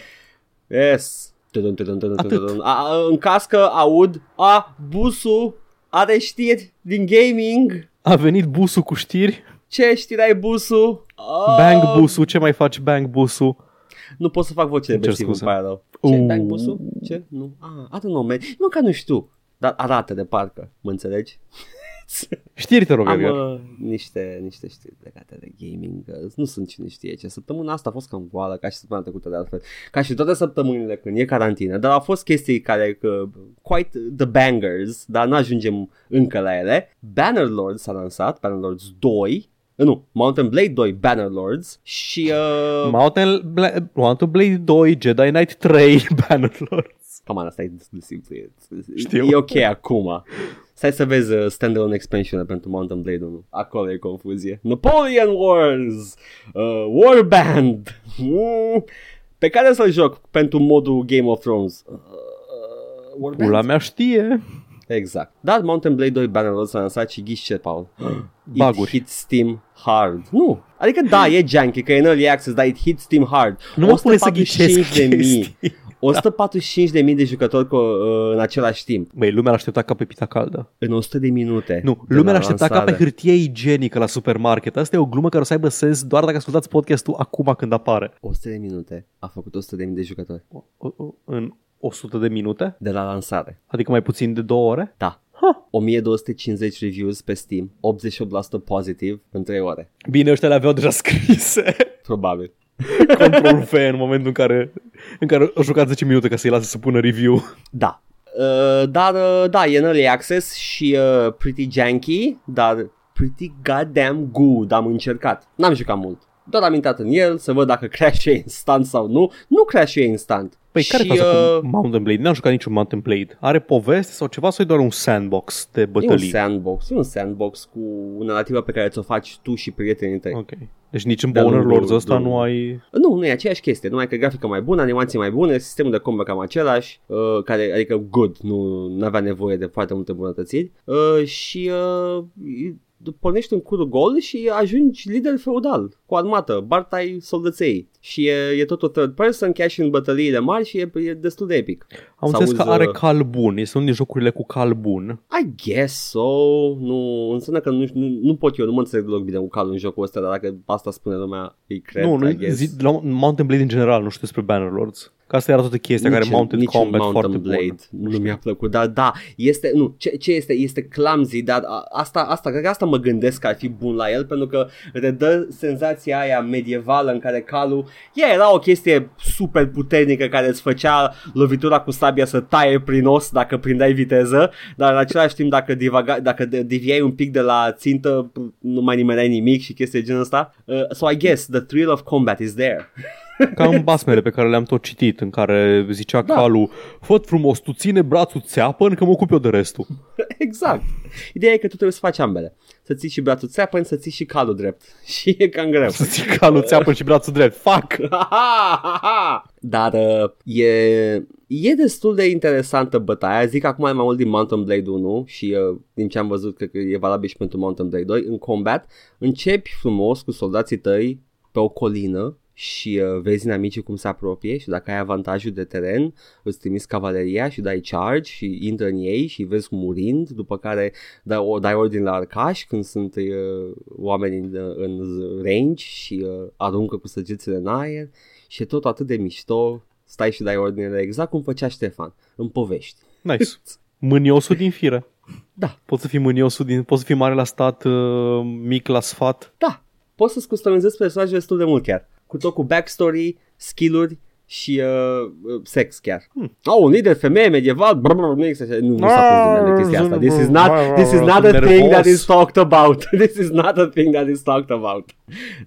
Speaker 1: yes. Tudun, tudun, tudun,
Speaker 2: Atât.
Speaker 1: tudun. A, a, în cască aud, a, busul are știri din gaming.
Speaker 2: A venit busul cu știri.
Speaker 1: Ce știri ai busul? A,
Speaker 2: Bang busul, ce mai faci bang busul?
Speaker 1: Nu pot să fac voce de
Speaker 2: Îmi cer
Speaker 1: Steve, îmi
Speaker 2: scuze.
Speaker 1: pare rău. Ce?
Speaker 2: Uh.
Speaker 1: Bang busul? Ce? Nu. Ah, I don't know, man. Nu că nu știu. Dar arată de parcă, mă înțelegi? <laughs>
Speaker 2: Știri te rog,
Speaker 1: Am
Speaker 2: Edgar.
Speaker 1: uh, niște, niște știri legate de gaming. uh, Nu sunt cine știe ce. Săptămâna asta a fost cam goală, ca și săptămâna trecută de altfel. Ca și toate săptămânile când e carantină. Dar au fost chestii care, că, quite the bangers, dar nu ajungem încă la ele. Bannerlords s-a lansat, Bannerlords 2. Uh, Nu, Mountain Blade 2, Bannerlords și... Uh,
Speaker 2: Mountain Bla- Mountain Blade 2, Jedi Knight 3, <laughs> Bannerlords.
Speaker 1: Cam asta e destul de simplu. E,
Speaker 2: Știu.
Speaker 1: e ok acum. Stai să vezi uh, standalone expansion pentru Mountain Blade 1. Acolo e confuzie. Napoleon Wars! Uh, Warband! Mm, pe care să-l joc pentru modul Game of Thrones? Uh, Warband?
Speaker 2: Pula mea știe.
Speaker 1: Exact. Dar Mountain Blade 2 Bannerlords s-a lansat și ghiși ce, Paul? <gasps> It
Speaker 2: Baguri.
Speaker 1: hit Steam hard. Nu. Adică da, e janky, că e în early access, dar it hit Steam hard.
Speaker 2: Nu mă pune să ghicesc
Speaker 1: 145.000.
Speaker 2: chestii.
Speaker 1: 145.000 de jucători cu, uh, în același timp.
Speaker 2: Băi, lumea l-aștepta ca pe pita caldă.
Speaker 1: În 100 de minute.
Speaker 2: Nu,
Speaker 1: de
Speaker 2: lumea
Speaker 1: la
Speaker 2: l-aștepta ca pe
Speaker 1: lansare.
Speaker 2: hârtie igienică la supermarket. Asta e o glumă care o să aibă sens doar dacă ascultați podcastul acum când apare.
Speaker 1: 100 de minute. A făcut 100 de mii de jucători.
Speaker 2: O- o- În 100 de minute?
Speaker 1: De la lansare.
Speaker 2: Adică mai puțin de două ore?
Speaker 1: Da.
Speaker 2: Ha.
Speaker 1: 1250 reviews pe Steam, 88% pozitiv în 3 ore.
Speaker 2: Bine, ăștia le aveau deja scrise.
Speaker 1: Probabil. <laughs>
Speaker 2: Control V în momentul în care, în care au jucat 10 minute ca să-i lase să pună review.
Speaker 1: Da. Uh, dar, uh, da, e în early access și uh, pretty janky, dar pretty goddamn good. Am încercat. N-am jucat mult. Doar am intrat în el să văd dacă <laughs> crash instant sau nu. Nu crash instant.
Speaker 2: Păi care e
Speaker 1: și,
Speaker 2: faza
Speaker 1: uh,
Speaker 2: cu Mountain Blade? N-am jucat niciun Mountain Blade. Are poveste sau ceva sau e doar un sandbox de
Speaker 1: E un
Speaker 2: bătălii?
Speaker 1: sandbox, e un sandbox cu o narrativă pe care ți-o faci tu și prietenii tăi.
Speaker 2: Ok. Deci nici în
Speaker 1: De-a
Speaker 2: Boner
Speaker 1: lungul
Speaker 2: Lords ăsta nu
Speaker 1: drumului.
Speaker 2: ai...
Speaker 1: Nu, nu e aceeași chestie, numai că grafica mai bună, animații mai bune, sistemul de combat cam același, uh, care, adică good, nu avea nevoie de foarte multe bunătățiri uh, și uh, pornești un curul gol și ajungi lider feudal cu armată, bartai soldăței și e, e tot o third person, chiar și în bătăliile mari și e, e destul de epic.
Speaker 2: Am
Speaker 1: Să
Speaker 2: înțeles că
Speaker 1: auzi,
Speaker 2: are
Speaker 1: uh,
Speaker 2: cal bun. Este unul din jocurile cu cal bun.
Speaker 1: I guess so, nu, înseamnă că nu, nu, nu pot eu, nu mă înțeleg deloc bine cu calul în jocul ăsta, dar dacă asta spune lumea, îi cred,
Speaker 2: nu, nu,
Speaker 1: I guess.
Speaker 2: zi, la Mountain Blade în general, nu știu despre Bannerlords. Că asta era toată chestia care Mounted
Speaker 1: nici
Speaker 2: Combat
Speaker 1: Mountain
Speaker 2: foarte
Speaker 1: Blade
Speaker 2: bun.
Speaker 1: nu mi-a plăcut, dar da, este, nu, ce, ce este, este clumsy, dar a- asta, asta, cred că asta mă gândesc că ar fi bun la el, pentru că redă senzația aia medievală în care calul, ea era o chestie super puternică care îți făcea lovitura cu sabia să taie prin os dacă prindeai viteză, dar în același timp dacă, divaga, dacă de- deviai un pic de la țintă, nu mai nimereai nimic și chestii de genul ăsta. Uh, so I guess the thrill of combat is there. <laughs>
Speaker 2: Ca în basmele pe care le-am tot citit, în care zicea
Speaker 1: Da.
Speaker 2: calul, fă frumos, tu ține brațul țeapăn că mă ocup eu de restul. <laughs>
Speaker 1: Exact. Ideea e că tu trebuie să faci ambele. Să ții și brațul țeapăn, să ții și calul drept. <laughs> Și e cam greu.
Speaker 2: Să ții calul țeapăn și brațul drept. Fac! <laughs>
Speaker 1: Dar uh, e, e destul de interesantă bătaia. Zic acum mai mult din Mountain Blade 1 și uh, din ce am văzut cred că e valabil și pentru Mountain Blade 2. În combat începi frumos cu soldații tăi pe o colină și uh, vezi inamicii cum se apropie și dacă ai avantajul de teren îți trimiți cavaleria și dai charge și intră în ei și îi vezi murind după care dai, o, dai ordine la arcași când sunt uh, oameni în, în range și uh, aruncă cu săgețile în aer și e tot atât de mișto stai și dai ordinele exact cum făcea Ștefan în povești.
Speaker 2: Nice. Mâniosul din fire.
Speaker 1: Da,
Speaker 2: Poți să fii mâniosul din... Poți să fii mare la stat, uh, mic la sfat.
Speaker 1: da, poți să-ți customizezi personajul destul de mult chiar. Cu tot cu backstory, skill-uri și uh, uh, sex chiar. Hmm. Oh, un lider femeie medieval, brr, brr, nu există așa, nu, nu s-a pus nimeni de chestia asta. This is not, this is not a thing that is talked about. <laughs> This is not a thing that is talked about.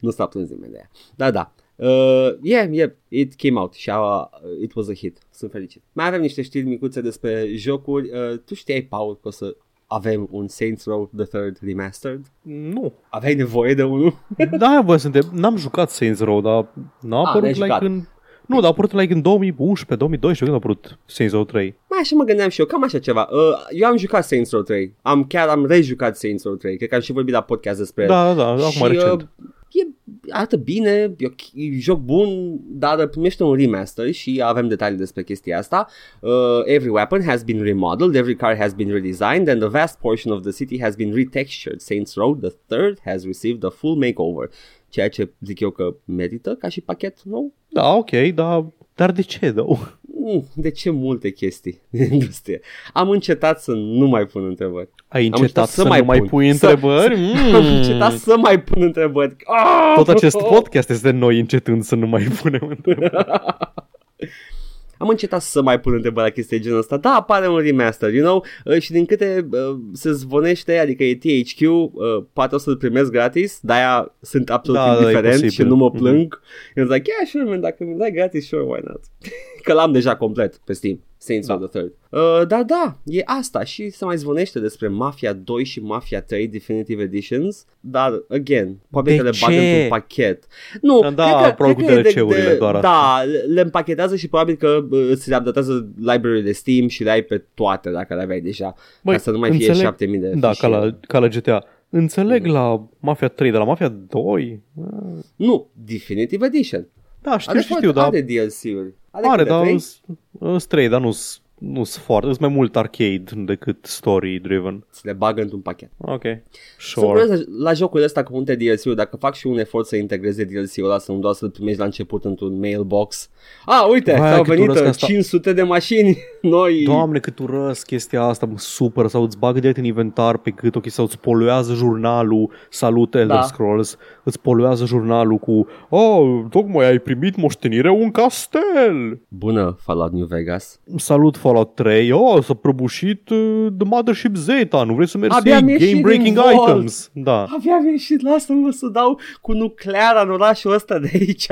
Speaker 1: nu s-a plâns nimeni de ea. Da, da. Uh, yeah, yeah, it came out și uh, it was a hit. Sunt fericit. Mai avem niște știri micuțe despre jocuri. Uh, tu știai, Paul, că o să avem un Saints Row the Third Remastered?
Speaker 2: Nu.
Speaker 1: Aveai nevoie de unul?
Speaker 2: Da, bă, suntem, n-am jucat Saints Row, dar n-a
Speaker 1: Ah,
Speaker 2: apărut
Speaker 1: n-ai
Speaker 2: like
Speaker 1: jucat.
Speaker 2: în... Nu, dar a apărut like în 2011, 2012, când a apărut Saints Row 3.
Speaker 1: Mai așa mă gândeam și eu, cam așa ceva. Uh, eu am jucat Saints Row 3. Am chiar am rejucat Saints Row 3. Cred că am și vorbit la podcast despre el.
Speaker 2: Da, da, da,
Speaker 1: și,
Speaker 2: acum recent.
Speaker 1: Uh, e, arată bine, e, ok, e joc bun, dar primește un remaster și avem detalii despre chestia asta. Uh, every weapon has been remodeled, every car has been redesigned and a vast portion of the city has been retextured. Saints Row, the third, has received a full makeover. Ceea ce zic eu că merită ca și pachet nou.
Speaker 2: Da, ok, dar, dar de ce, though?
Speaker 1: Mm, De ce multe chestii <laughs> din industrie? Am încetat să nu mai pun întrebări.
Speaker 2: Ai
Speaker 1: Am
Speaker 2: încetat să, nu mai
Speaker 1: pun.
Speaker 2: pui
Speaker 1: Să-
Speaker 2: întrebări?
Speaker 1: Să, <laughs> Am încetat să mai pun întrebări. Ah!
Speaker 2: Tot acest podcast este noi încetând să nu mai punem <laughs> întrebări.
Speaker 1: Am încetat să mai pun întrebări la chestii de genul ăsta. Da, apare un remaster, you know? Uh, și din câte uh, se zvonește, adică e THQ, uh, poate o să-l primesc gratis, de-aia sunt absolut
Speaker 2: Da, da, e
Speaker 1: indiferent și
Speaker 2: posibil.
Speaker 1: nu mă
Speaker 2: Mhm.
Speaker 1: plâng. Eu zic, like, yeah, sure, man, dacă mi dai gratis, sure, why not? <laughs> Că l-am deja complet pe Steam. Saints
Speaker 2: Da.
Speaker 1: Row the Third. Uh, dar da, e asta și se mai zvonește despre Mafia 2 și Mafia 3 Definitive Editions, dar, again, poate
Speaker 2: De
Speaker 1: că le
Speaker 2: ce?
Speaker 1: bagă într-un pachet. Nu,
Speaker 2: Da,
Speaker 1: cred că,
Speaker 2: probabil
Speaker 1: cred că
Speaker 2: cu
Speaker 1: e
Speaker 2: DLC-urile doar asta.
Speaker 1: Da, le- le împachetează și probabil că uh, îți adaptează library de Steam și le ai pe toate dacă le aveai deja,
Speaker 2: Băi,
Speaker 1: ca să nu mai fie
Speaker 2: înțeleg-
Speaker 1: 7000 de
Speaker 2: Da, ca
Speaker 1: fișiere.
Speaker 2: la, ca la GTA. Înțeleg la Mafia 3, dar la Mafia 2?
Speaker 1: Nu, Definitive Edition.
Speaker 2: Da, știu,
Speaker 1: Are,
Speaker 2: știu,
Speaker 1: foarte-
Speaker 2: știu, dar
Speaker 1: are DLC-uri. Are,
Speaker 2: are,
Speaker 1: câte,
Speaker 2: dar
Speaker 1: trei?
Speaker 2: sunt 3, dar nu sunt foarte, sunt mai mult arcade decât story driven.
Speaker 1: Ți le bagă într-un pachet.
Speaker 2: Ok,
Speaker 1: Sunt
Speaker 2: sure.
Speaker 1: curios la jocul ăsta cu multe DLC-uri, dacă fac și un efort să integreze DLC-ul ăla, să nu doar să-l primești la început într-un mailbox. Ah, uite,
Speaker 2: Vai,
Speaker 1: au
Speaker 2: cât
Speaker 1: venit
Speaker 2: urăsc
Speaker 1: uh,
Speaker 2: asta.
Speaker 1: 500 de mașini <laughs> noi.
Speaker 2: Doamne, cât urăsc chestia asta, mă supăr sau îți bagă direct în inventar pe cât ok, sau îți poluează jurnalul, salut Elder
Speaker 1: Da.
Speaker 2: Scrolls, îți poluează jurnalul cu Oh, tocmai ai primit moștenire un castel!
Speaker 1: Bună, Fallout New Vegas.
Speaker 2: Salut Fallout 3, oh, s-a prăbușit uh, The Mothership Zeta, nu vrei să mergi să
Speaker 1: Abia
Speaker 2: iei
Speaker 1: am ieșit
Speaker 2: game breaking
Speaker 1: din vault.
Speaker 2: items? Da.
Speaker 1: Aveam ieșit, lasă-mă să dau cu nucleara în orașul ăsta de aici.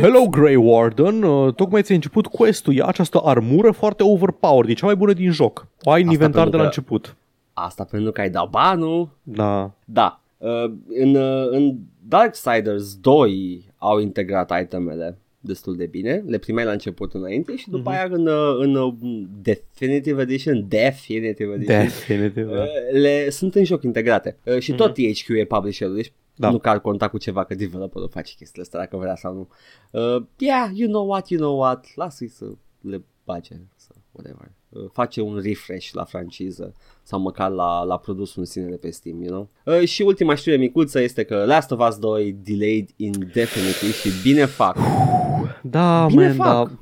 Speaker 2: Hello Grey Warden, uh, tocmai ți-ai început quest-ul, ia această armură foarte overpowered, e cea mai bună din joc. O ai în
Speaker 1: Asta
Speaker 2: inventar de
Speaker 1: pentru
Speaker 2: la
Speaker 1: că-
Speaker 2: început.
Speaker 1: Asta pentru că ai dat banul.
Speaker 2: Da.
Speaker 1: Da. Uh, în, uh, în Darksiders 2 au integrat itemele destul de bine, le primeai la început înainte și după
Speaker 2: Mhm.
Speaker 1: aia în, uh, în uh, Definitive Edition, Definitive Edition,
Speaker 2: Definitiv. da.
Speaker 1: uh, le sunt în joc integrate. Uh, și tot THQ e publisherul, deci
Speaker 2: Da.
Speaker 1: nu că ar conta cu ceva că developerul face chestiile astea dacă vrea sau nu. Uh, yeah, you know what, you know what, lasă-i să le bage, să, whatever. Uh, face un refresh la franciză sau măcar la, la produsul în sine de pe Steam, you know? Uh, și ultima știre micuță este că Last of Us 2 delayed indefinitely și bine fac.
Speaker 2: Da,
Speaker 1: Bine
Speaker 2: man,
Speaker 1: fac.
Speaker 2: da.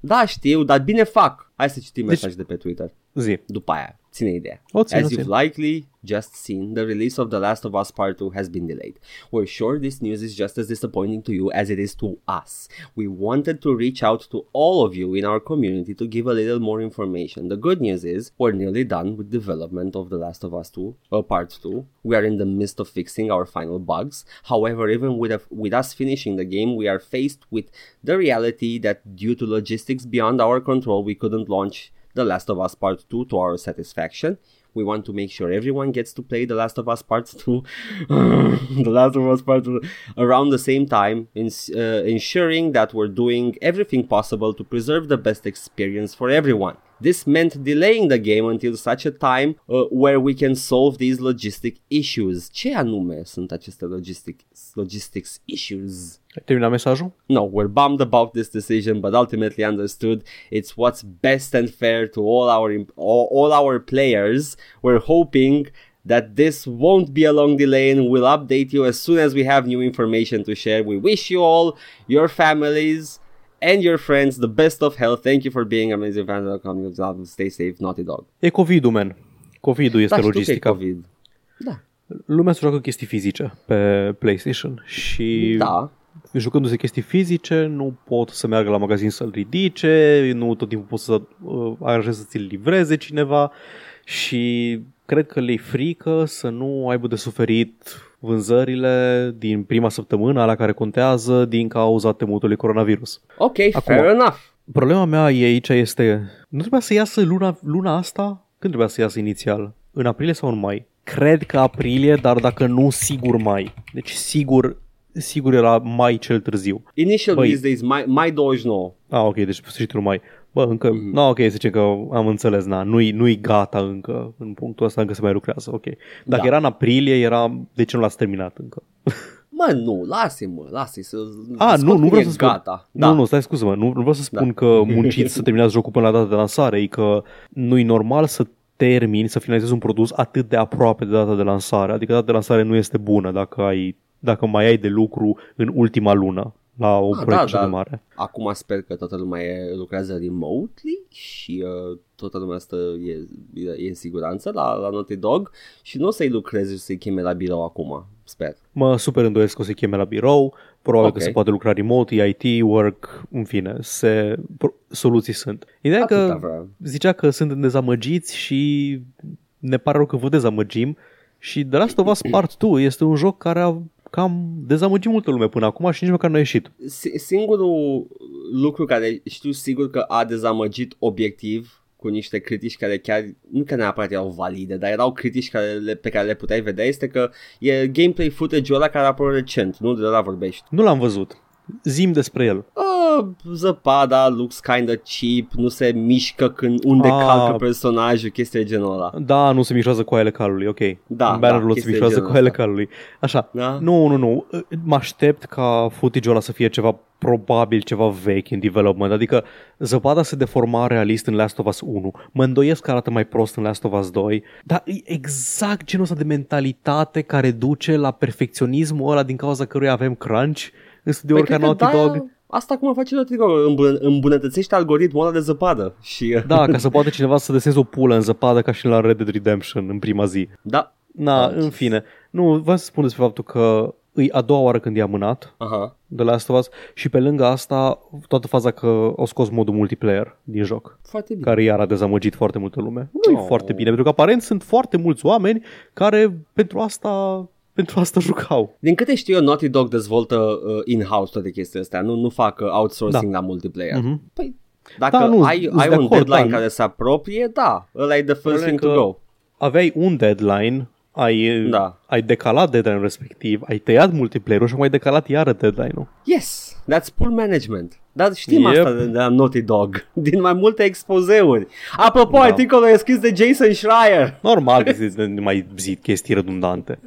Speaker 1: Da, știu, dar bine fac. Hai să citim
Speaker 2: Deci-
Speaker 1: mesaj de pe Twitter.
Speaker 2: Zi.
Speaker 1: După aia, ține. As you've likely just seen, the release of The Last of Us Part 2 has been delayed. We're sure this news is just as disappointing to you as it is to us. We wanted to reach out to all of you in our community to give a little more information. The good news is we're nearly done with development of The Last of Us 2, uh, Part 2. We are in the midst of fixing our final bugs. However, even with, a, with us finishing the game, we are faced with the reality that due to logistics beyond our control, we couldn't launch The Last of Us Part 2 to our satisfaction. We want to make sure everyone gets to play The Last of Us Part 2, <laughs> The Last of Us Part 2 around the same time, uh, ensuring that we're doing everything possible to preserve the best experience for everyone. This meant delaying the game until such a time uh, where we can solve these logistic issues. Ce anume sunt aceste logistic, logistics issues?
Speaker 2: Ai terminat mesajul?
Speaker 1: No, we're bummed about this decision, but ultimately understood it's what's best and fair to all our imp- all, all our players. We're hoping that this won't be a long delay and we'll update you as soon as we have new information to share. We wish you all, your families, and your friends the best of health. Thank you for being amazing fans of coming. Stay safe, Naughty Dog.
Speaker 2: E COVID-ul, man. COVID-ul este
Speaker 1: Da, știu că e
Speaker 2: logistica.
Speaker 1: COVID. Da.
Speaker 2: Lumea se joacă chestii fizice pe PlayStation și
Speaker 1: Da.
Speaker 2: jucându-se chestii fizice, nu pot să meargă la magazin să-l ridice, nu tot timpul pot să uh, aranjeze să ți-l livreze cineva și cred că le-i frică să nu aibă de suferit vânzările din prima săptămână la care contează din cauza temutului coronavirus.
Speaker 1: Ok,
Speaker 2: Acum-
Speaker 1: fair enough.
Speaker 2: Problema mea e aici este, nu trebuia să iasă luna, luna asta? Când trebuia să iasă inițial? În aprilie sau în mai? Cred că aprilie, dar dacă nu, sigur mai. Deci sigur, sigur era mai cel târziu.
Speaker 1: Initial
Speaker 2: Băi.
Speaker 1: release days, mai, mai 29.
Speaker 2: Ah, ok, deci sfârșitul mai. Bă, încă, mm. no, ok, zice că am înțeles, na, nu-i, nu-i gata încă, în punctul ăsta încă se mai lucrează, ok. Dacă
Speaker 1: Da.
Speaker 2: era în aprilie, era, de ce nu l-ați terminat încă? <laughs>
Speaker 1: Mă, nu, lasă-mă, lasă să
Speaker 2: A,
Speaker 1: scot
Speaker 2: nu, nu
Speaker 1: cum
Speaker 2: vreau
Speaker 1: e
Speaker 2: să spun.
Speaker 1: Gata.
Speaker 2: Da.
Speaker 1: Da.
Speaker 2: Nu, nu, stai scuză-mă, nu, nu vreau să spun
Speaker 1: Da.
Speaker 2: că munciți să terminați jocul până la data de lansare, e că nu-i normal să termini, să finalizezi un produs atât de aproape de data de lansare. Adică data de lansare nu este bună dacă, ai, dacă mai ai de lucru în ultima lună la o
Speaker 1: Ah,
Speaker 2: proiect
Speaker 1: da,
Speaker 2: așa
Speaker 1: da.
Speaker 2: de mare.
Speaker 1: Acum sper că toată lumea e, lucrează remotely și uh, toată lumea asta e, e, e în siguranță la, la Naughty Dog și nu o să-i lucreze și să-i cheme la birou acum, sper.
Speaker 2: Mă super îndoiesc că o să cheme la birou, probabil
Speaker 1: Ok.
Speaker 2: că se poate lucra remote, e IT, work, în fine, se, pro- soluții sunt. Ideea e
Speaker 1: Atâta
Speaker 2: că
Speaker 1: vreau.
Speaker 2: zicea că suntem dezamăgiți și ne pare rău că vă dezamăgim și The Last of Us Part 2 este un joc care a cam dezamăgit multă lume până acum și nici măcar nu a ieșit.
Speaker 1: Si- Singurul lucru care știu sigur că a dezamăgit obiectiv cu niște critici care chiar, nu că neapărat erau valide, dar erau critici care le, pe care le puteai vedea, este că e gameplay footage-ul ăla care a apărut recent, nu de la vorbești.
Speaker 2: Nu l-am văzut. Zim despre el.
Speaker 1: Uh, zăpada looks kinda cheap, nu se mișcă când unde
Speaker 2: Ah.
Speaker 1: calcă personajul, chestii de genul ăla.
Speaker 2: Da, nu se mișoară coaiele calului, ok.
Speaker 1: Da,
Speaker 2: În bannerul
Speaker 1: da,
Speaker 2: se
Speaker 1: chestii de
Speaker 2: mișoară
Speaker 1: genul
Speaker 2: coaiele
Speaker 1: ăsta.
Speaker 2: calului. Așa.
Speaker 1: Da?
Speaker 2: Nu, nu, nu. Mă aștept ca footage-ul ăla să fie ceva probabil ceva vechi în development. Adică zăpada se deforma realist în Last of Us 1. Mă îndoiesc că arată mai prost în Last of Us 2. Dar e exact genul ăsta de mentalitate care duce la perfecționismul ăla din cauza căruia avem crunch în studiouri ca
Speaker 1: cred că
Speaker 2: Naughty
Speaker 1: da,
Speaker 2: Dog.
Speaker 1: Asta cum face Naughty Dog, îmbun- îmbunătățește algoritmul ăla de zăpadă și... uh,
Speaker 2: Da, ca să poată cineva să deseneze o pulă în zăpadă ca și la Red Dead Redemption în prima zi.
Speaker 1: da.
Speaker 2: Na,
Speaker 1: Ah,
Speaker 2: în fine. Nu, vreau să spun despre faptul că e a doua oară când e amânat
Speaker 1: Aha.
Speaker 2: de Last of Us și pe lângă asta toată faza că au scos modul multiplayer din joc,
Speaker 1: Foarte bine.
Speaker 2: care iar a dezamăgit foarte multă lume. Nu e
Speaker 1: Oh.
Speaker 2: foarte bine, pentru că aparent sunt foarte mulți oameni care pentru asta pentru asta jucau.
Speaker 1: Din câte știu eu, Naughty Dog dezvoltă uh, in-house toate chestiile astea, nu, nu fac uh, outsourcing la multiplayer.
Speaker 2: Mhm.
Speaker 1: Păi, dacă
Speaker 2: Da, nu,
Speaker 1: ai,
Speaker 2: sunt
Speaker 1: ai
Speaker 2: de
Speaker 1: un
Speaker 2: acord,
Speaker 1: deadline
Speaker 2: da.
Speaker 1: care se apropie, da, ăla e the first
Speaker 2: Problema
Speaker 1: thing
Speaker 2: e
Speaker 1: to
Speaker 2: că-
Speaker 1: go.
Speaker 2: Aveai un deadline, ai,
Speaker 1: Da.
Speaker 2: ai decalat deadline respectiv, ai tăiat multiplayer-ul și acum ai decalat iară deadline-ul.
Speaker 1: Yes, that's poor management. Dar știm
Speaker 2: Yep.
Speaker 1: asta de, de la Naughty Dog, <laughs> din mai multe expozeuri. Apropo,
Speaker 2: Da.
Speaker 1: articolul e scris de Jason Schreier.
Speaker 2: Normal că se mai zi chestii redundante.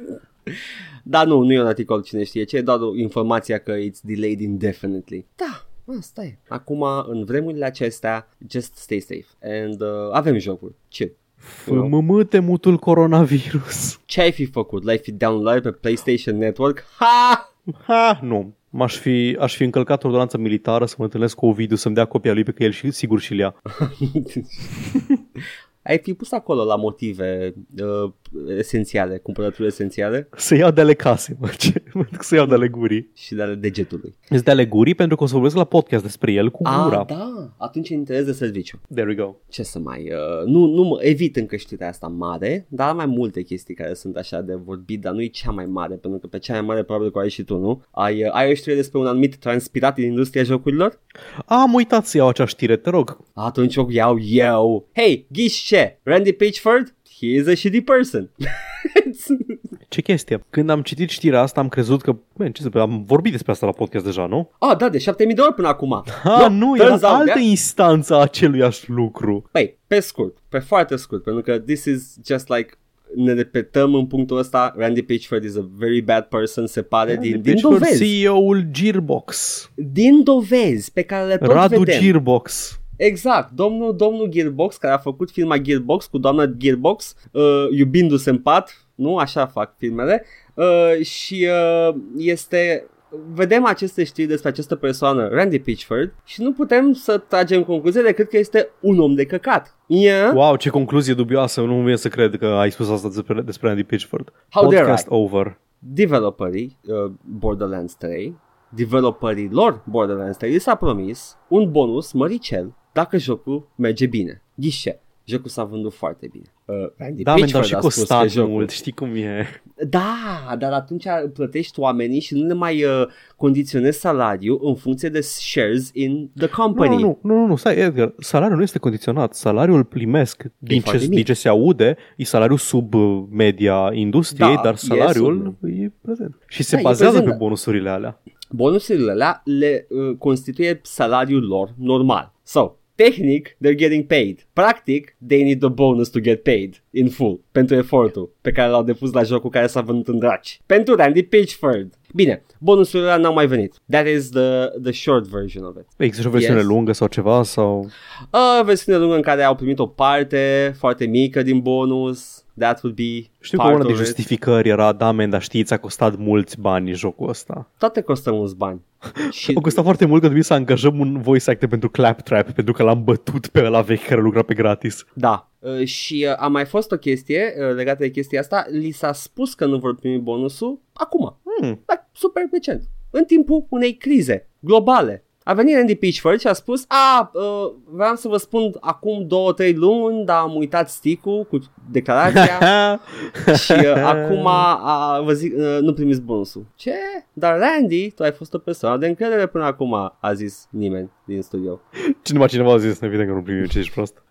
Speaker 2: <laughs>
Speaker 1: Da, nu, nu e un articol cine știe ce, e doar o informația că it's delayed indefinitely. Da, asta e. Acum, în vremurile acestea, just stay safe. And uh, avem jocuri. Ce?
Speaker 2: FMM temutul coronavirus. <laughs>
Speaker 1: Ce ai fi făcut? L-ai fi download pe PlayStation Network? Ha!
Speaker 2: Ha, nu. M-aș fi, aș fi încălcat ordonanța militară să mă întâlnesc cu Ovidiu să-mi dea copia lui pe că el și, sigur și-l ia. <laughs>
Speaker 1: ai fi pus acolo la motive uh, esențiale, cumpărături esențiale
Speaker 2: Să iau de ale case, mă, ce? Mă duc să iau de ale gurii.
Speaker 1: și de ale degetului.
Speaker 2: Îți de ale gurii pentru că o să vorbesc la podcast despre el cu gura.
Speaker 1: Ah, da, atunci interes de serviciu.
Speaker 2: There we go.
Speaker 1: ce să mai... Uh, nu, nu mă, evit încă știrea asta mare, dar am mai multe chestii care sunt așa de vorbit, dar nu e cea mai mare, pentru că pe cea mai mare probabil că o ai și tu, nu? Ai, uh, ai o știre despre un anumit transpirat din industria jocurilor?
Speaker 2: Am uitat să iau acea știre, te rog.
Speaker 1: Atunci o iau eu. Hey, ghiși ce? Randy Pitchford? He is a shitty person. <laughs>
Speaker 2: Ce chestie? Când am citit știrea asta am crezut că, man, ce să am vorbit despre asta la podcast deja, nu?
Speaker 1: ah, da, de 7000 de ori până acum.
Speaker 2: Ha, nu, era
Speaker 1: turns out
Speaker 2: altă
Speaker 1: that-
Speaker 2: instanță a aceluiași lucru.
Speaker 1: Păi, pe scurt, pe foarte scurt, pentru că this is just like ne repetăm în punctul ăsta, Randy Pitchford is a very bad person, se pare, din, din
Speaker 2: Pitchford,
Speaker 1: dovezi.
Speaker 2: CEO-ul Gearbox.
Speaker 1: din dovezi pe care le tot
Speaker 2: Radu
Speaker 1: vedem.
Speaker 2: Gearbox.
Speaker 1: Exact, domnul, domnul Gearbox care a făcut firma Gearbox cu doamna Gearbox uh, iubindu-se în pat, nu? Așa fac filmele uh, și uh, este vedem aceste știri despre această persoană, Randy Pitchford, și nu putem să tragem concluzie decât că este un om de căcat. Yeah?
Speaker 2: Wow, ce concluzie dubioasă, nu vine să cred că ai spus asta despre, despre Andy Pitchford.
Speaker 1: How dare
Speaker 2: Podcast
Speaker 1: I?
Speaker 2: over.
Speaker 1: Developerii uh, Borderlands 3 developerilor Borderlands 3 li s-a promis un bonus măricel dacă jocul merge bine. Ghișe. Jocul s-a vândut foarte bine. Uh, Randy
Speaker 2: Da, men, dar
Speaker 1: Pitchford
Speaker 2: și
Speaker 1: a spus
Speaker 2: costat
Speaker 1: că jocul-
Speaker 2: mult, știi cum e.
Speaker 1: Da, dar atunci plătești oamenii și nu le mai uh, condiționezi salariul în funcție de shares in the company.
Speaker 2: Nu, nu, nu, nu, nu, stai, Edgar, salariul nu este condiționat. Salariul îl primesc din
Speaker 1: foarte
Speaker 2: ce,
Speaker 1: mic.
Speaker 2: din ce se aude, e salariul sub uh, media industriei,
Speaker 1: Da,
Speaker 2: dar
Speaker 1: e
Speaker 2: salariul
Speaker 1: sub-
Speaker 2: e prezent. Și se
Speaker 1: Da, e
Speaker 2: bazează
Speaker 1: prezent,
Speaker 2: pe
Speaker 1: da.
Speaker 2: bonusurile alea.
Speaker 1: Bonusurile alea le uh, constituie salariul lor normal. So, tehnic, they're getting paid. Practic, they need the bonus to get paid in full pentru efortul pe care l-au depus la jocul care s-a vândut în draci. Pentru Randy Pitchford. Bine, bonusurile alea n-au mai venit. That is the, the short version of it.
Speaker 2: Există și o versiune
Speaker 1: Yes.
Speaker 2: lungă sau ceva? sau
Speaker 1: A versiune lungă în care au primit o parte foarte mică din bonus. That would be
Speaker 2: Știu că
Speaker 1: part
Speaker 2: una din
Speaker 1: of it.
Speaker 2: justificări era, da, men, dar știți, a costat mulți bani jocul ăsta.
Speaker 1: Toate costă mulți bani. <laughs> Și
Speaker 2: A costat foarte mult că trebuie să angajăm un voice actor pentru Claptrap, pentru că l-am bătut pe ăla vechi care lucra pe gratis.
Speaker 1: Da, uh, și uh, a mai fost o chestie uh, legată de chestia asta, li s-a spus că nu vor primi bonusul acum,
Speaker 2: Hmm.
Speaker 1: like, super recent, în timpul unei crize globale. A venit Randy Pitchford și a spus, a, uh, vreau să vă spun acum două, trei luni, dar am uitat stick-ul cu declarația <laughs> și uh, acum a, vă zic, uh, nu primiți bonusul. Ce? Dar Randy, tu ai fost o persoană de încredere până acum, a zis nimeni din studio.
Speaker 2: Cineva, cineva a zis, evident că nu primim ce ești prost.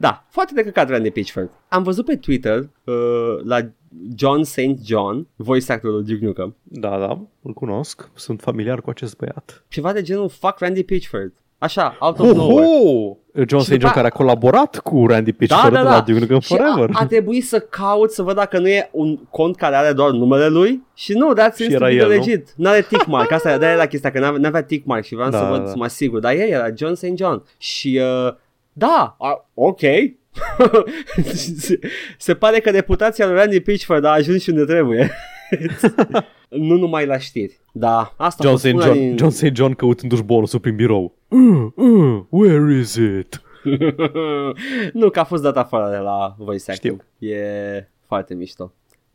Speaker 1: Da, foarte de căcat Randy Pitchford. Am văzut pe Twitter uh, la John St. John, voice actorul Duke Nukem,
Speaker 2: Da, da, îl cunosc, sunt familiar cu acest băiat.
Speaker 1: ceva de genul Fuck Randy Pitchford. Așa, out of nowhere.
Speaker 2: Oho! John
Speaker 1: Și
Speaker 2: St.
Speaker 1: după
Speaker 2: John care a colaborat cu Randy Pitchford de la Duke Nukem
Speaker 1: Da, Și
Speaker 2: Forever.
Speaker 1: a, a trebuit să caut să văd dacă nu e un cont care are doar numele lui și nu, that's
Speaker 2: Și
Speaker 1: seems
Speaker 2: era
Speaker 1: to be
Speaker 2: el, nu?
Speaker 1: legit. Nu are tick mark, asta de la chestia, că n-avea, n-avea tick mark și vreau
Speaker 2: Da,
Speaker 1: să
Speaker 2: da,
Speaker 1: văd,
Speaker 2: da.
Speaker 1: să mă asigur, dar el era John St. John. Și uh, da, a, ok. se, <laughs> se pare că reputația lui Randy Pitchford a ajuns și unde trebuie. <laughs> nu numai la știri. Da, asta a
Speaker 2: John
Speaker 1: fost
Speaker 2: St.
Speaker 1: una
Speaker 2: John,
Speaker 1: din...
Speaker 2: John St. John căutându-și bonusul prin birou. Uh, uh, where is it? <laughs>
Speaker 1: nu, că a fost dat afară de la voice acting.
Speaker 2: Știu.
Speaker 1: E foarte mișto.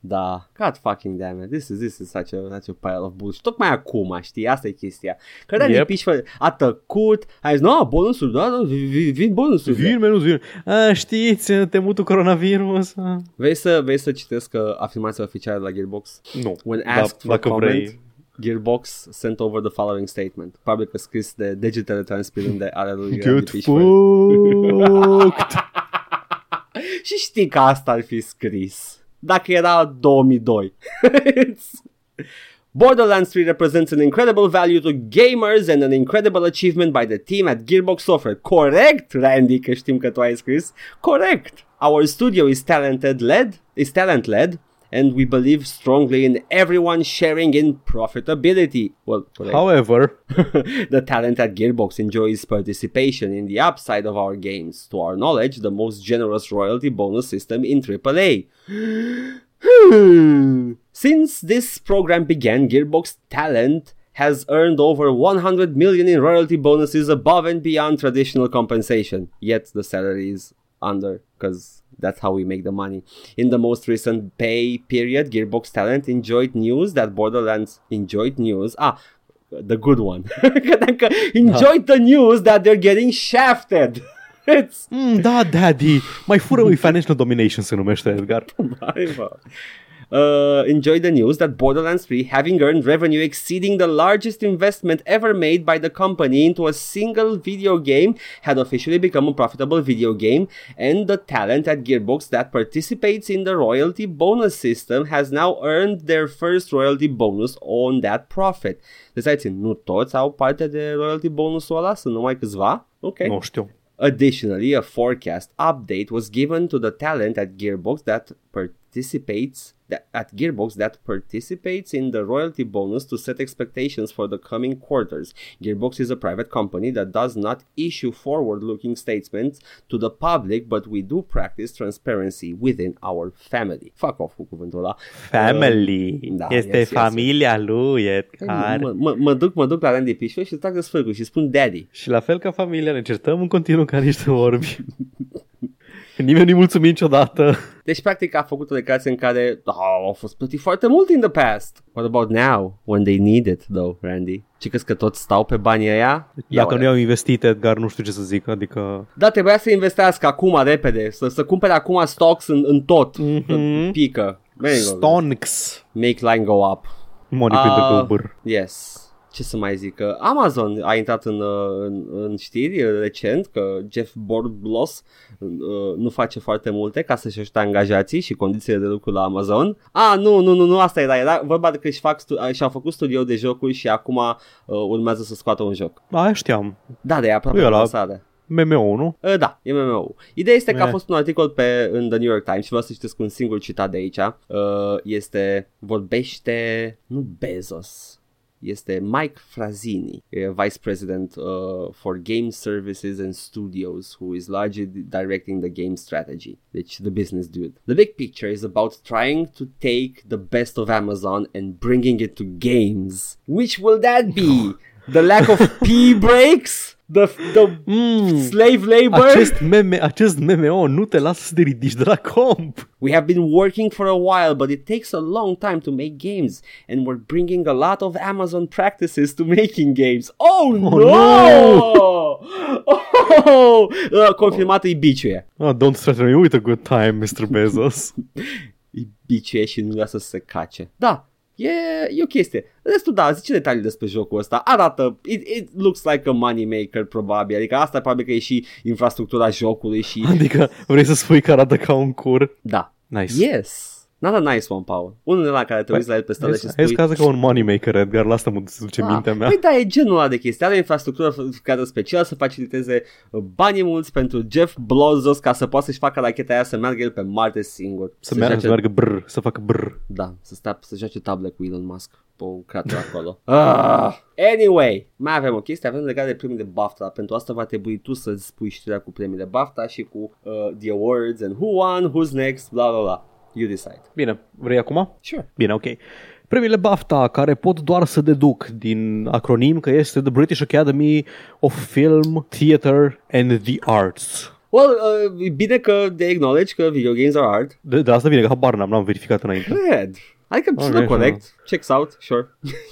Speaker 1: Da, god fucking damn it, this is, this is such a, such a pile of bullshit. Tocmai acum, știi, asta e chestia. Că Randy
Speaker 2: Yep.
Speaker 1: Pitchford a tăcut, a zis, nu, bonusul, da, da, vin, vin- vin bonusul.
Speaker 2: Vin, menus, vin. A, știți, temutul coronavirus? A,
Speaker 1: Vrei să, vrei să citesc uh, afirmația oficială de la Gearbox?
Speaker 2: Nu,
Speaker 1: When
Speaker 2: Da,
Speaker 1: asked for
Speaker 2: dacă
Speaker 1: comment,
Speaker 2: vrei.
Speaker 1: Gearbox sent over the following statement. Probabil că scris de degetele transpirând ale lui Randy
Speaker 2: Get
Speaker 1: Pitchford.
Speaker 2: fucked. <laughs>
Speaker 1: Și știi că asta ar fi scris. Dacă era 2002. Borderlands 3 represents an incredible value to gamers and an incredible achievement by the team at Gearbox Software. Correct, Randy, că știm că tu ai scris. Correct. Our studio is talented led, is talent led and we believe strongly in everyone sharing in profitability. Well.
Speaker 2: However, <laughs>
Speaker 1: the talent at Gearbox enjoys participation in the upside of our games. To our knowledge, the most generous royalty bonus system in AAA. <gasps> Since this program began, Gearbox Talent has earned over 100 million in royalty bonuses above and beyond traditional compensation. Yet the salary is under because that's how we make the money. In the most recent pay period, Gearbox Talent enjoyed news that Borderlands enjoyed news. Ah, the good one. Că <laughs> enjoyed the news that they're getting shafted. <laughs> It's
Speaker 2: mm, da, daddy, mai fură-mi financial domination se numește, Edgar. <laughs>
Speaker 1: Hai, bă. Uh, enjoy the news that Borderlands 3, having earned revenue exceeding the largest investment ever made by the company into a single video game, had officially become a profitable video game, and the talent at Gearbox that participates in the royalty bonus system has now earned their first royalty bonus on that profit. Deci, stai nu toți au parte de royalty bonusul ăla? Sunt numai câțiva? Ok.
Speaker 2: Nu știu.
Speaker 1: Additionally, a forecast update was given to the talent at Gearbox that participates that, at Gearbox that participates in the royalty bonus to set expectations for the coming quarters. Gearbox is a private company that does not issue forward-looking statements to the public, but we do practice transparency within our family. Fuck off cu cuvântul ăla.
Speaker 2: Family.
Speaker 1: da,
Speaker 2: este
Speaker 1: yes, yes,
Speaker 2: familia lui, Edgar.
Speaker 1: Mă, mă, mă, duc, mă duc la Randy Pitchford și îl trag de sfârgul și spun daddy.
Speaker 2: Și la fel ca familia ne certăm în continuu ca niște orbi. <laughs> <laughs> Nimeni nu-i mulțumit niciodată.
Speaker 1: Deci, practic, a făcut o declarație în care oh, au fost plătit foarte mult in the past. What about now, when they need it, though, Randy? Ce crezi că toți stau pe banii ăia?
Speaker 2: Dacă nu i-au investit, Edgar, nu știu ce să zic, adică...
Speaker 1: Da, trebuia să investească acum, repede, să, să cumpere acum stocks în, în tot,
Speaker 2: Mhm.
Speaker 1: pică. Very good.
Speaker 2: Stonks.
Speaker 1: Make line go up.
Speaker 2: Money
Speaker 1: Ah.
Speaker 2: uh, the Uber.
Speaker 1: Yes. Ce să mai zic? că Amazon a intrat în, uh, în, în știri uh, recent că Jeff Bezos uh, nu face foarte multe ca să-și ajute angajații și condițiile de lucru la Amazon. Ah, nu, nu, nu, nu asta era. Era vorba de că își fac stu- și-au făcut studio de jocuri și acum uh, urmează să scoată un joc.
Speaker 2: Aia știam.
Speaker 1: Da, de e aproape
Speaker 2: E
Speaker 1: de
Speaker 2: ăla.
Speaker 1: lansare.
Speaker 2: MMO, nu?
Speaker 1: Uh, da, e MMO. Ideea este că a
Speaker 2: Eh.
Speaker 1: fost un articol pe, în The New York Times și vreau să citesc un singur citat de aici. Uh, este, vorbește, nu Bezos, este Mike Frazini, e Vice President uh, for Game Services and Studios, who is largely directing the game strategy. Deci, the business dude. The big picture is about trying to take the best of Amazon and bringing it to games. Which will that be? <laughs> The lack of P breaks? The, the
Speaker 2: Mm.
Speaker 1: slave labor?
Speaker 2: Acest, meme, acest MMO nu te lasă să te ridici de la comp.
Speaker 1: We have been working for a while, but it takes a long time to make games, and we're bringing a lot of Amazon practices to making games. Oh, no! <laughs> Oh! Uh, confirmat îi biciuie.
Speaker 2: Oh, don't threaten me with a good time, Mr. Bezos.
Speaker 1: Îi <laughs> biciuie și nu lasă să se cace. Da, e, e o chestie. Restul, da, zice detalii despre jocul ăsta. Arată, it, it looks like a money maker, probabil. Adică asta probabil că e și infrastructura jocului și...
Speaker 2: adică vrei să spui că arată ca un cur?
Speaker 1: Da.
Speaker 2: Nice.
Speaker 1: Yes! Not a nice one, Paul. Unul la care te uiți la el pe stradă și
Speaker 2: Hai
Speaker 1: spui...
Speaker 2: să caza ca un moneymaker, Edgar, la asta mă duce
Speaker 1: Da.
Speaker 2: mintea mea.
Speaker 1: Păi da, e genul ăla de chestii. Are o infrastructură f- creată special să faciliteze uh, banii mulți pentru Jeff Bezos ca să poată să-și facă racheta aia să meargă el pe Marte singur.
Speaker 2: Să, meargă, să
Speaker 1: joace,
Speaker 2: meargă brr, să facă brr.
Speaker 1: Da, să, stea, să joace table cu Elon Musk pe un crater acolo. ah. Anyway, mai avem o chestie, avem legat de premiile BAFTA. Pentru asta va trebui tu să-ți spui știrea cu premiile BAFTA și cu uh, the awards and who won, who's next, bla bla bla. You decide.
Speaker 2: Bine, vrei acum?
Speaker 1: Sure.
Speaker 2: Bine, ok. Premiile BAFTA, care pot doar să deduc din acronim că este The British Academy of Film, Theatre and the Arts.
Speaker 1: Well, uh, e bine că they acknowledge că video games are art.
Speaker 2: De, de asta vine, că habar n-am, n-am verificat înainte.
Speaker 1: Cred. Adică
Speaker 2: Ok,
Speaker 1: sună corect. Checks out, sure.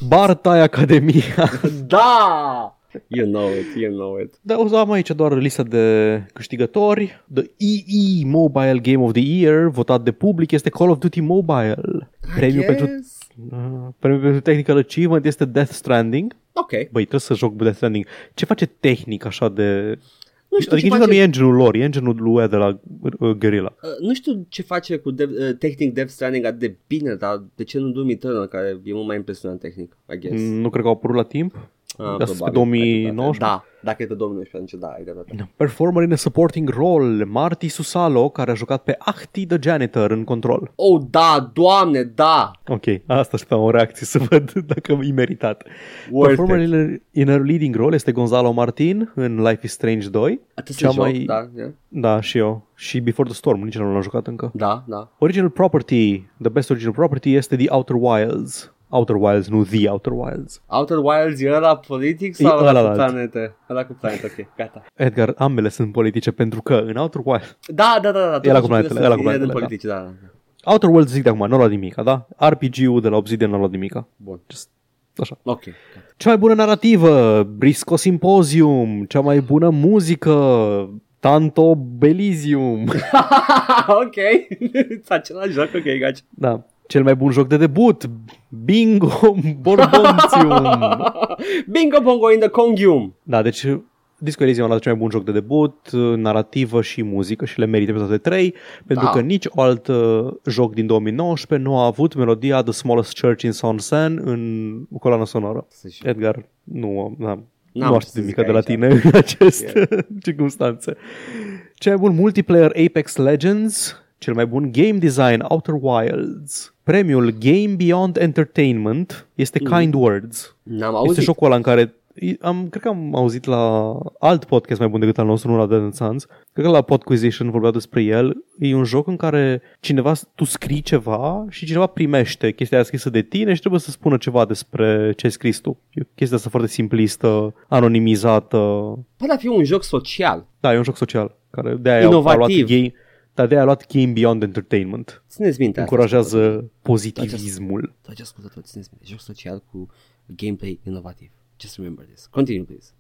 Speaker 2: Bartai Academia.
Speaker 1: da! <laughs> You know it, you know it.
Speaker 2: Da, o să am aici doar lista de câștigători. The EE Mobile Game of the Year, votat de public, este Call of Duty Mobile. Premiul pentru,
Speaker 1: Yes.
Speaker 2: uh, premiul pentru Technical Achievement este Death Stranding.
Speaker 1: Ok.
Speaker 2: Băi, trebuie să joc Death Stranding. Ce face tehnic așa de...
Speaker 1: Nu știu,
Speaker 2: adică
Speaker 1: ce
Speaker 2: nici
Speaker 1: face,
Speaker 2: nu e engine-ul lor, e engine-ul lui ăia de la uh, Guerrilla.
Speaker 1: uh, nu știu ce face cu dev, uh, tehnic Death Stranding atât de bine, dar de ce nu Doom Eternal, care e mult mai impresionant tehnic, I guess.
Speaker 2: Mm, Nu cred că au apărut la timp.
Speaker 1: Ah,
Speaker 2: asta
Speaker 1: probabil,
Speaker 2: pe 2019?
Speaker 1: ai dreptate. Da, dacă e pe 2019, atunci da, ai dreptate.
Speaker 2: Performer in a supporting role, Marty Susalo, care a jucat pe Ahti the Janitor în control.
Speaker 1: Oh, da, doamne, da!
Speaker 2: Ok, asta așteptam o reacție să văd <laughs> dacă e meritat.
Speaker 1: Worth
Speaker 2: Performer
Speaker 1: it.
Speaker 2: in a, in a leading role este Gonzalo Martin în Life is Strange 2.
Speaker 1: Atât
Speaker 2: Cea
Speaker 1: să joc,
Speaker 2: mai-
Speaker 1: da, yeah.
Speaker 2: Da, și eu. Și Before the Storm, nici nu l-am jucat încă.
Speaker 1: da, da.
Speaker 2: Original property, the best original property este The Outer Wilds. Outer Wilds, nu The Outer Wilds.
Speaker 1: Outer Wilds e ăla politic
Speaker 2: E
Speaker 1: sau ăla cu
Speaker 2: ălalt.
Speaker 1: planete? Ăla cu planete, ok, gata.
Speaker 2: Edgar, ambele sunt politice pentru că în Outer Wilds...
Speaker 1: Da, da, da, da.
Speaker 2: ăla
Speaker 1: totuși
Speaker 2: cu planetele,
Speaker 1: sunt
Speaker 2: ăla cu
Speaker 1: idei din
Speaker 2: planetele, da.
Speaker 1: politici, da. da.
Speaker 2: Outer Worlds zic de acum, nu a luat nimica, da? RPG-ul de la Obsidian nu a luat nimica.
Speaker 1: Bun.
Speaker 2: Just, așa.
Speaker 1: Ok, gata.
Speaker 2: Cea mai bună narrativă, Brisco Symposium, cea mai bună muzică, Tanto Belizium. <laughs>
Speaker 1: ok, <laughs> același joc, ok, gaci.
Speaker 2: Da. Cel mai bun joc de debut, Bingo <laughs> Borbontium.
Speaker 1: Bingo Bongo in the Congium.
Speaker 2: Da, deci Disco Elysium a luat cel mai bun joc de debut, narrativă și muzică și le merită pe toate trei, pentru
Speaker 1: Da.
Speaker 2: că nici alt uh, joc din 2019 nu a avut melodia The Smallest Church in Sansen în coloana sonoră.
Speaker 1: Să știu.
Speaker 2: Edgar, nu, n-am,
Speaker 1: N-am
Speaker 2: nu
Speaker 1: ce să
Speaker 2: aștept nimic
Speaker 1: zic
Speaker 2: de la
Speaker 1: aici.
Speaker 2: tine în aceste circunstanțe. Cel mai bun multiplayer Apex Legends, cel mai bun game design Outer Wilds. Premiul Game Beyond Entertainment este Kind Words.
Speaker 1: N-am
Speaker 2: Este
Speaker 1: auzit.
Speaker 2: jocul ăla în care am, cred că am auzit la alt podcast mai bun decât al nostru, nu la Dead and Sons. Cred că la Podquisition vorbeau despre el. E un joc în care cineva, tu scrii ceva și cineva primește chestia aia scrisă de tine și trebuie să spună ceva despre ce ai scris tu. E o chestie asta foarte simplistă, anonimizată.
Speaker 1: Poate fi un joc social.
Speaker 2: Da, e un joc social. Care de aia au, au luat
Speaker 1: Inovativ.
Speaker 2: game, Dar de-aia a luat Game Beyond Entertainment.
Speaker 1: Țineți minte asta.
Speaker 2: Încurajează pozitivismul.
Speaker 1: Dragi ascultători, țineți minte. Joc social cu gameplay inovativ. Just remember this. Continue, please.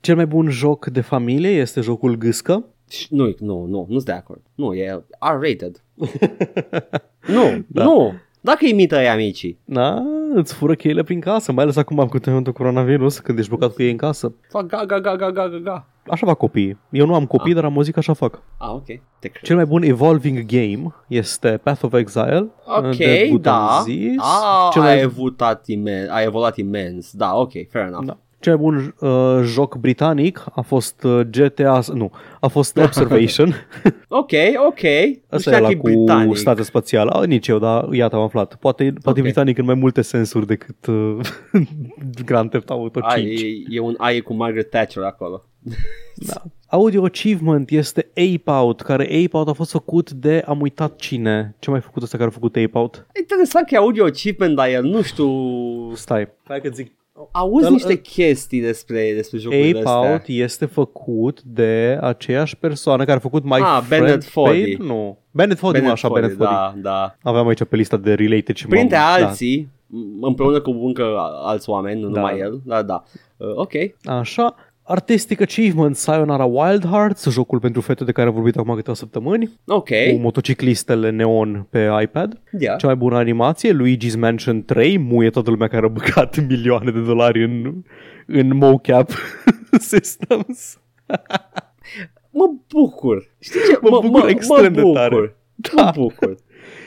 Speaker 2: Cel mai bun joc de familie este jocul Gâscă.
Speaker 1: Și Nu, nu, nu, nu sunt de acord. Nu, e R-rated. <laughs> nu, da. nu. Dacă imită aia amicii,
Speaker 2: Da, îți fură cheile prin casă, mai ales acum cu tementul coronavirus, când ești blocat cu ei în casă.
Speaker 1: fac ga, ga, ga, ga, ga, ga, ga.
Speaker 2: Așa fac copiii. Eu nu am copii, dar am auzit că așa fac.
Speaker 1: Ah, ok. Te cred.
Speaker 2: Cel mai bun evolving game este Path of Exile.
Speaker 1: Ok,
Speaker 2: de Good
Speaker 1: da.
Speaker 2: am Zis.
Speaker 1: Ah,
Speaker 2: Cel
Speaker 1: a,
Speaker 2: mai,
Speaker 1: evoluat imens, a evoluat imens. Da, ok, fair enough.
Speaker 2: da. Cel mai bun uh, joc britanic a fost uh, GTA, nu, a fost <laughs> Observation.
Speaker 1: Ok, ok. Nu
Speaker 2: Asta e
Speaker 1: știam
Speaker 2: la
Speaker 1: că e
Speaker 2: cu
Speaker 1: britanic.
Speaker 2: state spațială. Ah, Nici eu, dar iată am aflat. Poate, poate
Speaker 1: Ok.
Speaker 2: e britanic în mai multe sensuri decât uh, <laughs> Grand Theft Auto 5.
Speaker 1: Ai, e, e un aie cu Margaret Thatcher acolo. <laughs>
Speaker 2: Da. Audio Achievement este Ape Out, care Ape Out a fost făcut de, am uitat cine, ce mai făcut ăsta care a făcut Ape Out?
Speaker 1: Interesant că e audio achievement, dar el nu știu...
Speaker 2: Stai, hai că zic.
Speaker 1: Auzi
Speaker 2: Ăla-
Speaker 1: niște chestii despre, despre jocurile
Speaker 2: Ape
Speaker 1: astea.
Speaker 2: Out este făcut de aceeași persoană care a făcut My
Speaker 1: Ah,
Speaker 2: Friend
Speaker 1: Bennett Foddy.
Speaker 2: Fade? Nu. Bennett Foddy,
Speaker 1: Bennett
Speaker 2: nu așa,
Speaker 1: Foddy,
Speaker 2: Bennett Foddy.
Speaker 1: Da, da.
Speaker 2: Aveam aici pe lista de related și
Speaker 1: Printre
Speaker 2: m-am-
Speaker 1: alții, m- împreună cu încă alți oameni, nu
Speaker 2: Da.
Speaker 1: numai el, da, da. Uh, ok.
Speaker 2: Da. Așa. Artistic Achievement, Sayonara Wild Hearts, jocul pentru fete de care am vorbit acum câteva săptămâni,
Speaker 1: Ok.
Speaker 2: cu motociclistele neon pe iPad.
Speaker 1: Yeah.
Speaker 2: Cea mai bună animație, Luigi's Mansion 3, muie toată lumea care a băgat <laughs> milioane de dolari în, în mocap <laughs> systems.
Speaker 1: Mă bucur. Știi ce?
Speaker 2: Mă bucur extrem de
Speaker 1: bucur.
Speaker 2: tare.
Speaker 1: Mă bucur.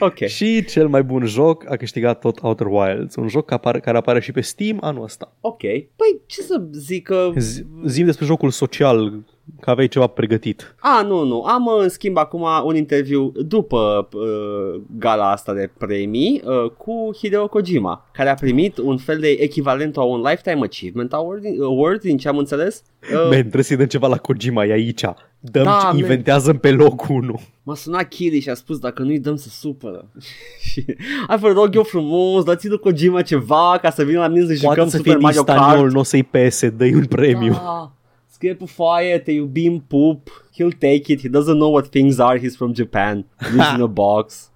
Speaker 1: Ok.
Speaker 2: Și cel mai bun joc a câștigat tot Outer Wilds, un joc care apare, care apare și pe Steam anul ăsta.
Speaker 1: Ok. Păi, ce să zic că...
Speaker 2: Z- Zim despre jocul social, că aveai ceva pregătit.
Speaker 1: A, nu, nu. Am, în schimb, acum un interviu după uh, gala asta de premii uh, cu Hideo Kojima, care a primit un fel de echivalent a un Lifetime Achievement Award, award din ce am înțeles. Uh,
Speaker 2: Man, trebuie să-i dăm ceva la Kojima, e aici. Dăm,
Speaker 1: Da,
Speaker 2: da,
Speaker 1: man.
Speaker 2: inventează pe loc 1.
Speaker 1: M-a sunat Kili și a spus dacă nu-i dăm să supără. <laughs> și hai vă rog eu frumos, dați lui Kojima ceva ca să vină la mine să jucăm
Speaker 2: Poate să
Speaker 1: Super
Speaker 2: fie din
Speaker 1: Mario
Speaker 2: staniol,
Speaker 1: Kart.
Speaker 2: nu o să-i pese, dă-i un premiu.
Speaker 1: Da. Scrie pe foaie, te iubim, pup. He'll take it. He doesn't know what things are. He's from Japan. Lives in a <laughs> box.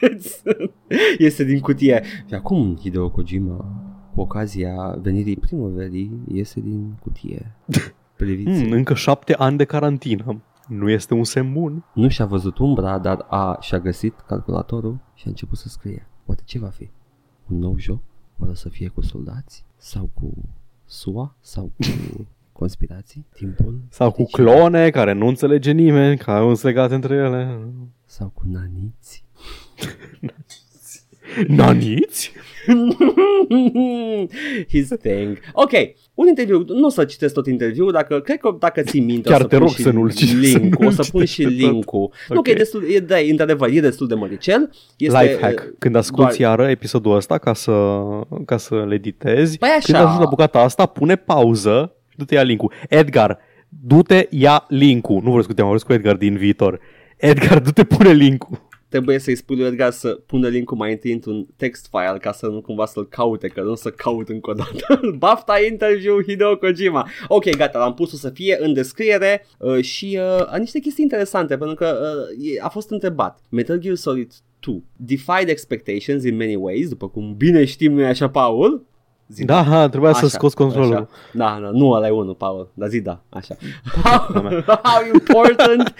Speaker 1: <laughs> este din cutie. Și acum Hideo Kojima, cu ocazia venirii primăverii, iese din cutie. Priviți.
Speaker 2: Hmm, încă șapte ani de carantină. Nu este un semn bun.
Speaker 1: Nu și-a văzut umbra, dar a, și-a găsit calculatorul și a început să scrie. Oare ce va fi? Un nou joc? Oare o să fie cu soldați? Sau cu SUA? Sau cu conspirații? Timpul?
Speaker 2: Sau cu
Speaker 1: Deci-
Speaker 2: clone care nu înțelege nimeni, care au legate între ele.
Speaker 1: Sau cu naniți? <laughs>
Speaker 2: Naniți? <laughs>
Speaker 1: His thing. Ok, un interviu, nu o să citesc tot interviul, dacă, cred că dacă ții minte
Speaker 2: Chiar
Speaker 1: o să
Speaker 2: te
Speaker 1: pun
Speaker 2: rog
Speaker 1: și
Speaker 2: să nu-l citești, să
Speaker 1: link,
Speaker 2: nu-l
Speaker 1: o să pun și
Speaker 2: citești tot.
Speaker 1: link-ul. Nu
Speaker 2: Ok.
Speaker 1: că e destul, e, da, e, într-adevăr, e destul de măricel. Este,
Speaker 2: Life hack. Când asculti
Speaker 1: doar-
Speaker 2: iară episodul ăsta ca să, ca să-l editezi,
Speaker 1: Păi așa.
Speaker 2: când ajungi la bucata asta, pune pauză și du-te ia link-ul. Edgar, du-te ia link-ul. Nu vorbesc cu te cu Edgar din viitor. Edgar, du-te pune link-ul.
Speaker 1: trebuie să-i spui lui Edgar să pună link-ul mai întâi într-un text file ca să nu cumva să-l caute, că nu să caut încă o dată. <laughs> Bafta interview Hideo Kojima. Ok, gata, l-am pus o să fie în descriere uh, și uh, a niște chestii interesante, pentru că uh, e- a fost întrebat. Metal Gear Solid 2 defied expectations in many ways, după cum bine știm noi așa, Paul. Zi
Speaker 2: Da, ha, trebuia să
Speaker 1: Așa,
Speaker 2: scoți controlul.
Speaker 1: Așa. Da, da, nu ăla e unul, Paul, dar zi da, așa. How, <laughs> how important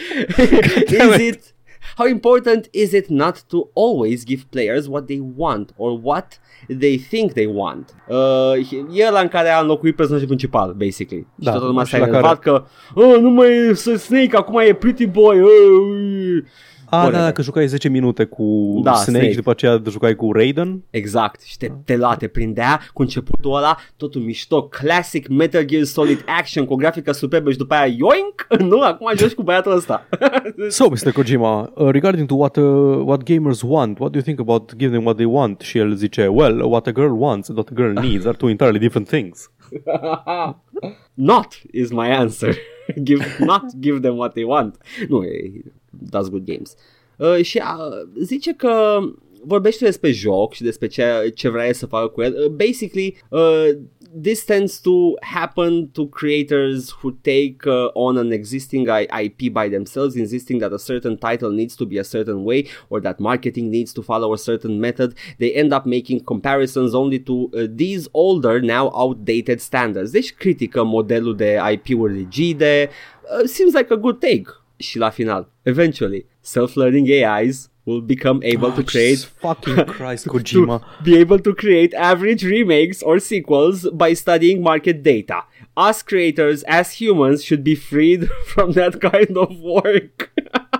Speaker 1: <laughs> is it How important is it not to always give players what they want or what they think they want? Uh, e ăla în care a înlocuit personajul principal, basically.
Speaker 2: Da,
Speaker 1: și toată lumea
Speaker 2: și
Speaker 1: s-a
Speaker 2: la
Speaker 1: enervat că oh, nu mai e Snake, acum e Pretty Boy. Uh,
Speaker 2: A,
Speaker 1: Whatever.
Speaker 2: da, că jucai 10 minute cu
Speaker 1: Da,
Speaker 2: Snake,
Speaker 1: Snake.
Speaker 2: și după aceea jucai cu Raiden.
Speaker 1: Exact, și te, te lua, te prindea cu începutul ăla, totul mișto, classic Metal Gear Solid action cu o grafică superbă și după aia yoink, <laughs> nu, acum joci cu băiatul ăsta. <laughs>
Speaker 2: So, Mr. Kojima, uh, regarding to what uh, what gamers want, what do you think about giving them what they want? Și el zice, well, what a girl wants and what a girl needs are two entirely different things. <laughs>
Speaker 1: not is my answer. give, not give them what they want. Nu, e, does good games. Uh, și uh, zice că vorbește despre joc și despre ce, ce vrea el să facă cu el. Uh, basically, uh, this tends to happen to creators who take uh, on an existing I- IP by themselves, insisting that a certain title needs to be a certain way or that marketing needs to follow a certain method. They end up making comparisons only to uh, these older, now outdated standards. Deci critică modelul de IP-uri rigide. Uh, seems like a good take. Și la final, eventually, self-learning AIs will become able to create
Speaker 2: fucking <laughs> Christ, Kojima.
Speaker 1: be able to create average remakes or sequels by studying market data. Us creators, as humans, should be freed <laughs> from that kind of work. <laughs>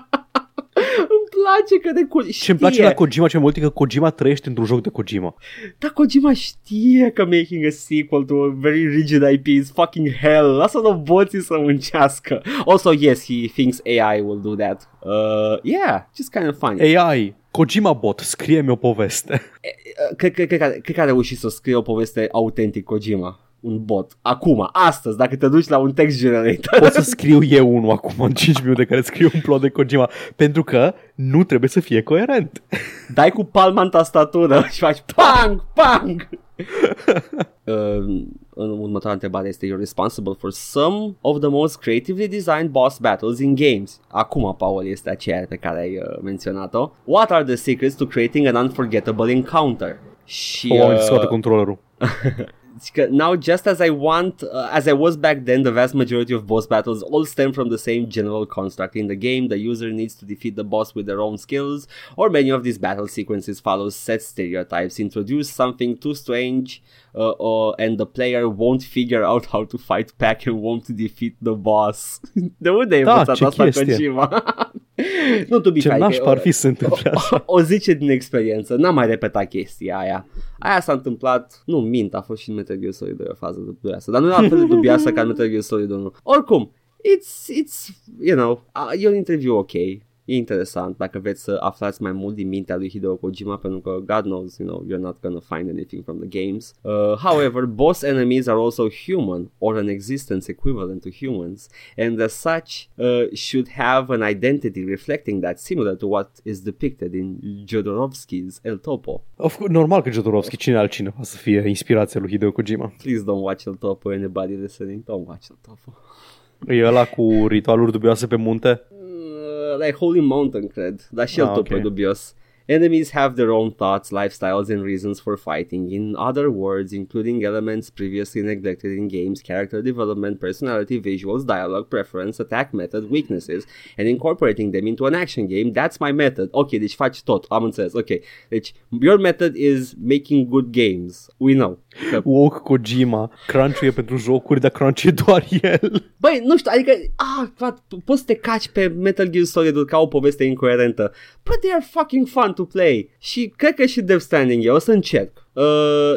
Speaker 1: Îmi place că de cu...
Speaker 2: Ce îmi place la Kojima ce mult e că Kojima trăiește într-un joc de Kojima.
Speaker 1: Dar Kojima știe că making a sequel to a very rigid IP is fucking hell. Lasă roboții să muncească. Also, yes, he thinks AI will do that. Uh, yeah, just kind of funny.
Speaker 2: AI, Kojima bot, scrie-mi o poveste.
Speaker 1: Cred, cred, cred, că- cred că a reușit să scrie o poveste autentic Kojima. Un bot. Acum, astăzi, dacă te duci la un text generator. <laughs>
Speaker 2: Pot să scriu eu unul acum în 5 minute care scriu un plot de Kojima pentru că nu trebuie să fie coerent.
Speaker 1: dai cu palma în tastatură <laughs> și faci pang, pang. <laughs> uh, în următoarea întrebare este You're responsible for some of the most creatively designed boss battles in games. Acum, Paul, este aceea pe care ai uh, menționat-o. What are the secrets to creating an unforgettable encounter? Și,
Speaker 2: O oameni
Speaker 1: uh,
Speaker 2: scoate controllerul.
Speaker 1: Now just as I want, uh, as I was back then, the vast majority of boss battles all stem from the same general construct. In the game, the user needs to defeat the boss with their own skills, or many of these battle sequences follow set stereotypes, introduce something too strange, uh, or, and the player won't figure out how to fight back and won't defeat the boss. <laughs> De unde ai
Speaker 2: Da,
Speaker 1: învățat
Speaker 2: ce
Speaker 1: asta,
Speaker 2: chestie.
Speaker 1: Kojima? <laughs> nu, to be
Speaker 2: Ce
Speaker 1: fair,
Speaker 2: nașpa
Speaker 1: că-
Speaker 2: ar fi să se întâmple așa. <laughs>
Speaker 1: o zice din experiență, n-am mai repetat chestia aia. Aia s-a întâmplat, nu mint, a fost și în Metal Gear Solid 2 o fază dubioasă, dar nu e la fel de dubioasă ca în Metal Gear Solid 1. Oricum, it's, it's, you know, uh, e un interviu ok. E interesant dacă vreți să aflați mai mult din mintea lui Hideo Kojima pentru că God knows, you know, you're not gonna find anything from the games. Uh, however, boss enemies are also human or an existence equivalent to humans and as such uh, should have an identity reflecting that similar to what is depicted in Jodorowsky's El Topo.
Speaker 2: Of course, normal că Jodorowsky, cine altcineva să fie inspirația lui Hideo Kojima.
Speaker 1: Please don't watch El Topo, anybody listening, don't watch El Topo.
Speaker 2: E ăla cu ritualuri dubioase pe munte?
Speaker 1: Uh, like Holy Mountain, cred, dar și El
Speaker 2: Ah,
Speaker 1: Topo
Speaker 2: ok.
Speaker 1: e dubios. Enemies have their own thoughts, lifestyles, and reasons for fighting. In other words, including elements previously neglected in games, character development, personality, visuals, dialogue, preference, attack method, weaknesses, and incorporating them into an action game. That's my method. Ok, deci faci tot. Am înțeles. Ok. Deci, your method is making good games. We know. Că
Speaker 2: Woke Kojima, crunch e pentru jocuri, dar crunch e <laughs> doar el.
Speaker 1: Băi, nu știu, adică, ah, poți să te caci pe Metal Gear Solid ca o poveste incoerentă. But they are fucking fun to play. Și cred că și Death Stranding e, o să încerc. Uh,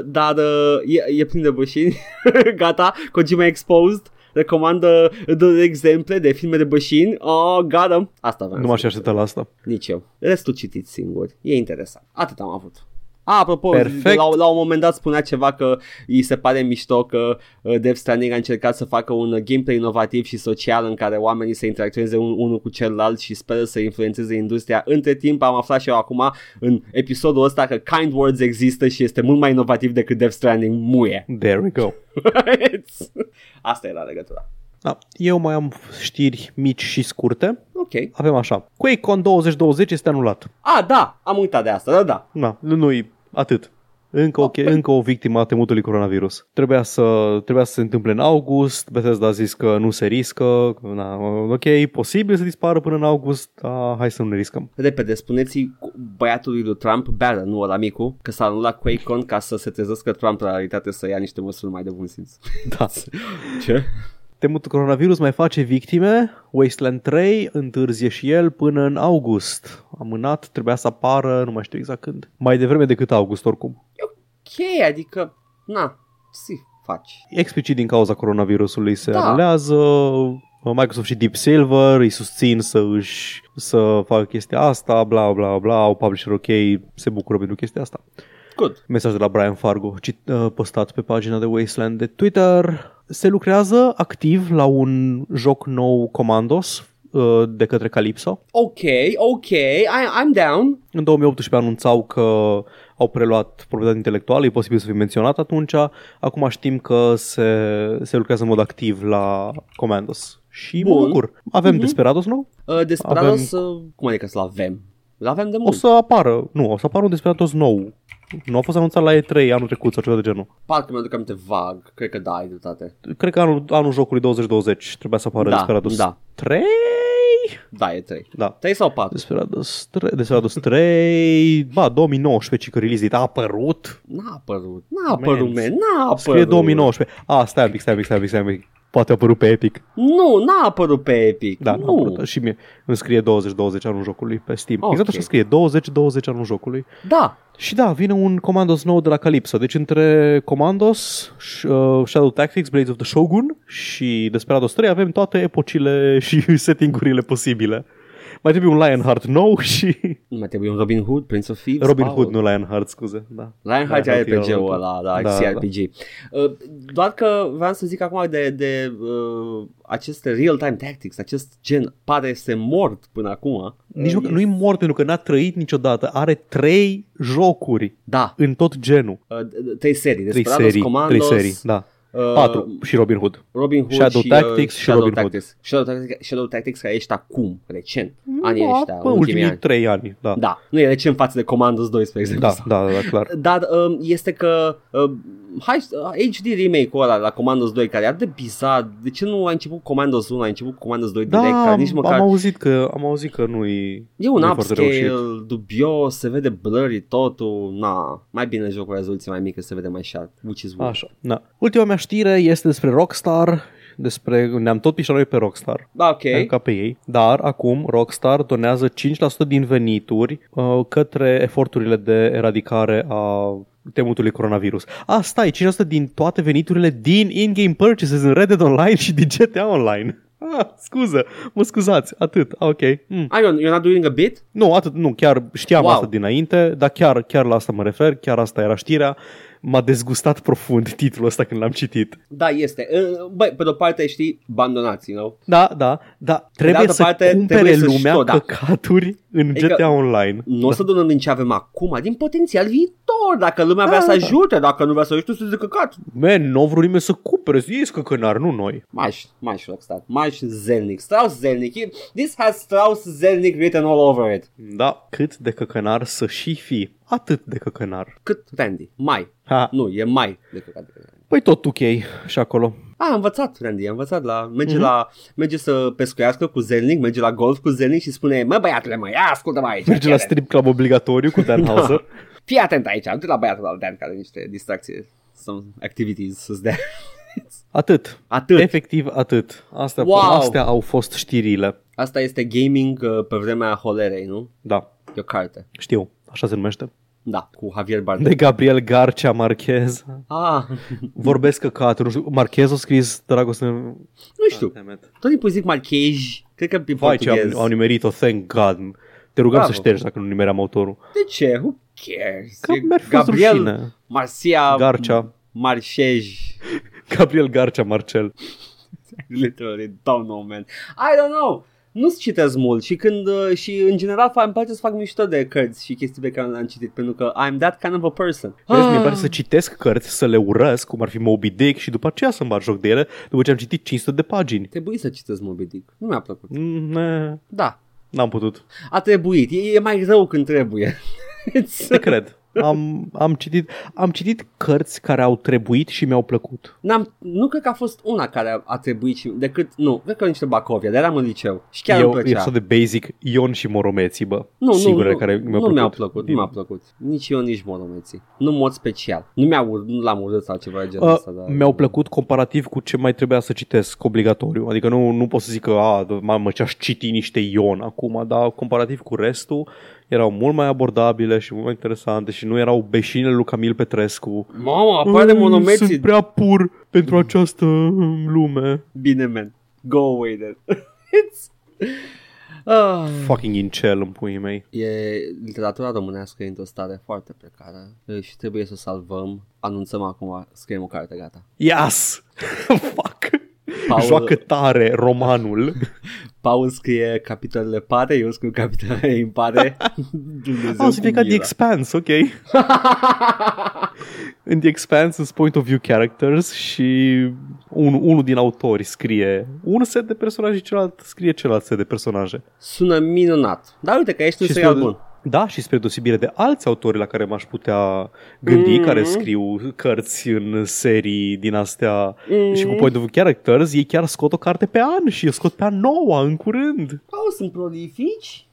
Speaker 1: dar uh, e, e plin de bășini. <laughs> Gata, Kojima Exposed. Recomandă de exemple de filme de bășini. Oh, got 'em. Asta vreau
Speaker 2: Nu
Speaker 1: să
Speaker 2: m-aș
Speaker 1: zic.
Speaker 2: aștepta la asta.
Speaker 1: Nici eu. Restul citiți singuri. E interesant. Atât am avut. A, apropo,
Speaker 2: Perfect.
Speaker 1: la, la un moment dat spunea ceva că îi se pare mișto că uh, Death Stranding a încercat să facă un uh, gameplay inovativ și social în care oamenii să interacționeze un, unul cu celălalt și speră să influențeze industria. Între timp am aflat și eu acum în episodul ăsta că Kind Words există și este mult mai inovativ decât Death Stranding. Muie.
Speaker 2: There we go. <laughs>
Speaker 1: Asta e la legătura.
Speaker 2: Da, eu mai am știri mici și scurte.
Speaker 1: Ok.
Speaker 2: Avem așa. QuakeCon 2020 este anulat.
Speaker 1: A, da, am uitat de asta, da, da.
Speaker 2: Da, nu, nu atât. Încă o, che- încă o victimă a temutului coronavirus. Trebuia să, trebuia să se întâmple în august, Bethesda a zis că nu se riscă, că, na, ok, posibil să dispară până în august, dar hai să nu ne riscăm.
Speaker 1: Repede, spuneți băiatului lui Trump, Barron, nu ăla micu, că s-a anulat QuakeCon ca să se trezească Trump la realitate să ia niște măsuri mai de bun simț.
Speaker 2: Da. <laughs>
Speaker 1: Ce?
Speaker 2: Temutul coronavirus mai face victime, Wasteland 3 întârzie și el până în august. Amânat, trebuia să apară, nu mai știu exact când. Mai devreme decât august oricum.
Speaker 1: Ok, adică, na, si faci.
Speaker 2: Explicit din cauza coronavirusului se
Speaker 1: Da.
Speaker 2: anulează, Microsoft și Deep Silver îi susțin să își să facă chestia asta, bla bla bla, au publisher ok, se bucură pentru chestia asta.
Speaker 1: Good.
Speaker 2: Mesaj de la Brian Fargo, cit, uh, postat pe pagina de Wasteland de Twitter. Se lucrează activ la un joc nou Commandos uh, de către Calypso.
Speaker 1: Ok, ok, I, I'm down.
Speaker 2: În 2018 anunțau că au preluat proprietatea intelectuală, e posibil să fie menționat atunci. Acum știm că se, se lucrează în mod activ la Commandos. Și mă
Speaker 1: Bun.
Speaker 2: bucur. Avem
Speaker 1: Mhm.
Speaker 2: Desperados nou?
Speaker 1: Uh, Desperados, uh, cum adică să-l avem? L-avem de
Speaker 2: O
Speaker 1: mult.
Speaker 2: să apară, nu, o să apară un Desperados nou. Nu a fost anunțat la E3 anul trecut sau ceva de genul.
Speaker 1: Parcă mi-aduc aminte vag. Cred că da, ai dreptate.
Speaker 2: Cred că anul, anul jocului 2020 trebuia să apară
Speaker 1: Da,
Speaker 2: Desperados
Speaker 1: da.
Speaker 2: 3.
Speaker 1: Da, e 3.
Speaker 2: Da.
Speaker 1: 3 sau 4?
Speaker 2: Desperados 3, Desperados 3, ba, 2019, ci că release date a apărut.
Speaker 1: N-a apărut. N-a apărut,
Speaker 2: Man,
Speaker 1: man. N-a apărut.
Speaker 2: Scrie 2019. A, stai un pic, stai un pic, stai un pic, stai un pic. Poate a apărut pe Epic.
Speaker 1: Nu, n-a apărut pe Epic.
Speaker 2: Da, nu. a
Speaker 1: nu.
Speaker 2: apărut. Și mie îmi scrie 2020 anul jocului pe Steam.
Speaker 1: Ok.
Speaker 2: Exact așa scrie, 2020 anul jocului.
Speaker 1: Da.
Speaker 2: Și da, vine un Commandos nou de la Calypso. Deci între Commandos, Sh- uh, Shadow Tactics, Blades of the Shogun și Desperados 3 avem toate epocile și <laughs> settingurile posibile. Mai trebuie un Lionheart nou <laughs> și
Speaker 1: Nu mai trebuie un Robin Hood, Prince of Thieves.
Speaker 2: Robin
Speaker 1: Paul.
Speaker 2: Hood, nu Lionheart, scuze. Da.
Speaker 1: Lionheart e
Speaker 2: Lionheart e
Speaker 1: RPG-ul
Speaker 2: altul.
Speaker 1: ăla, da,
Speaker 2: Da,
Speaker 1: CRPG. Uh, doar că vreau să zic acum de, de uh, aceste real-time tactics, acest gen pare este mort până acum.
Speaker 2: Nici
Speaker 1: Uh,
Speaker 2: măcar nu-i mort pentru că n-a trăit niciodată. Are trei jocuri
Speaker 1: Da,
Speaker 2: în tot genul.
Speaker 1: uh, d- trei serii.
Speaker 2: Trei
Speaker 1: Desperados,
Speaker 2: serii,
Speaker 1: Commandos,
Speaker 2: trei serii, da.
Speaker 1: Uh,
Speaker 2: Patru și Robin Hood.
Speaker 1: Robin Hood
Speaker 2: Shadow
Speaker 1: și,
Speaker 2: Tactics
Speaker 1: uh,
Speaker 2: și
Speaker 1: Shadow
Speaker 2: Robin Hood.
Speaker 1: Tactics. Shadow Tactics, Shadow Tactics care ești acum, recent. Anii
Speaker 2: Da,
Speaker 1: ăștia,
Speaker 2: bă,
Speaker 1: ultimii
Speaker 2: ultimii
Speaker 1: ani.
Speaker 2: trei ani, da.
Speaker 1: Da, nu e recent față de Commandos 2, spre exemplu.
Speaker 2: Da, da, da, clar.
Speaker 1: Dar um, este că uh, hai, uh, HD remake-ul ăla la Commandos 2 care e atât de bizar, de ce nu a început Commandos 1, a început Commandos 2 direct,
Speaker 2: Da,
Speaker 1: care nici
Speaker 2: am,
Speaker 1: măcar
Speaker 2: am auzit că am auzit că nu-i
Speaker 1: e un
Speaker 2: nu-i foarte
Speaker 1: upscale
Speaker 2: reușit.
Speaker 1: dubios, se vede blurry totul, na, mai bine jocul cu rezoluție mai mică se vede mai sharp, which is weird.
Speaker 2: Așa. Da. Ultima mea știre este despre Rockstar, despre ne-am tot pișat noi pe Rockstar.
Speaker 1: Da, ok.
Speaker 2: Okay. ca pe ei, dar acum Rockstar donează 5% din venituri uh, către eforturile de eradicare a temutului coronavirus. A, stai, 5% din toate veniturile din in-game purchases în Red Dead Online și din GTA Online. Ah, scuză, mă scuzați, atât, ah, ok. Mm.
Speaker 1: Ah, you're, you're not doing a bit?
Speaker 2: Nu, atât, nu, chiar știam
Speaker 1: Wow.
Speaker 2: asta dinainte, dar chiar, chiar la asta mă refer, chiar asta era știrea. M-a dezgustat profund titlul ăsta când l-am citit.
Speaker 1: Da, este. Uh, Băi, pe de-o parte știi, abandonați, you know?
Speaker 2: Da, da, da, trebuie
Speaker 1: altă
Speaker 2: să
Speaker 1: parte,
Speaker 2: cumpere
Speaker 1: trebuie să-și
Speaker 2: lumea
Speaker 1: tot, da.
Speaker 2: căcaturi în
Speaker 1: Adică
Speaker 2: GTA Online.
Speaker 1: Nu o să donăm din ce avem acum, din potențial viitor, dacă lumea vrea
Speaker 2: Da,
Speaker 1: să
Speaker 2: da.
Speaker 1: ajute, dacă nu vrea să ajute, să zică căcat.
Speaker 2: Man, nu au vrut nimeni să cumpere, ei sunt căcănari, nu noi.
Speaker 1: Maș, maș Rockstar, maș Zelnick, Strauss Zelnick, this has Strauss Zelnick written all over it.
Speaker 2: Da, cât de căcănar să și fi, atât de căcănar.
Speaker 1: Cât Randy? Mai.
Speaker 2: Ha.
Speaker 1: Nu, e mai de căcat.
Speaker 2: Păi tot ok și acolo.
Speaker 1: A, am învățat, Randy, am învățat la... Merge,
Speaker 2: Mhm.
Speaker 1: la, merge să pescuiască cu Zelnick, merge la golf cu Zelnick și spune Mă, băiatule, mă, ia ascultă-mă aici.
Speaker 2: Merge
Speaker 1: fii
Speaker 2: la
Speaker 1: atent.
Speaker 2: strip club obligatoriu cu Dan <laughs> Hauser.
Speaker 1: Da. Fii atent aici, am la băiatul ăla Dan care are niște distracții, some activities să-ți dea. <laughs>
Speaker 2: Atât.
Speaker 1: Atât.
Speaker 2: Efectiv atât. Astea,
Speaker 1: Wow.
Speaker 2: astea au fost știrile.
Speaker 1: Asta este gaming uh, pe vremea holerei, nu?
Speaker 2: Da,
Speaker 1: E o carte.
Speaker 2: știu, așa se numește.
Speaker 1: Da, cu Javier Bardem.
Speaker 2: De Gabriel Garcia Marquez.
Speaker 1: Ah,
Speaker 2: Vorbesc căcaturi. nu știu, Marquez a scris Dragoste...
Speaker 1: nu știu.
Speaker 2: Damn it.
Speaker 1: Tot timpul zic Marquez, cred că pe
Speaker 2: Vai ce
Speaker 1: portughez.
Speaker 2: au, au nimerit-o, thank God. Te rugăm
Speaker 1: Bravo.
Speaker 2: să ștergi dacă nu nimeream autorul.
Speaker 1: De ce? Who cares?
Speaker 2: Că
Speaker 1: E
Speaker 2: mi-ar fi fost
Speaker 1: Gabriel
Speaker 2: rușine.
Speaker 1: Marcia
Speaker 2: Garcia.
Speaker 1: Marșej. <laughs>
Speaker 2: Gabriel Garcia Marcel.
Speaker 1: Literally, don't know, man. I don't know. Nu-ți citesc mult și când uh, și în general fa- îmi place să fac mișto de cărți și chestii pe care le-am citit pentru că I'm that kind of a person.
Speaker 2: Vezi,
Speaker 1: Ah.
Speaker 2: mi place să citesc cărți, să le urăsc, cum ar fi Moby Dick și după aceea să-mi bat joc de ele, după ce am citit 500 de pagini.
Speaker 1: Trebuie să citesc Moby Dick. Nu mi-a plăcut.
Speaker 2: Mm, ne,
Speaker 1: Da.
Speaker 2: N-am putut.
Speaker 1: A trebuit. E, e mai rău când trebuie. <laughs> It's-
Speaker 2: Te cred. Am, am, citit, am citit cărți care au trebuit și mi-au plăcut.
Speaker 1: N-am, nu cred că a fost una care a, a trebuit și decât, nu, cred că niște Bacovia, dar eram în liceu și chiar
Speaker 2: Eu,
Speaker 1: îmi
Speaker 2: e
Speaker 1: plăcea.
Speaker 2: așa de basic, Ion și Moromeții, bă.
Speaker 1: Nu,
Speaker 2: Singurele
Speaker 1: nu,
Speaker 2: care
Speaker 1: nu,
Speaker 2: mi-au
Speaker 1: nu
Speaker 2: plăcut.
Speaker 1: mi-au plăcut,
Speaker 2: Din-
Speaker 1: nu mi-a plăcut. Nici eu, nici moromeții. Nu în mod special. Nu, mi-a ur- nu l-am urât sau ceva de genul
Speaker 2: Uh,
Speaker 1: ăsta. Dar...
Speaker 2: mi-au plăcut comparativ cu ce mai trebuia să citesc obligatoriu. Adică nu, nu pot să zic că, a, mamă, ce-aș citi niște Ion acum, dar comparativ cu restul, erau mult mai abordabile și mult mai interesante și nu erau beșinile lui Camil Petrescu.
Speaker 1: Mamă, apare
Speaker 2: "Mm,
Speaker 1: monomeții.
Speaker 2: Sunt prea pur pentru această mm, lume.
Speaker 1: Bine, man. Go away then. <laughs> It's... Ah.
Speaker 2: Fucking incel în puii mei.
Speaker 1: E literatura românească e într-o stare foarte precară e, și trebuie să o salvăm. Anunțăm acum, scriem o carte gata.
Speaker 2: Yes! <laughs> Fuck!
Speaker 1: Paul-
Speaker 2: Joacă tare romanul.
Speaker 1: Paul scrie capitolele pare, eu scriu capitolele impare. <laughs> Dumnezeu
Speaker 2: Ah, o să fie
Speaker 1: cu
Speaker 2: ca The
Speaker 1: mila.
Speaker 2: Expanse, ok. <laughs> În The Expanse sunt point of view characters și un, unul din autori scrie un set de personaje și celălalt scrie celălalt set de personaje.
Speaker 1: Sună minunat. Dar uite că ești un
Speaker 2: Și
Speaker 1: serial
Speaker 2: spre-
Speaker 1: bun.
Speaker 2: Da, și spre deosebire de alți autori la care m-aș putea gândi,
Speaker 1: Mm.
Speaker 2: care scriu cărți în serii din astea
Speaker 1: Mm.
Speaker 2: și cu point of view characters, ei chiar scot o carte pe an și eu scot pe an noua în curând.
Speaker 1: Paul sunt prolifici?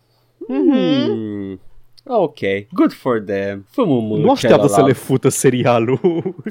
Speaker 1: Mm. Ok, good for them. Fă mă
Speaker 2: nu așteaptă să le fută serialul.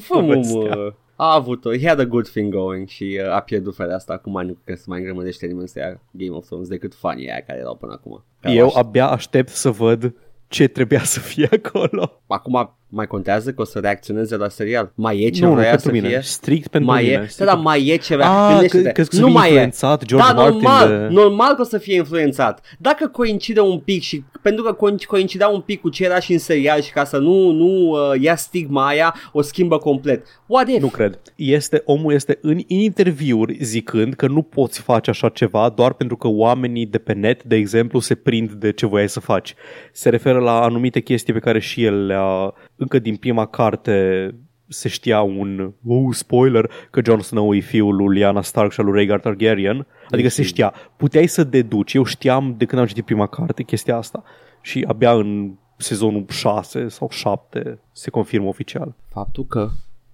Speaker 1: Fă
Speaker 2: povestea.
Speaker 1: mă A avut-o, he had a good thing going și uh, a pierdut fără asta. Acum nu cred că se mai îngrămădește nimeni să ia Game of Thrones decât fanii aia care erau până acum. Care
Speaker 2: Eu
Speaker 1: au aș-
Speaker 2: abia aștept să văd ce trebuia să fie acolo.
Speaker 1: Acum mai contează că o să reacționeze la serial. Mai e ce
Speaker 2: nu, nu,
Speaker 1: vrea
Speaker 2: pentru
Speaker 1: să
Speaker 2: mine.
Speaker 1: fie?
Speaker 2: Strict pentru
Speaker 1: mai
Speaker 2: mine.
Speaker 1: e, da,
Speaker 2: strict
Speaker 1: da, mai e ceva.
Speaker 2: Ah,
Speaker 1: Gândește-te.
Speaker 2: că- crezi că să
Speaker 1: nu
Speaker 2: fie
Speaker 1: mai e.
Speaker 2: influențat George
Speaker 1: da,
Speaker 2: Martin
Speaker 1: normal,
Speaker 2: de-
Speaker 1: normal că o să fie influențat. Dacă coincide un pic și pentru că coin- coincidea un pic cu ce era și în serial și ca să nu, nu uh, ia stigma aia, o schimbă complet. What if?
Speaker 2: Nu cred. Este, omul este în, în interviuri zicând că nu poți face așa ceva doar pentru că oamenii de pe net, de exemplu, se prind de ce voiai să faci. Se referă la anumite chestii pe care și el le-a, încă din prima carte se știa un oh, spoiler că Jon Snow e fiul lui Lyanna Stark și al lui Rhaegar Targaryen. Adică se știa. Puteai să deduci. Eu știam de când am citit prima carte chestia asta. Și abia în sezonul 6 sau 7 se confirmă oficial.
Speaker 1: Faptul că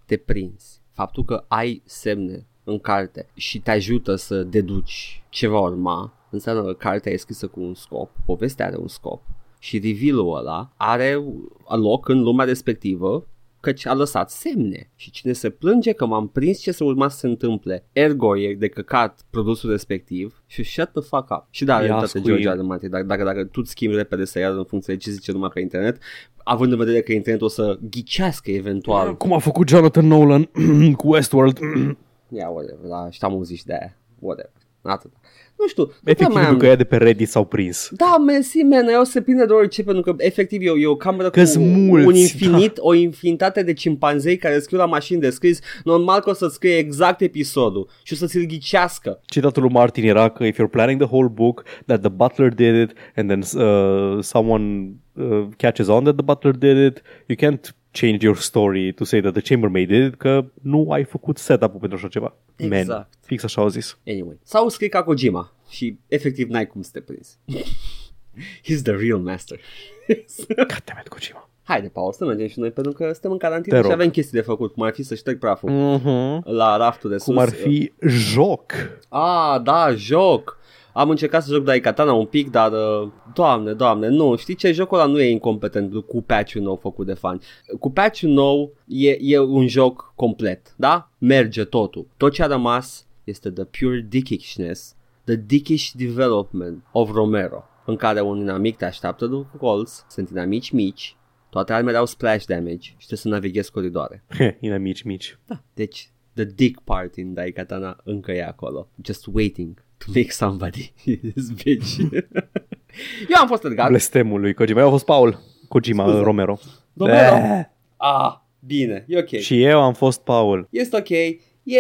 Speaker 1: te prinzi, faptul că ai semne în carte și te ajută să deduci ce va urma, înseamnă că cartea e scrisă cu un scop, povestea are un scop și reveal-ul ăla are loc în lumea respectivă căci a lăsat semne și cine se plânge că m-am prins ce să urma să se întâmple ergo e de căcat produsul respectiv și shut the fuck up și da,
Speaker 2: Ia
Speaker 1: realitate
Speaker 2: scuip.
Speaker 1: George R. R. Martin dacă, dacă, dacă tu îți schimbi repede serialul în funcție de ce zice lumea pe internet având în vedere că internetul o să ghicească eventual
Speaker 2: Cum a făcut Jonathan Nolan <clears throat> cu Westworld. <clears throat>
Speaker 1: Ia, whatever, da, și am auzit și de aia. Whatever. Atât. Nu știu, nu prea
Speaker 2: Efectiv,
Speaker 1: mai
Speaker 2: pentru
Speaker 1: am...
Speaker 2: că ea de pe Reddit s-au prins.
Speaker 1: Da, mersi, man, eu se prinde de orice, pentru că efectiv eu, eu o cameră cu
Speaker 2: Că-s mulți,
Speaker 1: un infinit, o infinitate de cimpanzei care scriu la mașini de scris, normal că o să scrie exact episodul și o să ți-l ghicească.
Speaker 2: Citatul lui Martin era că if you're planning the whole book, that the butler did it, and then uh, someone uh, catches on that the butler did it, you can't change your story to say that the chambermaid did it, că nu ai făcut setup-ul pentru așa ceva. Man,
Speaker 1: Exact.
Speaker 2: fix așa au zis.
Speaker 1: Anyway, sau scrii ca Kojima și efectiv n-ai cum să te prinzi. <laughs> He's the real master. <laughs>
Speaker 2: Goddammit, Kojima.
Speaker 1: Haide, Paul, să mergem și noi pentru că suntem în
Speaker 2: Te
Speaker 1: carantină și
Speaker 2: rog.
Speaker 1: avem chestii de făcut, cum ar fi să șterg praful
Speaker 2: Uh-huh.
Speaker 1: la raftul de sus.
Speaker 2: Cum ar fi joc.
Speaker 1: Ah, da, joc. Am încercat să joc Daikatana un pic, dar, uh, doamne, doamne, nu, știi ce, jocul ăla nu e incompetent cu patch-ul nou făcut de fani. Cu patch-ul nou e, e un joc complet, da? Merge totul. Tot ce a rămas este the pure dickishness, the dickish development of Romero, în care un inamic te așteaptă după colț, sunt inamici mici, toate armele au splash damage și trebuie să navighezi coridoare. <laughs>
Speaker 2: Ina mici, mici.
Speaker 1: Da, deci the dick part in Daikatana încă e acolo. Just waiting to make somebody <laughs> this bitch. <laughs> Eu am fost Edgar.
Speaker 2: Blestemul lui Kojima. Eu a fost Paul. Kojima
Speaker 1: Scuze.
Speaker 2: Romero.
Speaker 1: Romero.
Speaker 2: Eh.
Speaker 1: Ah, bine, e ok.
Speaker 2: Și eu am fost Paul.
Speaker 1: Este ok. E,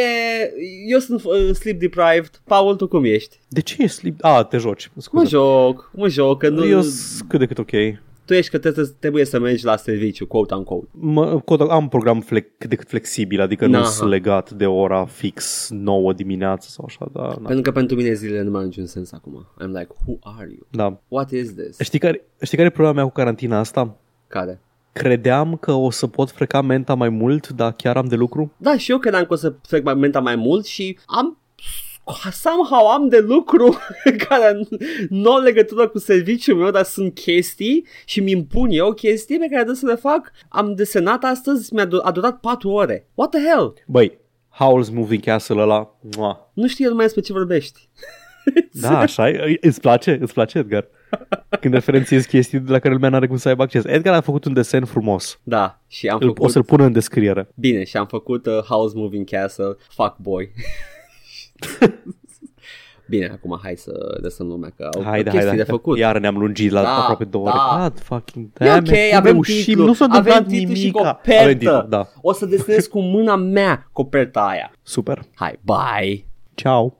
Speaker 1: eu sunt uh, sleep deprived. Paul, tu cum ești?
Speaker 2: De ce e sleep? A, te joci.
Speaker 1: Mă
Speaker 2: Scuze.
Speaker 1: joc, mă joc, că nu,
Speaker 2: Eu sunt cât de cât ok.
Speaker 1: Tu ești că trebuie, trebuie să mergi la serviciu, quote unquote.
Speaker 2: Mă, cod- am un program flex, cât de cât flexibil, adică nu
Speaker 1: Aha.
Speaker 2: sunt legat de ora fix 9 dimineața sau așa, da, na.
Speaker 1: Pentru că pentru mine zilele nu mai au niciun sens acum. I'm like, who are you?
Speaker 2: da.
Speaker 1: What is this?
Speaker 2: Știi care, știi care e problema mea cu carantina asta?
Speaker 1: Care?
Speaker 2: Credeam că o să pot freca menta mai mult, dar chiar am de lucru.
Speaker 1: Da, și eu credeam că o să trec mai menta mai mult și am somehow am de lucru <laughs> care nu au legătură cu serviciul meu, dar sunt chestii și mi impun eu chestii pe care trebuie să le fac. Am desenat astăzi, mi-a du- a durat 4 ore. What the hell?
Speaker 2: Băi, Howl's Moving Castle ăla, mua.
Speaker 1: Nu știu numai despre ce vorbești. <laughs>
Speaker 2: da, așa e. Îți place? Îți place, Edgar? <laughs> Când referențiezi chestii de la care lumea n-are cum să aibă acces. Edgar a făcut un desen frumos.
Speaker 1: Da, și am
Speaker 2: Îl,
Speaker 1: făcut...
Speaker 2: o să-l pună în descriere.
Speaker 1: Bine, și am făcut uh, House Moving Castle, Fuck Boy. <laughs> Bine, acum hai să lăsăm lumea că au
Speaker 2: Haide,
Speaker 1: chestii
Speaker 2: haide,
Speaker 1: de făcut.
Speaker 2: Iar ne-am lungit la
Speaker 1: Da,
Speaker 2: aproape două
Speaker 1: da.
Speaker 2: ore. God fucking
Speaker 1: E
Speaker 2: damn
Speaker 1: ok,
Speaker 2: it, cum
Speaker 1: avem
Speaker 2: reușim?
Speaker 1: titlu,
Speaker 2: Nu s-a
Speaker 1: avem
Speaker 2: întâmplat
Speaker 1: titlu și
Speaker 2: nimica.
Speaker 1: copertă.
Speaker 2: Avem titlu, da.
Speaker 1: O să desenez cu mâna mea coperta aia.
Speaker 2: Super.
Speaker 1: Hai, bye!
Speaker 2: Ciao.